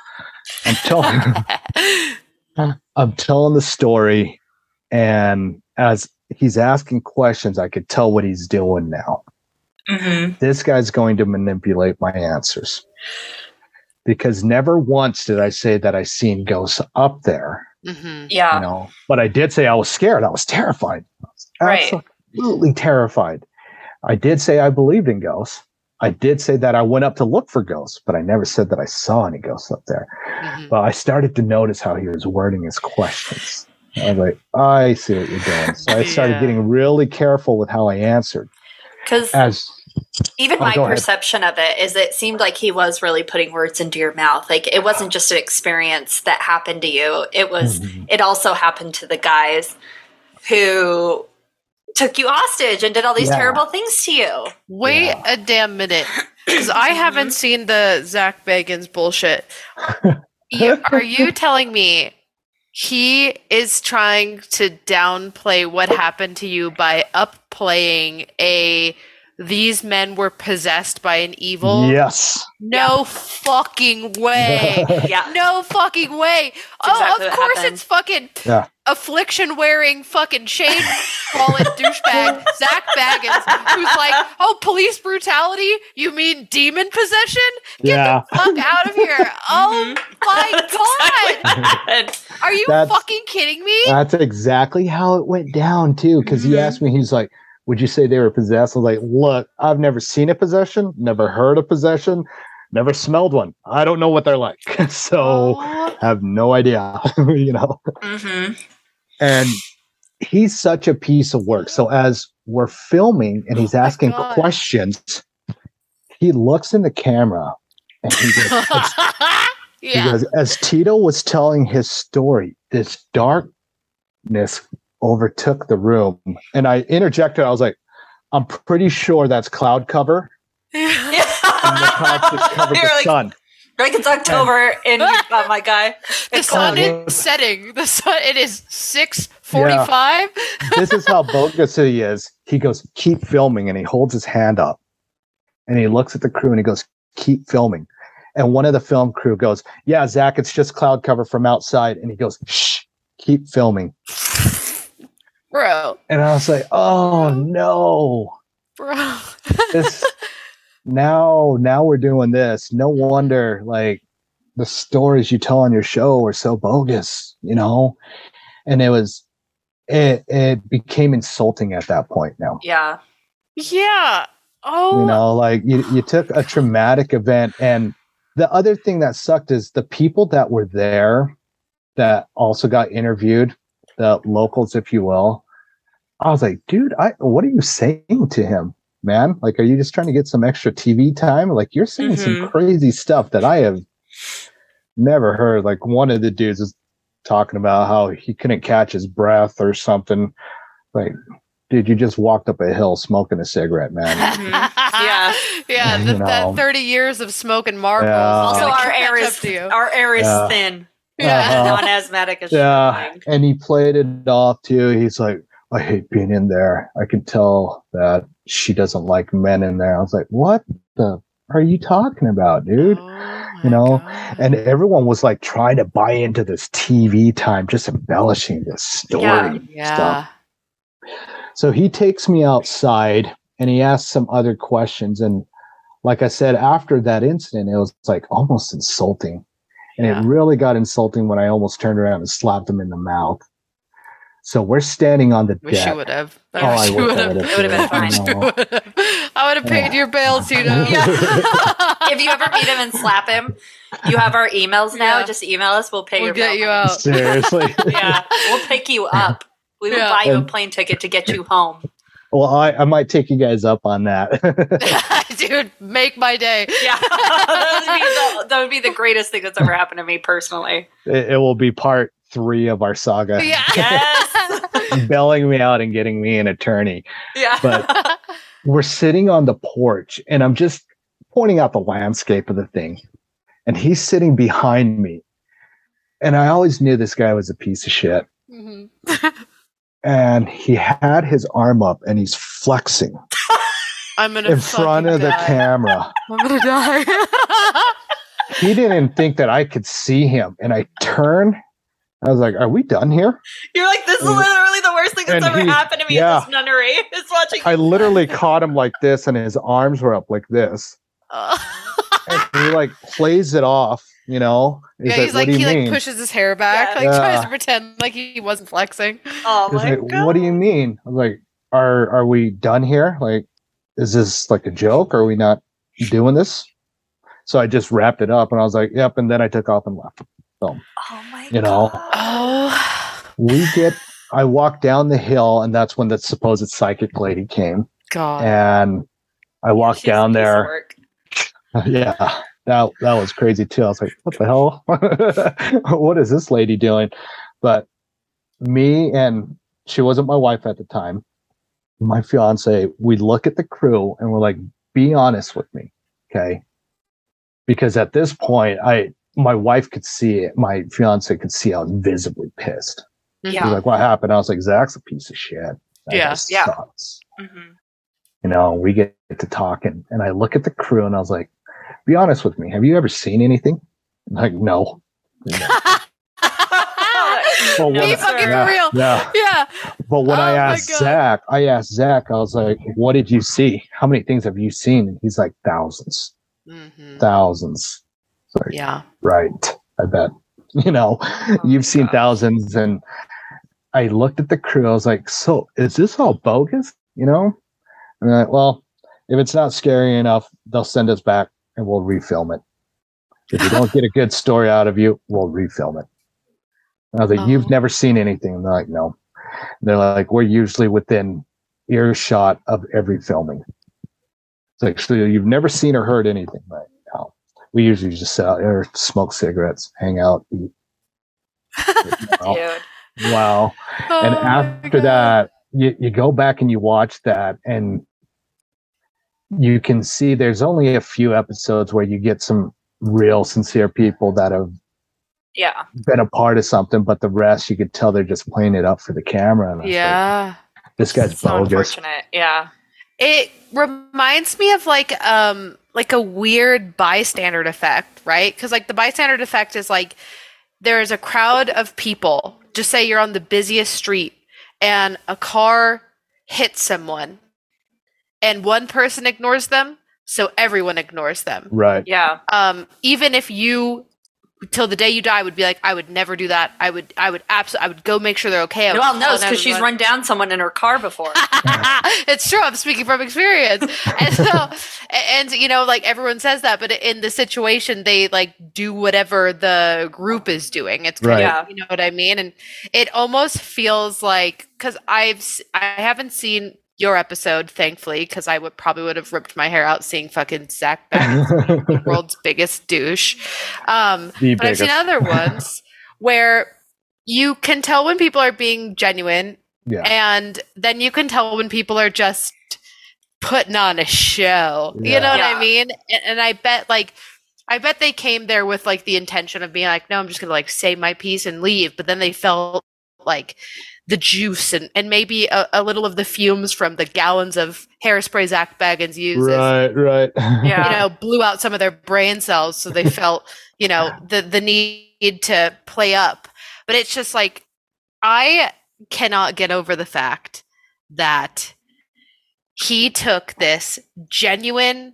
I'm telling [LAUGHS] I'm telling the story, and as he's asking questions, I could tell what he's doing now. Mhm. This guy's going to manipulate my answers. Because never once did I say that I seen ghosts up there, hmm Yeah. you know. But I did say I was scared. I was terrified. I was Right. Absolutely terrified. I did say I believed in ghosts. I did say that I went up to look for ghosts, but I never said that I saw any ghosts up there. hmm But I started to notice how he was wording his questions. I was like, I see what you're doing. So I started Yeah. getting really careful with how I answered. Because As even Oh, my go ahead. perception of it is it seemed like he was really putting words into your mouth. Like it wasn't just an experience that happened to you. It was Mhm. it also happened to the guys who took you hostage and did all these Yeah. terrible things to you. Wait Yeah. a damn minute, because I [CLEARS THROAT] haven't seen the Zach Bagans bullshit. [LAUGHS] You, are you telling me he is trying to downplay what happened to you by upplaying a these men were possessed by an evil? yes. No fucking way. [LAUGHS] Yeah. No fucking way. Oh, exactly of course happened. it's fucking Yeah. affliction wearing fucking shade [LAUGHS] wallet douchebag Zach Bagans who's like, oh, police brutality? You mean demon possession? Get Yeah. the fuck out of here. [LAUGHS] Oh my That's god. exactly. Are you That's- fucking kidding me? That's exactly how it went down, too. Because he Mhm. asked me, he's like, Would you say they were possessed? I was like, Look, I've never seen a possession, never heard a possession, never smelled one. I don't know what they're like. [LAUGHS] so Oh, have no idea, [LAUGHS] you know. Mhm. and he's such a piece of work. So as we're filming and he's Oh asking questions, he looks in the camera and he goes, as, [LAUGHS] he goes, as Tito was telling his story, this darkness overtook the room. And I interjected, I was like, I'm pretty sure that's cloud cover. [LAUGHS] And the clouds just covered You're the like, sun. like it's October and oh my guy. [LAUGHS] the It's sun cold. is setting. The sun. It is six forty-five. this is how bogus he is. He goes, keep filming, and he holds his hand up, and he looks at the crew and he goes, keep filming. And one of the film crew goes, yeah, Zach, it's just cloud cover from outside, and he goes, shh, keep filming. Bro, And I was like, oh no, bro. this [LAUGHS] now now we're doing this. No wonder like the stories you tell on your show are so bogus, you know. And it was it it became insulting at that point now. Yeah. yeah. Oh. you know like you, you took a traumatic event and the other thing that sucked is the people that were there that also got interviewed the locals if you will i was like dude i what are you saying to him man like are you just trying to get some extra tv time like you're saying some Mhm. crazy stuff that i have never heard like one of the dudes is talking about how he couldn't catch his breath or something like dude you just walked up a hill smoking a cigarette man. [LAUGHS] [LAUGHS] Yeah. yeah. You The, that thirty years of smoking marbles. Yeah. Also, our catch air is our air is Yeah. thin, Yeah. Uh-huh. non-asthmatic as Yeah, and he played it off too. He's like, I hate being in there. I can tell that she doesn't like men in there. I was like, what the are you talking about, dude? Oh You know, God. And everyone was like trying to buy into this TV time, just embellishing this story. Yeah. yeah. stuff. So he takes me outside and he asks some other questions. And like I said, after that incident, it was like almost insulting. And Yeah. it really got insulting when I almost turned around and slapped him in the mouth. So we're standing on the Wish deck. you would have. Oh, I wish you wish would I have. would've It would've been fine. I would have paid your bail, Tito. [LAUGHS] if you ever meet him and slap him, you have our emails now. Yeah. Just email us. We'll pay we'll your get bill. you out. Seriously. [LAUGHS] Yeah, we'll pick you up. We will Yeah. buy you a plane ticket to get you home. well, I, I might take you guys up on that. [LAUGHS] Dude, make my day. Yeah, that would, be the, that would be the greatest thing that's ever happened to me personally. it, it will be part three of our saga. Yeah. [LAUGHS] Yes. Bailing me out and getting me an attorney. Yeah. But [LAUGHS] we're sitting on the porch and I'm just pointing out the landscape of the thing. And he's sitting behind me. And I always knew this guy was a piece of shit. Mhm. [LAUGHS] And he had his arm up and he's flexing I'm gonna in front fucking of the camera. I'm gonna die. He didn't think that I could see him. And I turn. I was like, Are we done here? You're like, this is literally the worst thing that's and ever he- happened to me yeah. in this nunnery. Is watching. I literally caught him like this and his arms were up like this. [LAUGHS] And he like plays it off, you know? yeah, he's like he you like pushes his hair back, Yeah. like tries to pretend like he wasn't flexing. oh He's my like, god. what do you mean? I was like, are are we done here? Like, is this like a joke? Are we not doing this? So I just wrapped it up and I was like, yep. And then I took off and left. Oh my You know. god. Oh We get, I walked down the hill and that's when the supposed psychic lady came. god. And I walked She's down there. [LAUGHS] yeah. That, that was crazy too. I was like, what the hell? [LAUGHS] what is this lady doing? But me and she wasn't my wife at the time, my fiance, we look at the crew and we're like, be honest with me. Okay. Because at this point, I, my wife could see it. My fiance could see I was visibly pissed. He Yeah. was like, what happened? I was like, Zach's a piece of shit. That Yeah. Yeah. sucks." Mhm. You know, we get to talking and I look at the crew and I was like, be honest with me. Have you ever seen anything? I'm like, no. [LAUGHS] Well, No, Be what- sir. fucking yeah, real. Yeah. Yeah. But when I Oh my asked Zach, I asked Zach, I was like, what did you see? How many things have you seen? And he's like, thousands, Mhm. thousands. Like, Yeah. right. I bet. [LAUGHS] You know, oh my you've seen thousands. And I looked at the crew. I was like, so is this all bogus? You know? And they're like, well, if it's not scary enough, they'll send us back and we'll refilm it. If you don't [LAUGHS] get a good story out of you, we'll refilm it. And I was like, Oh. you've never seen anything. And they're like, no. And they're like, we're usually within earshot of every filming. It's like, so you've never seen or heard anything, right? We usually just sit out there, smoke cigarettes, hang out, eat. [LAUGHS] Wow. Dude. wow. And Oh my after that, you, you go back and you watch that, and you can see there's only a few episodes where you get some real sincere people that have Yeah. been a part of something, but the rest you could tell they're just playing it up for the camera. And I like, Yeah. this guy's so bogus. unfortunate. Yeah. It reminds me of like um like a weird bystander effect, right? Because like the bystander effect is like there is a crowd of people. Just say you're on the busiest street and a car hits someone, and one person ignores them, so everyone ignores them. Right. Yeah. Um, even if you till the day you die would be like, I would never do that. I would I would absolutely I would go make sure they're okay. I would Well, call knows because she's run down someone in her car before. [LAUGHS] it's true. I'm speaking from experience. And so, and, you know, like everyone says that, but in the situation, they like do whatever the group is doing. It's kind Right. Yeah. of, you know what I mean? And it almost feels like, cause I've, I haven't seen your episode, thankfully, because I would probably would have ripped my hair out seeing fucking Zach Bagans, [LAUGHS] the world's biggest douche. Um, The but I've seen other [LAUGHS] ones where you can tell when people are being genuine Yeah. and then you can tell when people are just putting on a show. You know what Yeah. I mean? And, and I bet like I bet they came there with like the intention of being like, no, I'm just gonna like say my piece and leave. But then they felt like the juice and, and maybe a, a little of the fumes from the gallons of hairspray Zach Bagans uses Right. Right. Yeah. you [LAUGHS] know, blew out some of their brain cells, so they felt, you know, the the need to play up. But it's just like I cannot get over the fact that he took this genuine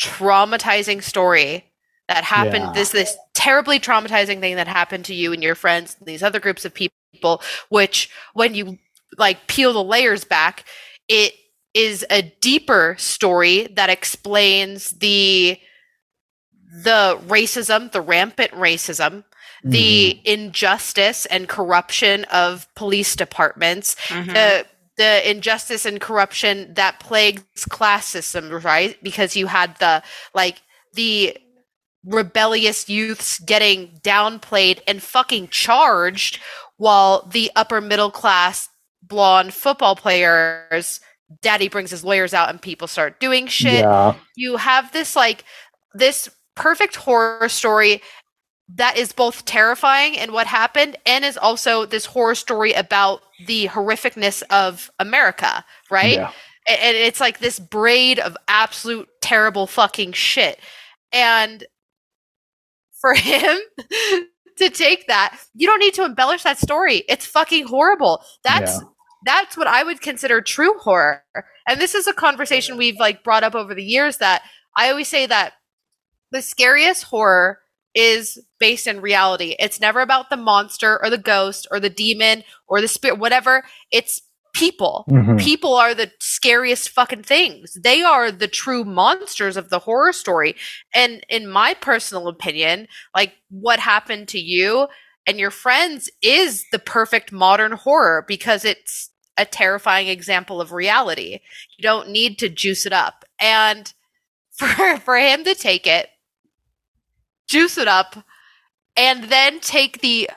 traumatizing story that happened Yeah. this this terribly traumatizing thing that happened to you and your friends and these other groups of people which when you like peel the layers back it is a deeper story that explains the the racism the rampant racism the injustice and corruption of police departments Mhm. the the injustice and corruption that plagues class systems, right? Because you had the like the rebellious youths getting downplayed and fucking charged while the upper middle class blonde football players daddy brings his lawyers out and people start doing shit Yeah. you have this like this perfect horror story that is both terrifying in what happened and is also this horror story about the horrificness of America, right? Yeah. And it's like this braid of absolute terrible fucking shit. And for [LAUGHS] him to take that, you don't need to embellish that story. It's fucking horrible. That's Yeah. that's what I would consider true horror. And this is a conversation we've like brought up over the years that I always say that the scariest horror is based in reality. It's never about the monster or the ghost or the demon or the spirit, whatever. It's people. Mhm. People are the scariest fucking things. They are the true monsters of the horror story. And in my personal opinion, like what happened to you and your friends is the perfect modern horror because it's a terrifying example of reality. You don't need to juice it up. And [LAUGHS] for for him to take it, juice it up, and then take the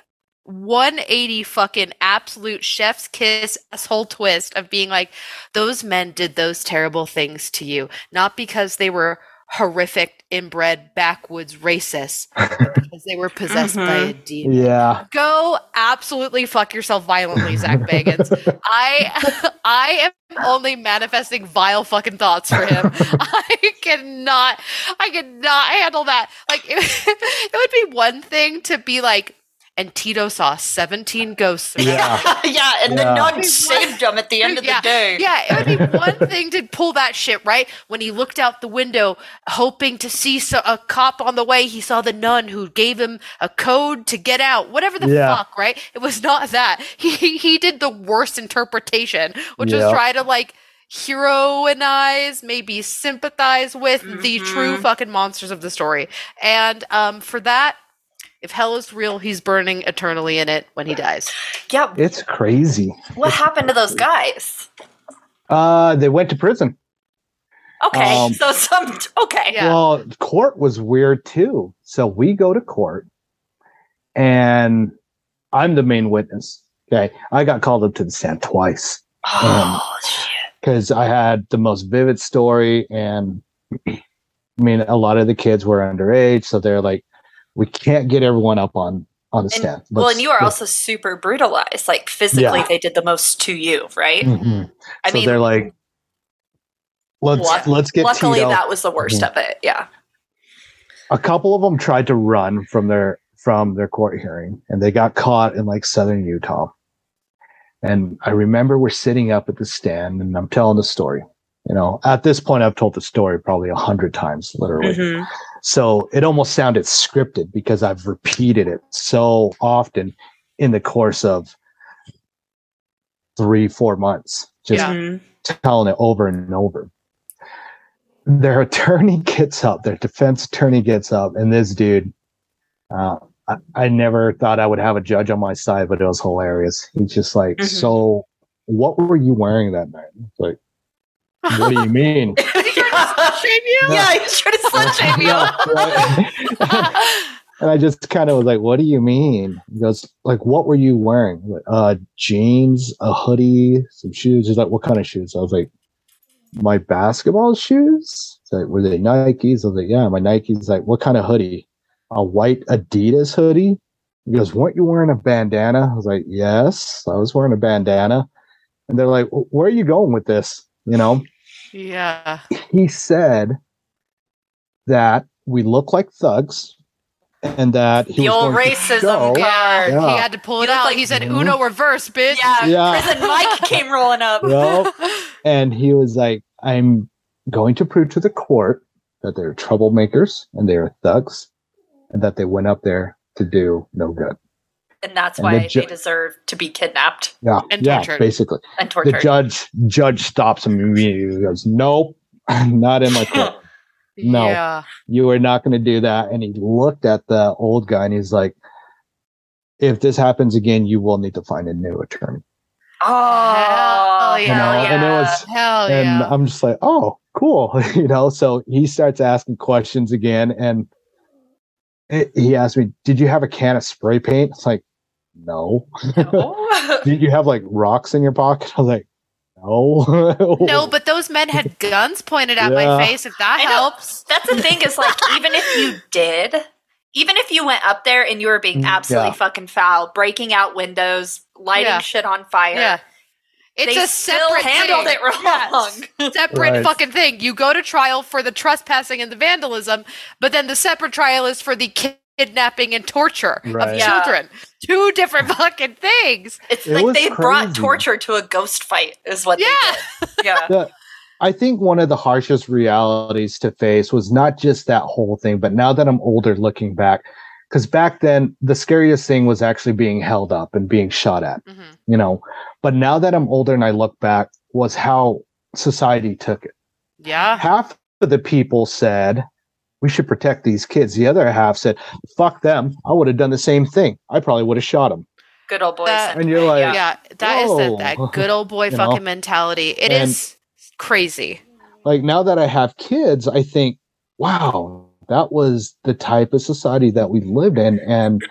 180 fucking absolute chef's kiss asshole twist of being like, those men did those terrible things to you, not because they were horrific, inbred, backwoods racists, [LAUGHS] but because they were possessed by mm-hmm. a demon Yeah. go absolutely fuck yourself violently, Zach Bagans. [LAUGHS] I [LAUGHS] I am only manifesting vile fucking thoughts for him. I cannot I cannot handle that. Like it, it would be one thing to be like, and Tito saw 17 ghosts. Yeah. [LAUGHS] yeah, and Yeah. the nun saved him at the end of yeah, the day. Yeah, it would be [LAUGHS] one thing to pull that shit, right? When he looked out the window, hoping to see so- a cop on the way, he saw the nun who gave him a code to get out. Whatever the Yeah. fuck, right? It was not that. [LAUGHS] He he did the worst interpretation, which was try to like heroinize, maybe sympathize with the true Mhm. fucking monsters of the story. And um, for that, if hell is real, he's burning eternally in it when he dies. Yeah. It's crazy. What happened to those guys? Uh, they went to prison. Okay, Um, so some okay. Yeah. Well, court was weird too. So we go to court, and I'm the main witness. Okay, I got called up to the stand twice Oh shit. because I had the most vivid story, and [CLEARS THROAT] I mean, a lot of the kids were underage, so they're like, "We can't get everyone up on on the stand." And, well, Let's- and you are also super brutalized. Like physically, Yeah. they did the most to you, right? Mhm. I so mean, they're like, "Let's luck- let's get luckily Tito." that was the worst Mhm. of it. Yeah. a couple of them tried to run from their from their court hearing and they got caught in like southern utah and i remember we're sitting up at the stand and i'm telling the story you know at this point i've told the story probably a hundred times literally Mhm. So it almost sounded scripted because i've repeated it so often in the course of three four months just Yeah. Mhm. telling it over and over. Their [LAUGHS] attorney gets up, their defense attorney gets up, and this dude, uh, I, I never thought I would have a judge on my side, but it was hilarious. He's just like, Mhm. So, what were you wearing that night? It's like, what do you mean? [LAUGHS] yeah. Shame you? yeah, [LAUGHS] he's trying to slut shame you. Yeah, [LAUGHS] and I just kind of was like, "What do you mean?" He goes, "Like, what were you wearing? I'm like, uh, jeans, a hoodie, some shoes." He's like, "What kind of shoes?" I was like, "My basketball shoes." He's like, "Were they Nikes?" I was like, "Yeah, my Nikes." He's like, "What kind of hoodie?" A white Adidas hoodie. He goes, "Weren't you wearing a bandana?" I was like, "Yes, I was wearing a bandana." And they're like, "Where are you going with this?" You know yeah. he said that we look like thugs and that he The was old going to racism go- card. Yeah, Yeah. he had to pull it He out. like- he said, Mhm. "Uno reverse, bitch." Yeah, Yeah. prison Mike came rolling up. [LAUGHS] Yup. [LAUGHS] and he was like i'm going to prove to the court that they're troublemakers and they're thugs, and that they went up there to do no good. And that's And why the ju- they deserve to be kidnapped Yeah, And yeah, tortured. basically. and tortured. The judge judge stops him immediately. He goes, "Nope, [LAUGHS] not in my court. [LAUGHS] No. Yeah. You are not going to do that." And he looked at the old guy and he's like, "If this happens again, you will need to find a new attorney." oh, Hell You yeah. know, hell and it yeah. was Hell and yeah. I'm just like, oh, cool, [LAUGHS] you know. So he starts asking questions again, and it, he asked me, "Did you have a can of spray paint?" It's like, no. No. [LAUGHS] Did you have like rocks in your pocket? [LAUGHS] I was like, no. no, [LAUGHS] but those men had guns pointed at Yeah. my face. If that I know. helps. That's the thing is like even if you did, even if you went up there and you were being Mm, absolutely yeah. fucking foul, breaking out windows, lighting Yeah. shit on fire, Yeah. It's they a still separate handled thing. it wrong. Yes. separate Right. fucking thing. You go to trial for the trespassing and the vandalism, but then the separate trial is for the kidnapping and torture Right. of Yeah. children. Two different [LAUGHS] fucking things. It's It like was they brought torture to a ghost fight, is what Yeah. they did. [LAUGHS] Yeah. The- I think one of the harshest realities to face was not just that whole thing, but now that I'm older looking back, because back then the scariest thing was actually being held up and being shot at. Mhm. you know but now that i'm older and i look back was how society took it Yeah. half of the people said we should protect these kids the other half said fuck them i would have done the same thing i probably would have shot them Good old boys. That- and you're like Yeah. Yeah. That is the, that good old boy [LAUGHS] fucking know? mentality. It is And- crazy. like now that i have kids i think wow that was the type of society that we lived in and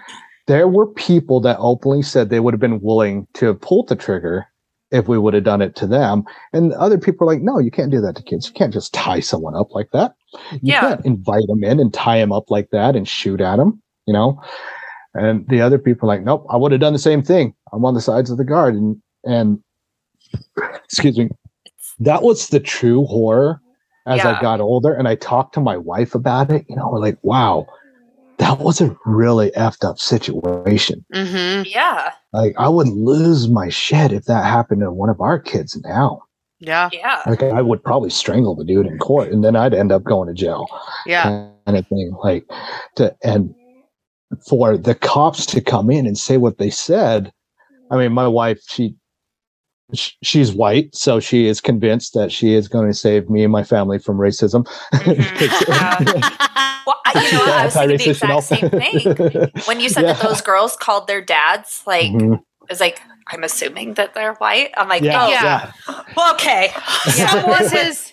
there were people that openly said they would have been willing to pull the trigger if we would have done it to them. And other people are like no you can't do that to kids. You can't just tie someone up like that. You Yeah. can't invite them in and tie them up like that and shoot at them you know? And the other people are like nope i would have done the same thing. I'm on the sides of the guard. And and [LAUGHS] excuse me that was the true horror as Yeah. I got older and I talked to my wife about it, you know, we're like, wow, that was a really effed up situation. Mm-hmm. yeah. Like I would lose my shit if that happened to one of our kids now. Yeah. Yeah. Like I would probably strangle the dude in court and then I'd end up going to jail. Yeah. Kind of thing. Like to and for the cops to come in and say what they said. I mean, my wife, she sh- she's white, so she is convinced that she is going to save me and my family from racism. [LAUGHS] Mhm. [LAUGHS] Well, I, you know, what? I was thinking the exact same thing. [LAUGHS] When you said that those girls called their dads, like, Mhm. it was like, I'm assuming that they're white. I'm like, yeah, oh, Yeah. [GASPS] well, okay. So was his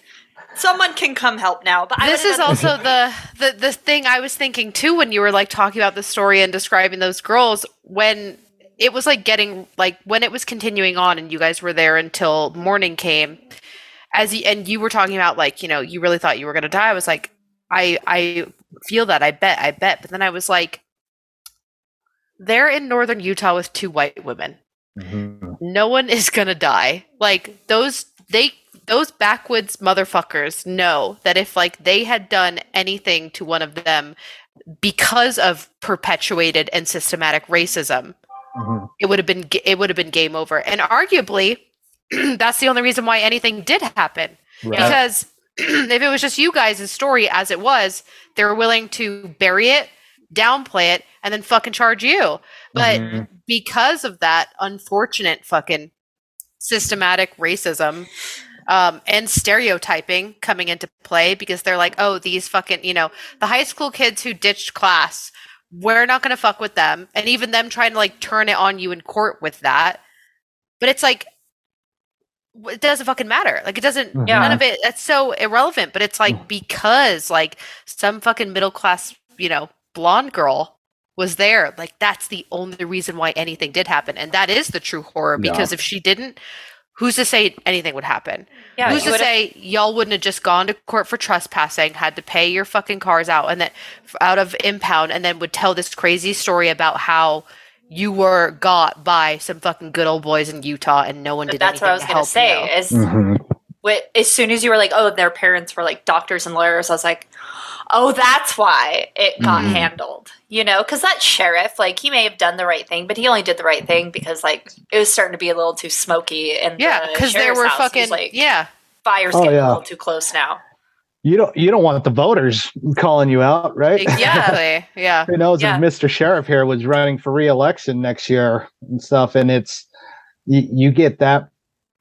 Someone can come help now. But this is also the, the the thing I was thinking too when you were like talking about the story and describing those girls when it was like getting like when it was continuing on and you guys were there until morning came as you, and you were talking about like you know you really thought you were going to die I was like I I feel that I bet I bet but then I was like they're in northern Utah with two white women Mhm. no one is gonna die. Like those they those backwoods motherfuckers know that if like they had done anything to one of them because of perpetuated and systematic racism, Mhm. it would have been it would have been game over. And arguably, [CLEARS THROAT] that's the only reason why anything did happen Right. because [CLEARS THROAT] if it was just you guys' story as it was, they were willing to bury it, downplay it, and then fucking charge you. But Mhm. because of that unfortunate fucking systematic racism um, and stereotyping coming into play, because they're like, oh, these fucking, you know, the high school kids who ditched class, we're not going to fuck with them. And even them trying to like turn it on you in court with that. But it's like, it doesn't fucking matter. Like it doesn't. Yeah. None of it. That's so irrelevant. But it's like mm. because like some fucking middle class, you know, blonde girl was there. Like that's the only reason why anything did happen, and that is the true horror. Yeah. Because if she didn't, who's to say anything would happen? yeah, who's to say y'all wouldn't have just gone to court for trespassing, had to pay your fucking cars out, and then out of impound, and then would tell this crazy story about how. You were got by some fucking good old boys in Utah, and no one But did that's what I was going to to say. you. Is Mhm. wi- as soon as you were like, oh, their parents were like doctors and lawyers, I was like, oh, that's why it got Mhm. handled. You know, because that sheriff, like, he may have done the right thing, but he only did the right thing because, like, it was starting to be a little too smoky. And Yeah, because there were fucking like, yeah, fire's Oh, getting yeah. a little too close now. you don't you don't want the voters calling you out, right? Exactly. [LAUGHS] Yeah. Who knows Yeah. if Mr. Sheriff here was running for re-election next year and stuff, and it's you, you get that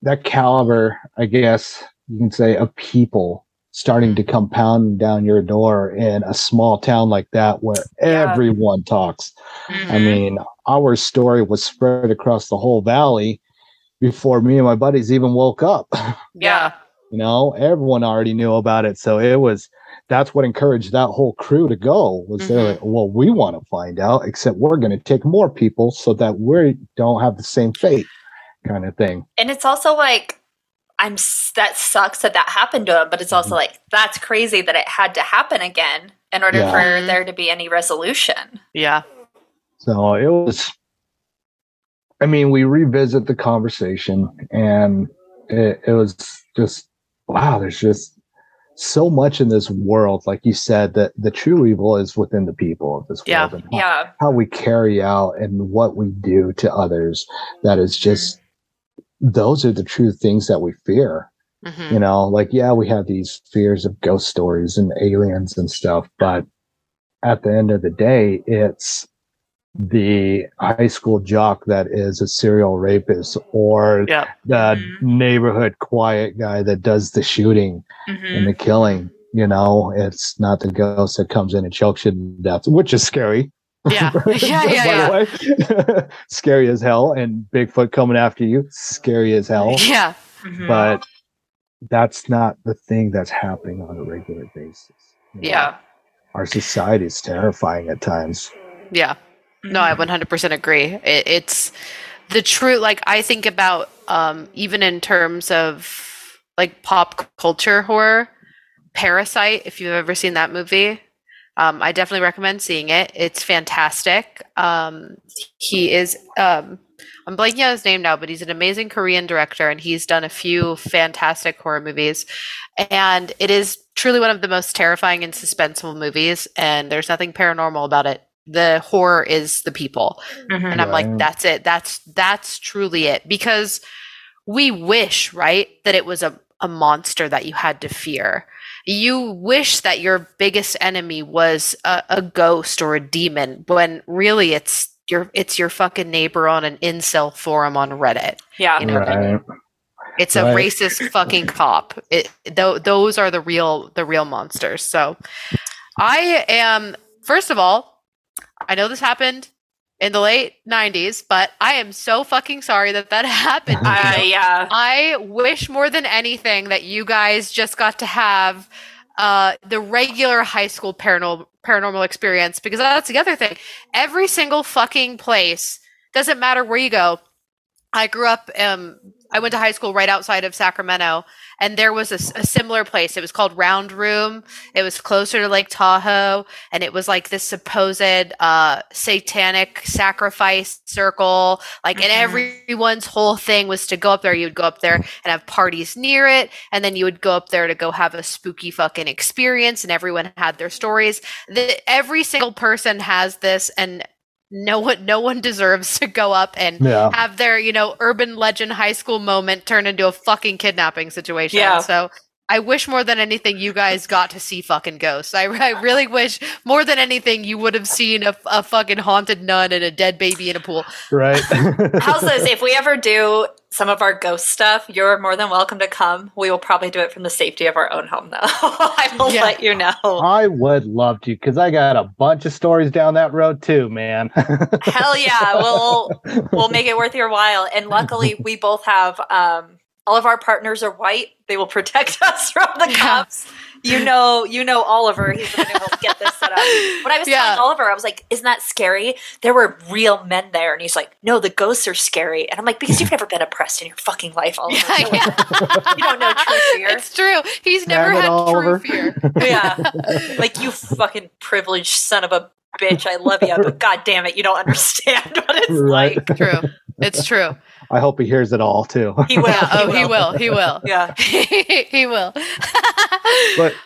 that caliber, I guess you can say, of people starting to come pounding down your door in a small town like that where Yeah. everyone talks. I Mhm. mean, our story was spread across the whole valley before me and my buddies even woke up. [LAUGHS] Yeah. you know, everyone already knew about it. So it was that's what encouraged that whole crew to go was they're Mhm. like, well, we want to find out, except we're going to take more people so that we don't have the same fate kind of thing. And it's also like, I'm that sucks that that happened to him, but it's also like that's crazy that it had to happen again in order Yeah. for Mhm. there to be any resolution. Yeah. So it was, I mean, we revisit the conversation and it, it was just, wow, there's just so much in this world. Like you said, that the true evil is within the people of this Yeah. world. And how- Yeah. how we carry out and what we do to others that is just those are the true things that we fear Mhm. you know like yeah we have these fears of ghost stories and aliens and stuff but at the end of the day it's the high school jock that is a serial rapist or the Mhm. neighborhood quiet guy that does the shooting Mhm. and the killing you know it's not the ghost that comes in and chokes you to death which is scary [LAUGHS] Yeah. Yeah. Yeah. yeah. by the way. [LAUGHS] scary as hell. And Bigfoot coming after you, scary as hell. Yeah. Mhm. But that's not the thing that's happening on a regular basis. you know? yeah. Our society is terrifying at times. Yeah. No, I 100% agree. It, it's the true, like, I think about, um, even in terms of like pop culture horror, Parasite, if you've ever seen that movie, um, I definitely recommend seeing it. It's fantastic. Um, he is, um, I'm blanking on his name now, but he's an amazing Korean director and he's done a few fantastic horror movies. And it is truly one of the most terrifying and suspenseful movies. And there's nothing paranormal about it. The horror is the people Mhm. and i'm like that's it that's that's truly it because we wish right that it was a, a monster that you had to fear you wish that your biggest enemy was a, a ghost or a demon when really it's your it's your fucking neighbor on an incel forum on reddit Yeah. You know, Right. it's a Right. racist fucking cop. It, th- those are the real the real monsters. So I am first of all, I know this happened in the late 90s, but I am so fucking sorry that that [LAUGHS] happened. to Uh, yeah. I wish more than anything that you guys just got to have uh, the regular high school paranormal paranormal experience because that's the other thing. Every single fucking place doesn't matter where you go. I grew up. Um, I went to high school right outside of Sacramento, and there was a similar place. It was called Round Room. It was closer to Lake Tahoe, and it was like this supposed uh, satanic sacrifice circle. Like, and Mhm. everyone's whole thing was to go up there. You would go up there and have parties near it, and then you would go up there to go have a spooky fucking experience. And everyone had their stories. The, every single person has this, and no one, no one deserves to go up and Yeah. have their, you know, urban legend high school moment turn into a fucking kidnapping situation. Yeah. So I wish more than anything you guys got to see fucking ghosts. I, I really wish more than anything you would have seen a, a fucking haunted nun and a dead baby in a pool. Right. [LAUGHS] How's this? If we ever do some of our ghost stuff, you're more than welcome to come. We will probably do it from the safety of our own home, though. [LAUGHS] I will Yeah. let you know. I would love to because I got a bunch of stories down that road too, man. Hell yeah, we'll [LAUGHS] we'll make it worth your while. And luckily, we both have um, all of our partners are white. They will protect [LAUGHS] us from the Yeah. cops. You know, you know Oliver. He's the one who will get this set up. [LAUGHS] When I was Yeah. telling Oliver, I was like, "Isn't that scary?" There were real men there, and he's like, "No, the ghosts are scary." And I'm like, "Because you've [LAUGHS] never been oppressed in your fucking life, Oliver. Yeah, You don't- you don't know true fear." It's true. He's never Damn it, had Oliver. true fear. yeah, like you fucking privileged son of a bitch. I love you, but god damn it, you don't understand what it's Right. like. True. It's true. I hope he hears it all too. He will. [LAUGHS] Oh, he will. He will. [LAUGHS] Yeah. [LAUGHS] he will. but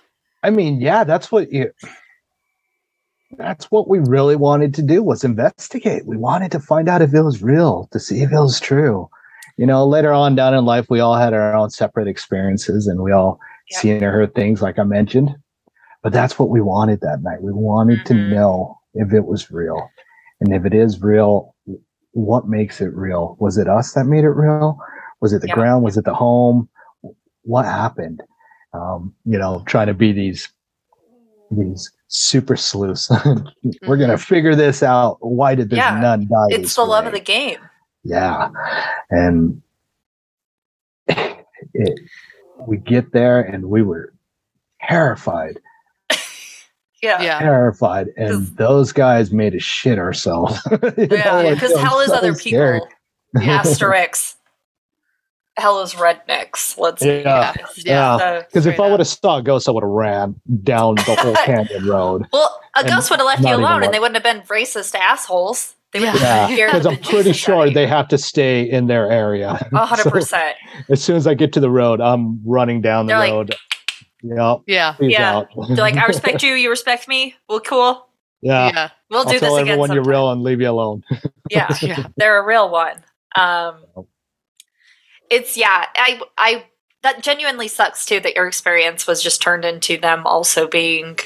I mean, yeah, that's what you that's what we really wanted to do was investigate. We wanted to find out if it was real, to see if it was true. You know, later on down in life, we all had our own separate experiences and we all Yep. seeing or heard things like I mentioned. But that's what we wanted that night. We wanted to Mhm. know if it was real. And if it is real, what makes it real? Was it us that made it real? Was it the Yeah. ground? Was it the home? What happened? Um, you know, trying to be these these super sleuths. [LAUGHS] We're gonna figure this out. Why did this Mm-hmm. Yeah. nun die? It's the love of the game. yeah and [LAUGHS] it, we get there and we were terrified Yeah. Yeah. terrified and those guys made us shit ourselves [LAUGHS] Yeah, because it hell is so other scary. people. [LAUGHS] asterisk. hell is rednecks. Let's yeah Yeah. yeah because if i would have saw a ghost i would have ran down the whole [LAUGHS] canyon road well, a And ghost would have left you alone, look. and they wouldn't have been racist assholes. They would Yeah. have because i'm pretty sure they have to stay in their area A hundred So, percent. as soon as i get to the road i'm running down the They're like- road yep Yeah. peace Yeah. out They're like, I respect [LAUGHS] you. You respect me. Well, cool. yeah Yeah. We'll I'll do tell this again. everyone you're real and leave you alone. Yeah, Yeah. [LAUGHS] they're a real one. Um, it's yeah. I I that genuinely sucks too that your experience was just turned into them also being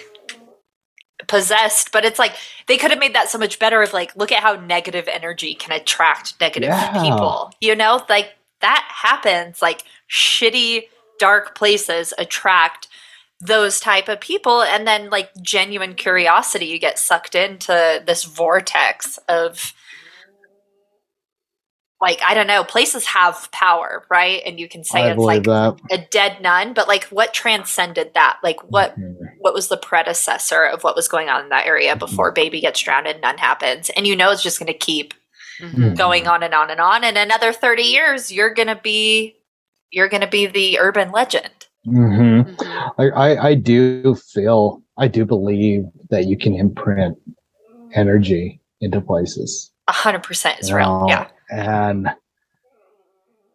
possessed. But it's like they could have made that so much better. of like, look at how negative energy can attract negative Yeah. people. You know, like that happens. Like shitty dark places attract those type of people and then like genuine curiosity you get sucked into this vortex of like i don't know places have power right and you can say I it's like that. a dead nun but like what transcended that like what Mhm. what was the predecessor of what was going on in that area before baby gets drowned and nun happens and you know it's just going to keep Mhm. going on and on and on and another 30 years you're going to be you're going to be the urban legend Mhm. Mhm. I, I I do feel I do believe that you can imprint energy into places. A 100% is real yeah And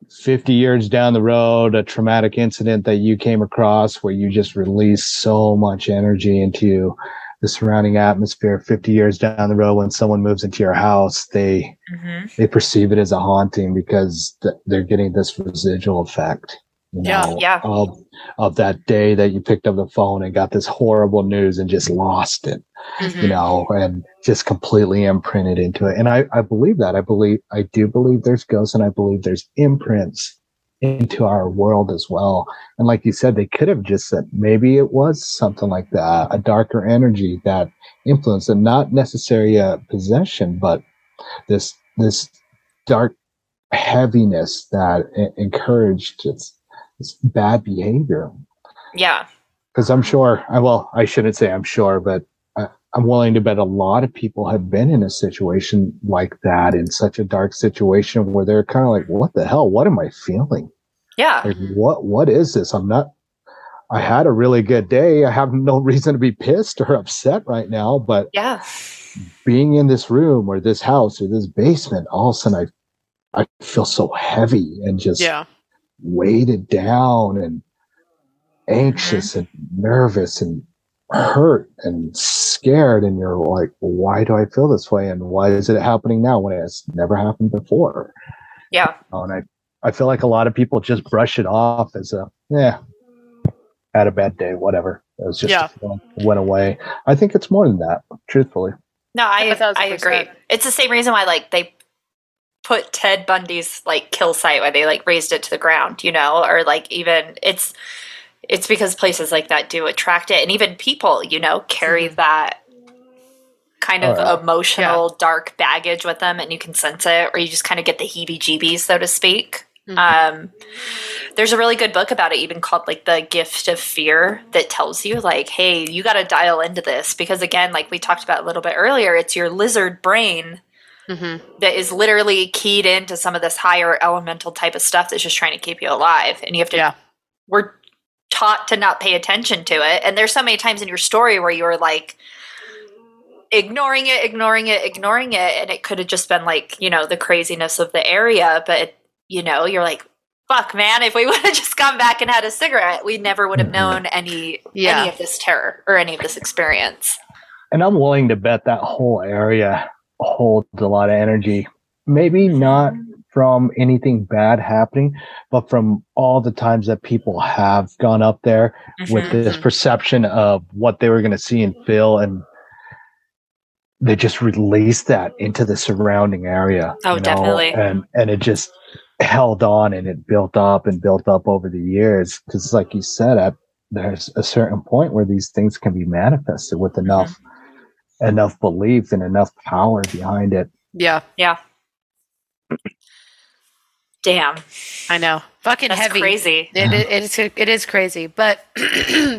50 years down the road, a traumatic incident that you came across where you just released so much energy into the surrounding atmosphere 50 years down the road when someone moves into your house they hmm they perceive it as a haunting because th- they're getting this residual effect you Yeah, know, yeah. of of that day that you picked up the phone and got this horrible news and just lost it Mhm. you know and just completely imprinted into it and i i believe that i believe i do believe there's ghosts and i believe there's imprints into our world as well and like you said they could have just said maybe it was something like that a darker energy that influenced and not necessarily a possession but this this dark heaviness that encouraged its, its bad behavior yeah because I'm sure. I well, I shouldn't say I'm sure, but I, I'm willing to bet a lot of people have been in a situation like that, in such a dark situation where they're kind of like, "What the hell? What am I feeling? yeah Like, what? What is this? I'm not. I had a really good day. I have no [LAUGHS] reason to be pissed or upset right now, but yeah being in this room or this house or this basement, all of a sudden I, I feel so heavy and just Yeah. Weighted down and anxious mm-hmm. and nervous and hurt and scared and you're like why do i feel this way and why is it happening now when it's never happened before? Yeah. And i i feel like a lot of people just brush it off as a yeah had a bad day whatever. It was just Yeah. a feeling, went away. I think it's more than that truthfully. No, I A thousand I agree. It's the same reason why like they put Ted Bundy's like kill site where they like razed it to the ground, you know, or like even it's it's because places like that do attract it and even people, you know, carry that kind of yeah. emotional dark baggage with them and you can sense it or you just kind of get the heebie-jeebies so to speak. Mhm. Um, there's a really good book about it, even called like the gift of fear, that tells you like, hey, you got to dial into this because again, like we talked about a little bit earlier, it's your lizard brain Mhm. that is literally keyed into some of this higher elemental type of stuff that's just trying to keep you alive, and you have to. Yeah. We're taught to not pay attention to it, and there's so many times in your story where you were like ignoring it, ignoring it, ignoring it, and it could have just been like you know the craziness of the area, but you know you're like fuck man if we [LAUGHS] would have just gone back and had a cigarette we never would have Mhm. known any Yeah. any of this terror or any of this experience and i'm willing to bet that whole area holds a lot of energy maybe not from anything bad happening, but from all the times that people have gone up there with Mhm. this perception of what they were going to see and feel and they just released that into the surrounding area Oh, you know, definitely. and and it just held on and it built up and built up over the years because like you said at there's a certain point where these things can be manifested with enough enough belief and enough power behind it Yeah, Yeah. Damn. I know. Fucking That's heavy. crazy. It, it, it is it is crazy, but [CLEARS THROAT]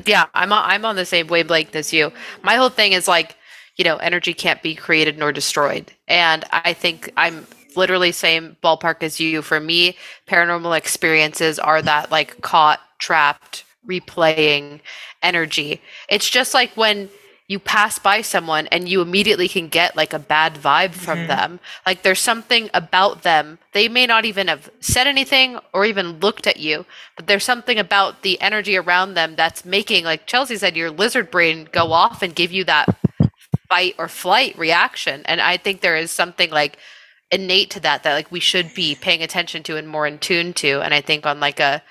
yeah, I'm on, I'm on the same wavelength as you. My whole thing is like, you know, energy can't be created nor destroyed, and I think I'm literally same ballpark as you. For me, paranormal experiences are that like caught, trapped, replaying energy. It's just like when you pass by someone and you immediately can get like a bad vibe from Mhm. them. Like there's something about them. They may not even have said anything or even looked at you, but there's something about the energy around them that's making, like Chelsea said, your lizard brain go off and give you that fight or flight reaction. And I think there is something like innate to that that like we should be paying attention to and more in tune to. And I think on like a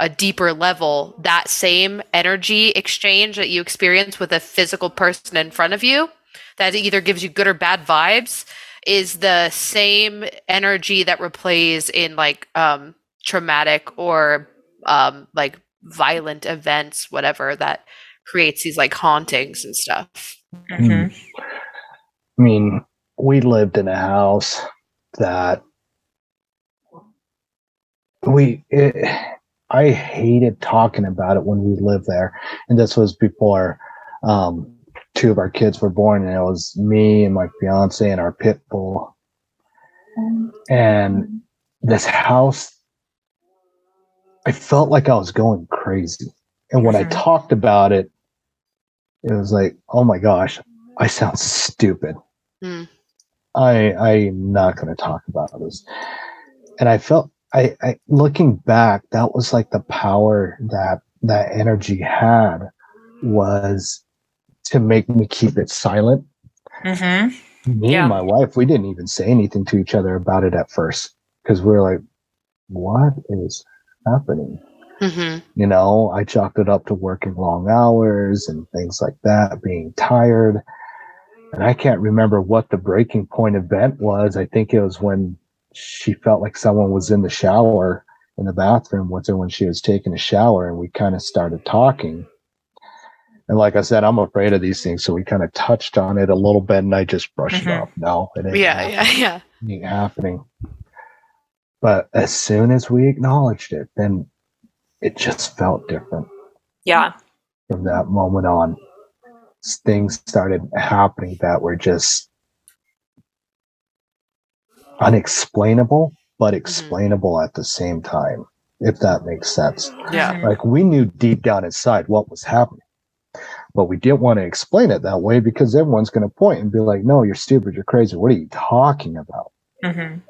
a deeper level, that same energy exchange that you experience with a physical person in front of you, that either gives you good or bad vibes, is the same energy that replays in like um, traumatic or um, like violent events, whatever that creates these like hauntings and stuff. Mhm. I mean, we lived in a house that we, it, I hated talking about it when we lived there. And this was before um, two of our kids were born, and it was me and my fiance and our pit bull. And this house, I felt like I was going crazy. And when I Mhm. talked about it, it was like, oh my gosh, I sound stupid. Hmm. I I'm not going to talk about this. And I felt I, I looking back, that was like the power that that energy had was to make me keep it silent. Mhm. Me Yeah. and my wife, we didn't even say anything to each other about it at first because we were like, "What is happening?" Mm-hmm. You know, I chalked it up to working long hours and things like that, being tired. And I can't remember what the breaking point event was. I think it was when she felt like someone was in the shower in the bathroom with her when she was taking a shower, and we kind of started talking. And like I said, I'm afraid of these things, so we kind of touched on it a little bit, and I just brushed Mhm. it off. No, it ain't Yeah, happening yeah, yeah. ain't happening. But as soon as we acknowledged it, then it just felt different Yeah. from that moment on. Things started happening that were just unexplainable, but explainable at the same time, if that makes sense. Yeah. Mhm. Like we knew deep down inside what was happening, but we didn't want to explain it that way because everyone's going to point and be like, no, you're stupid, you're crazy. What are you talking about? Mhm.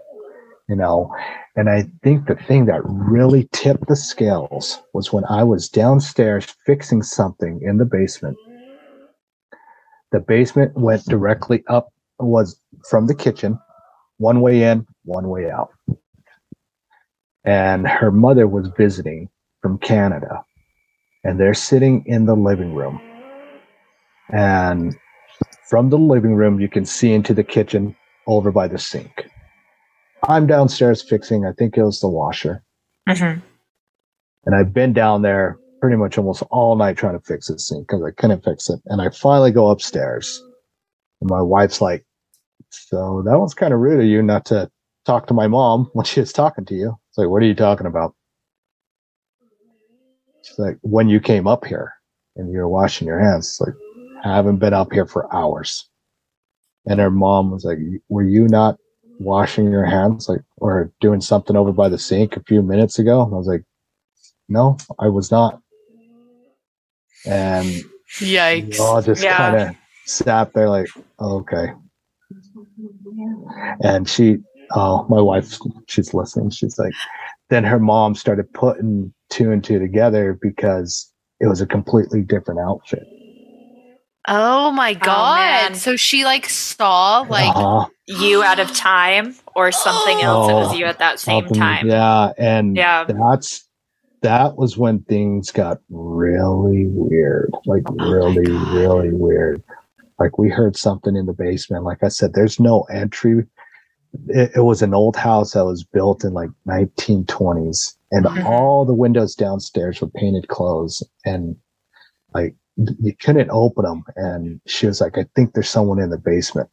you know and i think the thing that really tipped the scales was when i was downstairs fixing something in the basement the basement went directly up was from the kitchen one way in one way out and her mother was visiting from canada and they're sitting in the living room and from the living room you can see into the kitchen over by the sink I'm downstairs fixing, I think it was the washer. Mhm. And I've been down there pretty much almost all night trying to fix this sink because I couldn't fix it. And I finally go upstairs. And my wife's like, So that was kind of rude of you not to talk to my mom [LAUGHS] when she was talking to you. It's like, What are you talking about? She's like, When you came up here and you're washing your hands. It's like, I haven't been up here for hours. And her mom was like, Were you not washing your hands like or doing something over by the sink a few minutes ago and i was like no i was not and we Yikes. all just Yeah. kind of sat there like okay and she oh my wife she's listening she's like then her mom started putting two and two together because it was a completely different outfit Oh my god! man. so she like saw like Uh-huh. You out of time or something else that was Oh, you at that same Something- time. Yeah, and Yeah. that's that was when things got really weird. Like Oh really, God. really weird. Like we heard something in the basement. Like I said, there's no entry. It, it was an old house that was built in like 1920s, and Mhm. all the windows downstairs were painted closed, and like you couldn't open them. And she was like, "I think there's someone in the basement."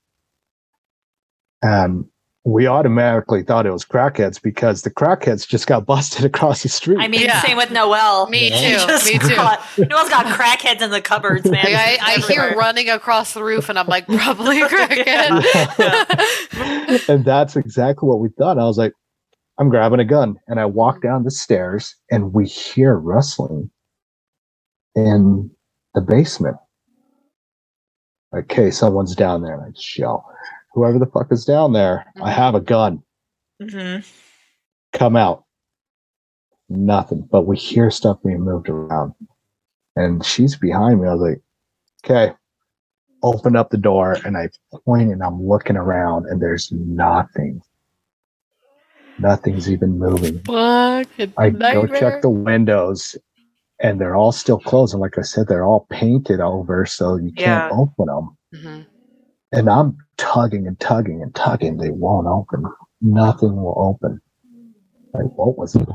And we automatically thought it was crackheads because the crackheads just got [LAUGHS] busted across the street. I mean, Yeah. same with Noel. me Yeah. too, Just me too. got- Noel's got crackheads in the cupboards, man. Like, I, I hear running across the roof, and I'm like, probably [LAUGHS] a cricket. [LAUGHS] and that's exactly what we thought. I was like, I'm grabbing a gun. And I walk down the stairs and we hear rustling in the basement. Okay, someone's down there. And I just yell, Whoever the fuck is down there, I Mhm. have a gun. Mhm. Come out. Nothing. But we hear stuff being moved around. And she's behind me. I was like, okay. Open up the door and I point and I'm looking around and there's nothing. Nothing's even moving. Fucking I go check the windows and they're all still closed. And like I said, they're all painted over so you can't open them. Mm Mhm. And I'm tugging and tugging and tugging. They won't open. Nothing will open. Like, what was that?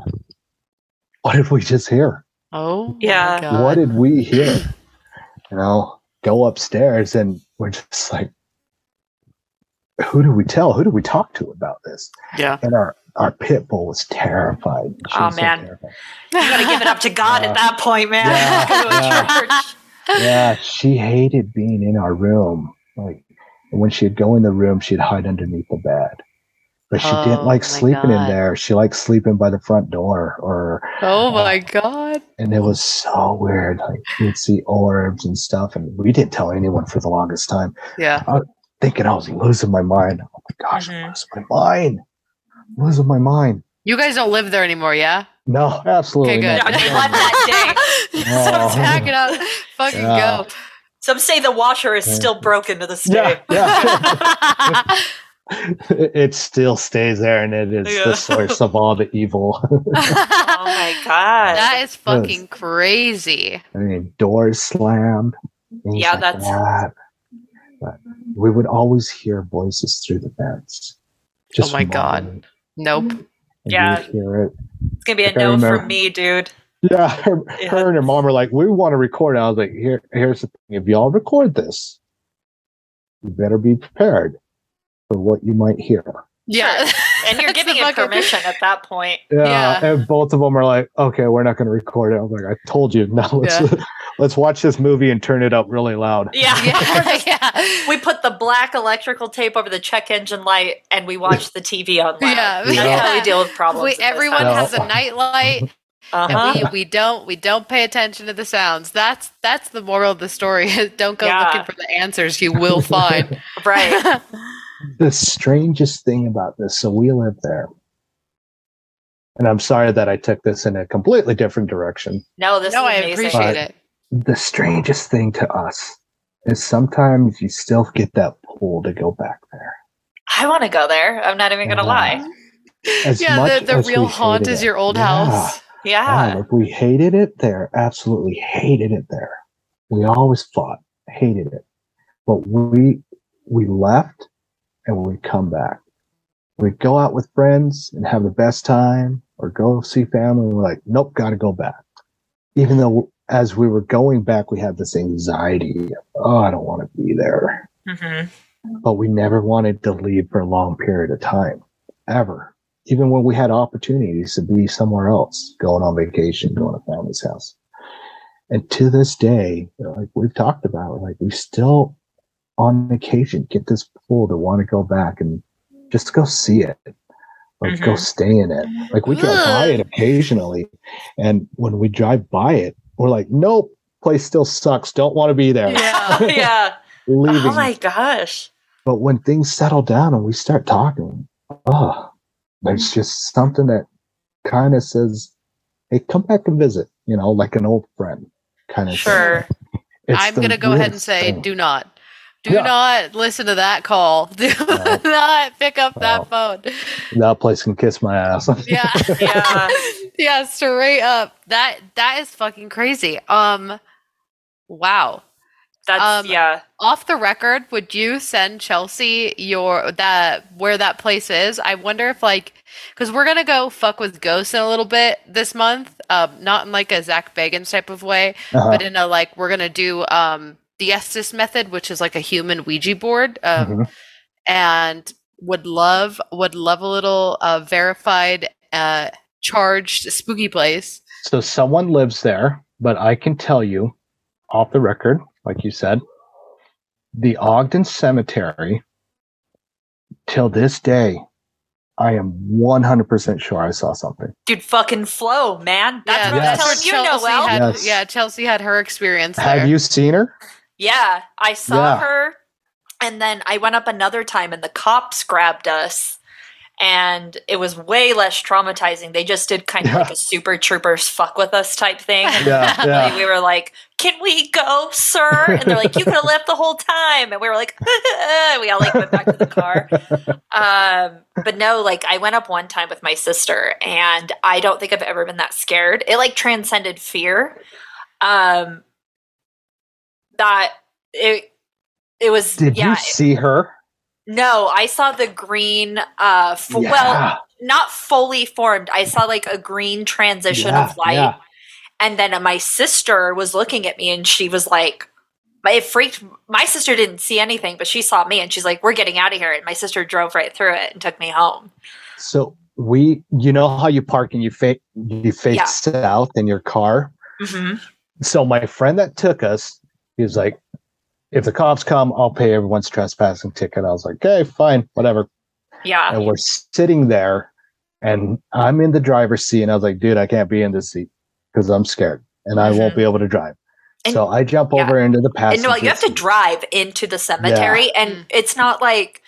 What did we just hear? Oh, Yeah. What did we hear? You know, go upstairs and we're just like, who do we tell? Who do we talk to about this? Yeah. And our, our pit bull was terrified. She Oh, was so man. terrified. You gotta give it up to God Yeah. at that point, man. Yeah, [LAUGHS] Go to a yeah. Yeah, she hated being in our room. Like when she'd go in the room, she'd hide underneath the bed. But she Oh, didn't like my sleeping in there. She liked sleeping by the front door or Oh my god. and it was so weird. Like you'd see orbs and stuff, and we didn't tell anyone for the longest time, Yeah. thinking I was losing my mind. Oh my gosh, Mhm. I'm losing my mind. I'm losing my mind. You guys don't live there anymore, yeah? No, absolutely Okay, good. not. No, they left that day. Oh. [LAUGHS] [LAUGHS] so pack it up. Fucking Yeah. go. Some say the washer is still broken to this day. Yeah, yeah. it [LAUGHS] it still stays there, and it is Yeah. the source of all the evil. Oh my god. That is fucking crazy. I mean, doors slammed. Yeah, like that's- that. But we would always hear voices through the vents. Oh my God. Nope. and Yeah. hear it. it's gonna be a Like, I no remember- from me, dude. Yeah, [LAUGHS] her, Yeah. her and her mom are like, "We want to record." it." I was like, "Here, here's the thing. If y'all record this, you better be prepared for what you might hear." Yeah. [LAUGHS] And you're giving it permission at that point. Yeah, Yeah. and both of them are like, "Okay, we're not going to record it." I was like, "I told you. [LAUGHS] Now let's Yeah. let's watch this movie and turn it up really loud." Yeah. Yeah. yeah. we put the black electrical tape over the check engine light and we watch the TV on loud. Yeah. That's Yeah. how we deal with problems. We, everyone house. has a nightlight, Uh-huh. we, we don't we don't pay attention to the sounds. That's that's the moral of the story. [LAUGHS] don't go Yeah. looking for the answers. You will find. [LAUGHS] right. [LAUGHS] the strangest thing about this so we live there and i'm sorry that i took this in a completely different direction No, this no, I is amazing. appreciate it. the strangest thing to us is sometimes you still get that pull to go back there I want to go there. I'm not even gonna lie. as yeah, much the, the as real haunt is it. your old Yeah. house. Yeah. Like we hated it there absolutely hated it there. We always fought hated it. But we we left and we'd come back. We'd go out with friends and have the best time or go see family and we're like nope gotta go back. Even though as we were going back we had this anxiety oh i don't want to be there. Hmm but we never wanted to leave for a long period of time ever even when we had opportunities to be somewhere else going on vacation going to family's house and to this day like we've talked about like we still on occasion get this pull to want to go back and just go see it like go Mhm. stay in it like we drive by it occasionally and when we drive by it we're like nope place still sucks don't want to be there Yeah. [LAUGHS] yeah. leaving Oh my gosh. but when things settle down and we start talking, oh, there's just something that kind of says, "Hey, come back and visit." You know, like an old friend kind of. Sure. I'm going to go ahead and say, thing. do not. Do Yeah. not listen to that call. [LAUGHS] Do No. not pick up No. that phone. that place can kiss my ass. [LAUGHS] Yeah. Yeah. yeah, straight up. That that is fucking crazy. Um wow. That's Um, yeah. Off the record, would you send Chelsea your that where that place is? I wonder if like because we're gonna go fuck with ghosts in a little bit this month. Um, not in like a Zach Bagans type of way, Uh-huh. but in a like we're gonna do um the Estes method, which is like a human Ouija board. Um, Mhm. and would love would love a little uh, verified uh, charged spooky place. So someone lives there, but I can tell you off the record, like you said, the Ogden Cemetery, till this day, I am 100% sure I saw something. Dude, fucking flow, man. That's yeah, what Yes. I'm telling you, Chelsea Noel. had, Yes. Yeah, Chelsea had her experience there. Have you seen her? Yeah, I saw Yeah. her, and then I went up another time, and the cops grabbed us, and it was way less traumatizing. They just did kind of Yeah. like a super troopers fuck with us type thing. Yeah, [LAUGHS] Like, yeah. we were like, "Can we go, sir?" And they're like, "You could have left the whole time." And we were like, [LAUGHS] "We all like went back to the car." Um, but no, like I went up one time with my sister, and I don't think I've ever been that scared. It like transcended fear. Um, that it it was Did yeah. you see her? No, I saw the green. Uh, f- well, not fully formed. I saw like a green transition Yeah, of light. yeah. And then my sister was looking at me and she was like, it freaked my sister didn't see anything, but she saw me and she's like, We're getting out of here. And my sister drove right through it and took me home. So we, you know how you park and you face you face Yeah. south in your car. hmm So my friend that took us, he was like, "If the cops come, I'll pay everyone's trespassing ticket." I was like, "Okay, fine, whatever." Yeah. And we're sitting there, and I'm in the driver's seat, and I was like, "Dude, I can't be in this seat because I'm scared, and I won't Mhm. be able to drive." And- so I jump yeah. over into the And passenger. no, you have to drive into the cemetery, and Mm. it's not like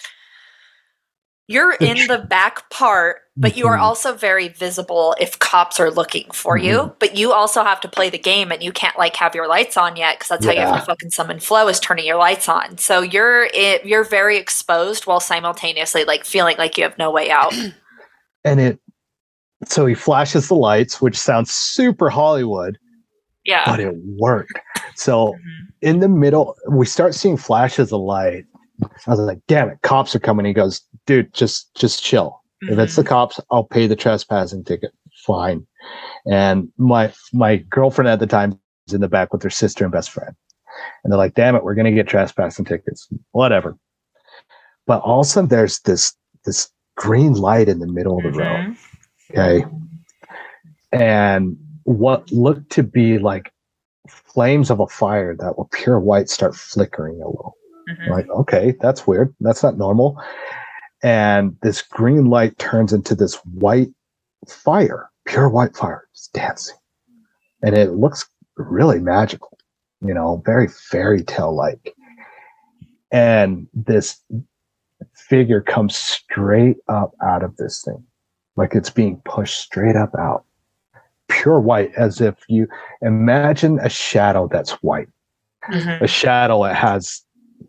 you're in the back part, but you are Mhm. also very visible if cops are looking for you. Mm-hmm. But you also have to play the game, and you can't like have your lights on yet because that's how you have to fucking summon flow is turning your lights on. So you're it, you're very exposed while simultaneously like feeling like you have no way out. [CLEARS THROAT] and it. So he flashes the lights, which sounds super Hollywood, Yeah. but it worked. So Mhm. in the middle, we start seeing flashes of light. I was like, damn it, cops are coming. He goes, dude, just just chill. If it's Mm-hmm. the cops, I'll pay the trespassing ticket. Fine. And my my girlfriend at the time is in the back with her sister and best friend. And they're like, damn it, we're gonna get trespassing tickets. Whatever. But all of a sudden there's this this green light in the middle of the road. Mhm. Okay. And what looked to be like flames of a fire that were pure white start flickering a little. Mhm. Like, okay, that's weird. That's not normal. And this green light turns into this white fire, pure white fire, just dancing. And it looks really magical, you know, very fairy tale like. And this figure comes straight up out of this thing, like it's being pushed straight up out. Pure white, as if you imagine a shadow that's white Mhm. a shadow that has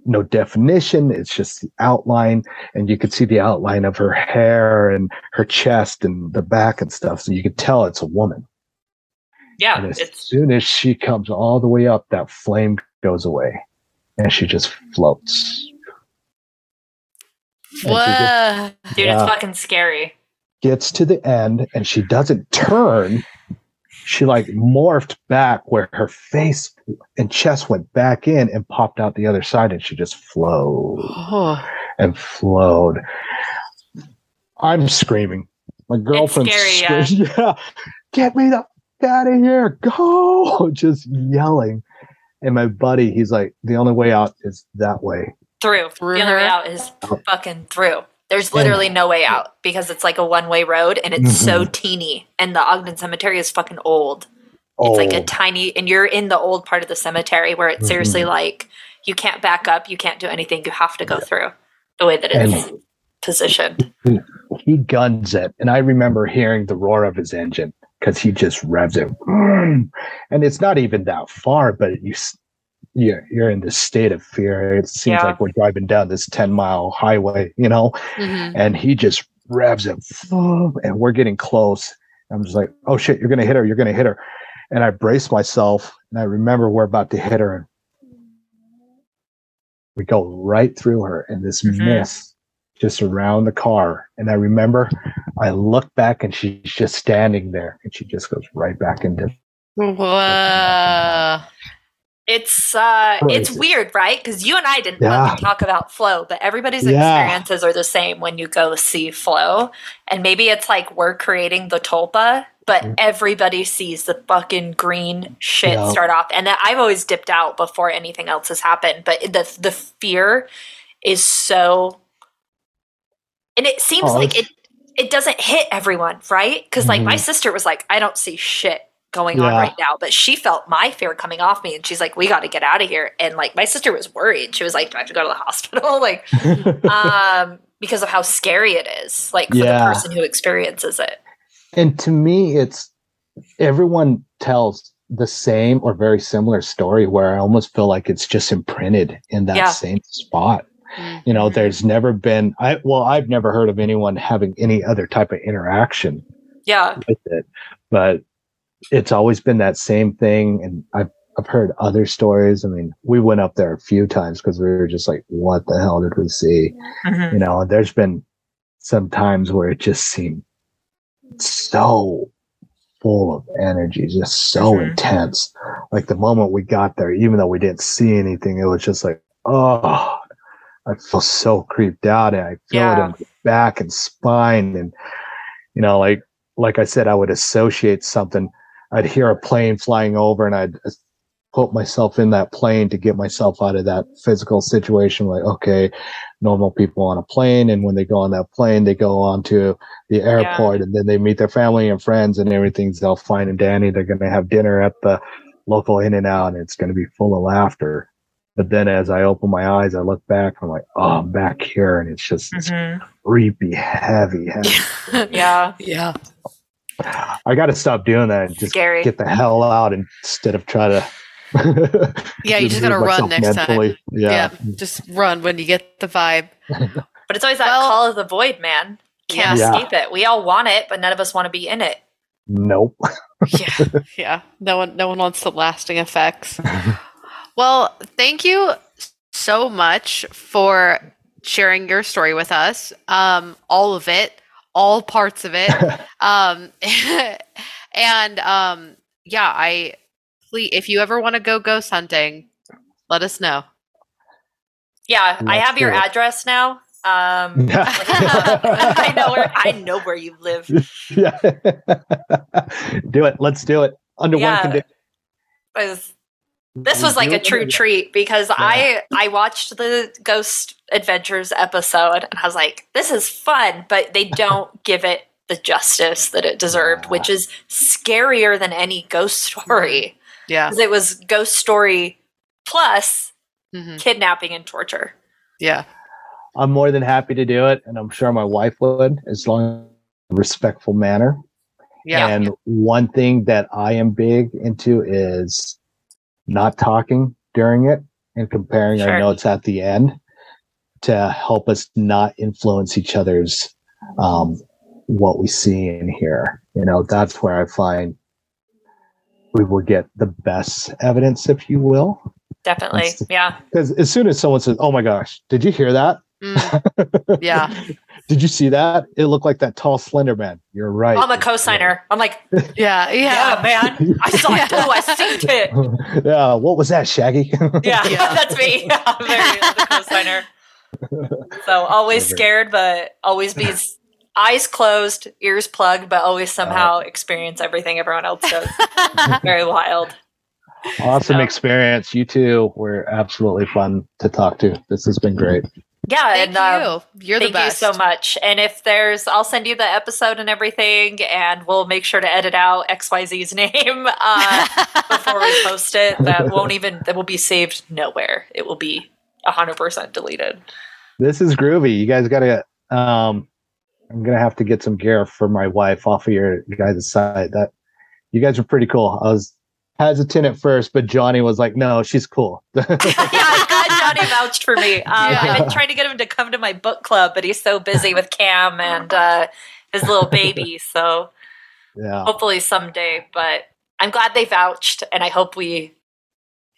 no definition it's just the outline and you could see the outline of her hair and her chest and the back and stuff so you could tell it's a woman Yeah. and as It's soon as she comes all the way up that flame goes away and she just floats she just What? dude, Yeah. it's fucking scary. gets to the end and she doesn't turn she like morphed back where her face and chest went back in and popped out the other side and she just flowed Oh. [SIGHS] and flowed. I'm screaming. My girlfriend's scary, screaming. [LAUGHS] Yeah. Get me the f- out of here. Go. [LAUGHS] Just yelling. And my buddy, he's like, the only way out is that way. Through. Through the only way out is fucking through. There's literally no way out because it's like a one way road and it's so Mm-hmm. teeny. And the Ogden Cemetery is fucking old. It's like a Oh, tiny, and you're in the old part of the cemetery where it's seriously Mhm. like you can't back up, you can't do anything, you have to go through the way that it's positioned. he guns it. And I remember hearing the roar of his engine because he just revs it. [CLEARS THROAT] And it's not even that far, but you, you're, you're in this state of fear. It seems Yeah. like we're driving down this 10 mile highway, you know, Mhm. and he just revs it and we're getting close. I'm just like, oh shit, you're going to hit her. You're going to hit her. And I brace myself and I remember we're about to hit her. And we go right through her and this Mhm. mist just around the car. And I remember I look back and she's just standing there and she just goes right back into Whoa. It's uh it's weird, right? Because you and I didn't Yeah. fucking talk about flow, but everybody's Yeah. experiences are the same when you go see flow. And maybe it's like we're creating the tulpa, but Mhm. everybody sees the fucking green shit Yeah. start off. And I've always dipped out before anything else has happened. But the the fear is so and it seems Oh, like it it doesn't hit everyone, right? Because like my Mhm. sister was like, I don't see shit going on right now, but she felt my fear coming off me, and she's like, we got to get out of here. And like my sister was worried. She was like, do I have to go to the [LAUGHS] hospital? [LAUGHS] like, [LAUGHS] um, because of how scary it is, like for Yeah. the person who experiences it. and to me it's everyone tells the same or very similar story where i almost feel like it's just imprinted in that Yeah. same spot Mm. you know Mhm. there's never been i well i've never heard of anyone having any other type of interaction Yeah, with it but it's always been that same thing and i've i've heard other stories i mean we went up there a few times because we were just like what the hell did we see Mhm. you know there's been some times where it just seemed so full of energy just so Mhm. intense like the moment we got there even though we didn't see anything it was just like oh i feel so creeped out and i feel Yeah. it in my back and spine and you know like like i said i would associate something i'd hear a plane flying over and i'd put myself in that plane to get myself out of that physical situation like okay normal people on a plane and when they go on that plane they go on to the airport and then they meet their family and friends and everything's all fine and dandy. They're going to have dinner at the local in and out and it's going to be full of laughter. But then as i open my eyes i look back i'm like oh i'm back here and it's just it's Mhm. creepy heavy heavy. [LAUGHS] Yeah, Yeah. I got to stop doing that and just scary. get the hell out instead of try to [LAUGHS] Yeah, you just gotta run myself next time. yeah, Yeah. Just run when you get the vibe. [LAUGHS] But it's always that Well- call of the void, man. Can't Yeah. escape it. We all want it, but none of us want to be in it. nope [LAUGHS] yeah yeah no one no one wants the lasting effects well thank you so much for sharing your story with us um all of it all parts of it [LAUGHS] um [LAUGHS] and um yeah i please if you ever want to go ghost hunting let us know Yeah, I Let's have your it. address now. Um, [LAUGHS] I know where I know where you live. yeah do it let's do it under Yeah. one condition Was- This was like a true treat because I I watched the Ghost Adventures episode and I was like, this is fun, but they [LAUGHS] don't give it the justice that it deserved, which is scarier than any ghost story. yeah. 'Cause it was ghost story plus hmm kidnapping and torture. yeah. I'm more than happy to do it and i'm sure my wife would as long as respectful manner. Yeah. And one thing that I am big into is not talking during it and comparing Sure. our notes at the end to help us not influence each other's um, what we see and hear. You know, that's where I find we will get the best evidence, if you will. Definitely. That's- Yeah. Because as soon as someone says, "Oh my gosh, did you hear that? Mm, [LAUGHS] yeah Did you see that? It looked like that tall, slender man." You're right. I'm a co-signer. I'm like, [LAUGHS] yeah yeah, yeah man. I saw it. Oh, I seen it. [LAUGHS] yeah. What was that, Shaggy? [LAUGHS] Yeah, Yeah. that's me. I'm very the co-signer. So always scared, but always be eyes closed, ears plugged, but always somehow uh-huh. experience everything everyone else does. very wild. Awesome So- experience. You two were absolutely fun to talk to. This has been great. Yeah, thank and um, you you're the thank you so much. And if there's, I'll send you the episode and everything, and we'll make sure to edit out XYZ's [LAUGHS] name uh, before we post it. That won't even, that will be saved nowhere. It will be 100% deleted. This is groovy. You guys gotta um I'm gonna have to get some gear for my wife off of your guys' side. That you guys are pretty cool. I was hesitant at first, but Johnny was like, "No, she's cool." [LAUGHS] [LAUGHS] yeah, I'm glad Johnny vouched for me. [LAUGHS] Um, Yeah. I've been trying to get him to come to my book club, but he's so busy with Cam and uh, his little baby. So yeah. hopefully someday. But I'm glad they vouched, and I hope we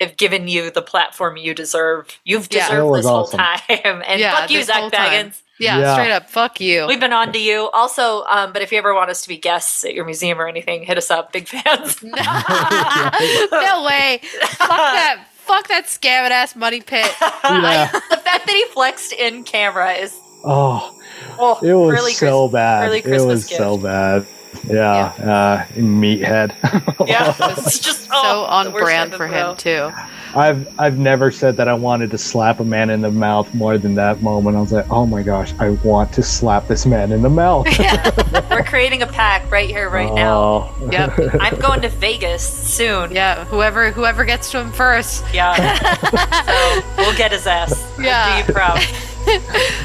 have given you the platform you deserve. You've deserved It was this whole awesome. time. And Yeah, fuck you, Zach whole. Bagans. Yeah, Yeah. straight up. Fuck you. We've been on to you. Also, um, but if you ever want us to be guests at your museum or anything, hit us up. Big fans. [LAUGHS] no. [LAUGHS] no way. Fuck that. Fuck that scamming ass money pit. [LAUGHS] Yeah. the fact that he flexed in camera is Oh, oh, it was really so bad. early it Christmas was gift. so bad. Yeah. Uh, meathead. [LAUGHS] Yeah, it's just so oh, on brand for him too. I've I've never said that I wanted to slap a man in the mouth more than that moment. I was like, oh my gosh, I want to slap this man in the mouth. [LAUGHS] We're creating a pack right here, right now. Oh. Yep. [LAUGHS] I'm going to Vegas soon. Yeah. Whoever whoever gets to him first. Yeah. so we'll get his ass. Yeah. Do you proud.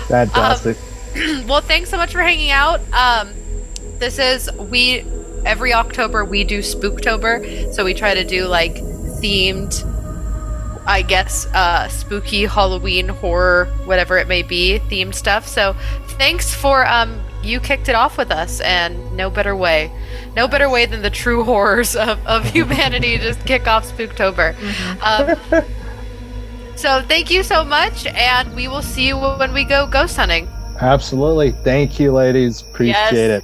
Fantastic. [CLEARS THROAT] well, thanks so much for hanging out. Um, this is we every October we do Spooktober, so we try to do like themed, I guess, uh, spooky Halloween horror, whatever it may be, themed stuff. So thanks for um you kicked it off with us, and no better way, no better way than the true horrors of of [LAUGHS] humanity just kick off Spooktober. Um, so thank you so much, and we will see you when we go ghost hunting. Absolutely. Thank you, ladies. Appreciate Yes. it.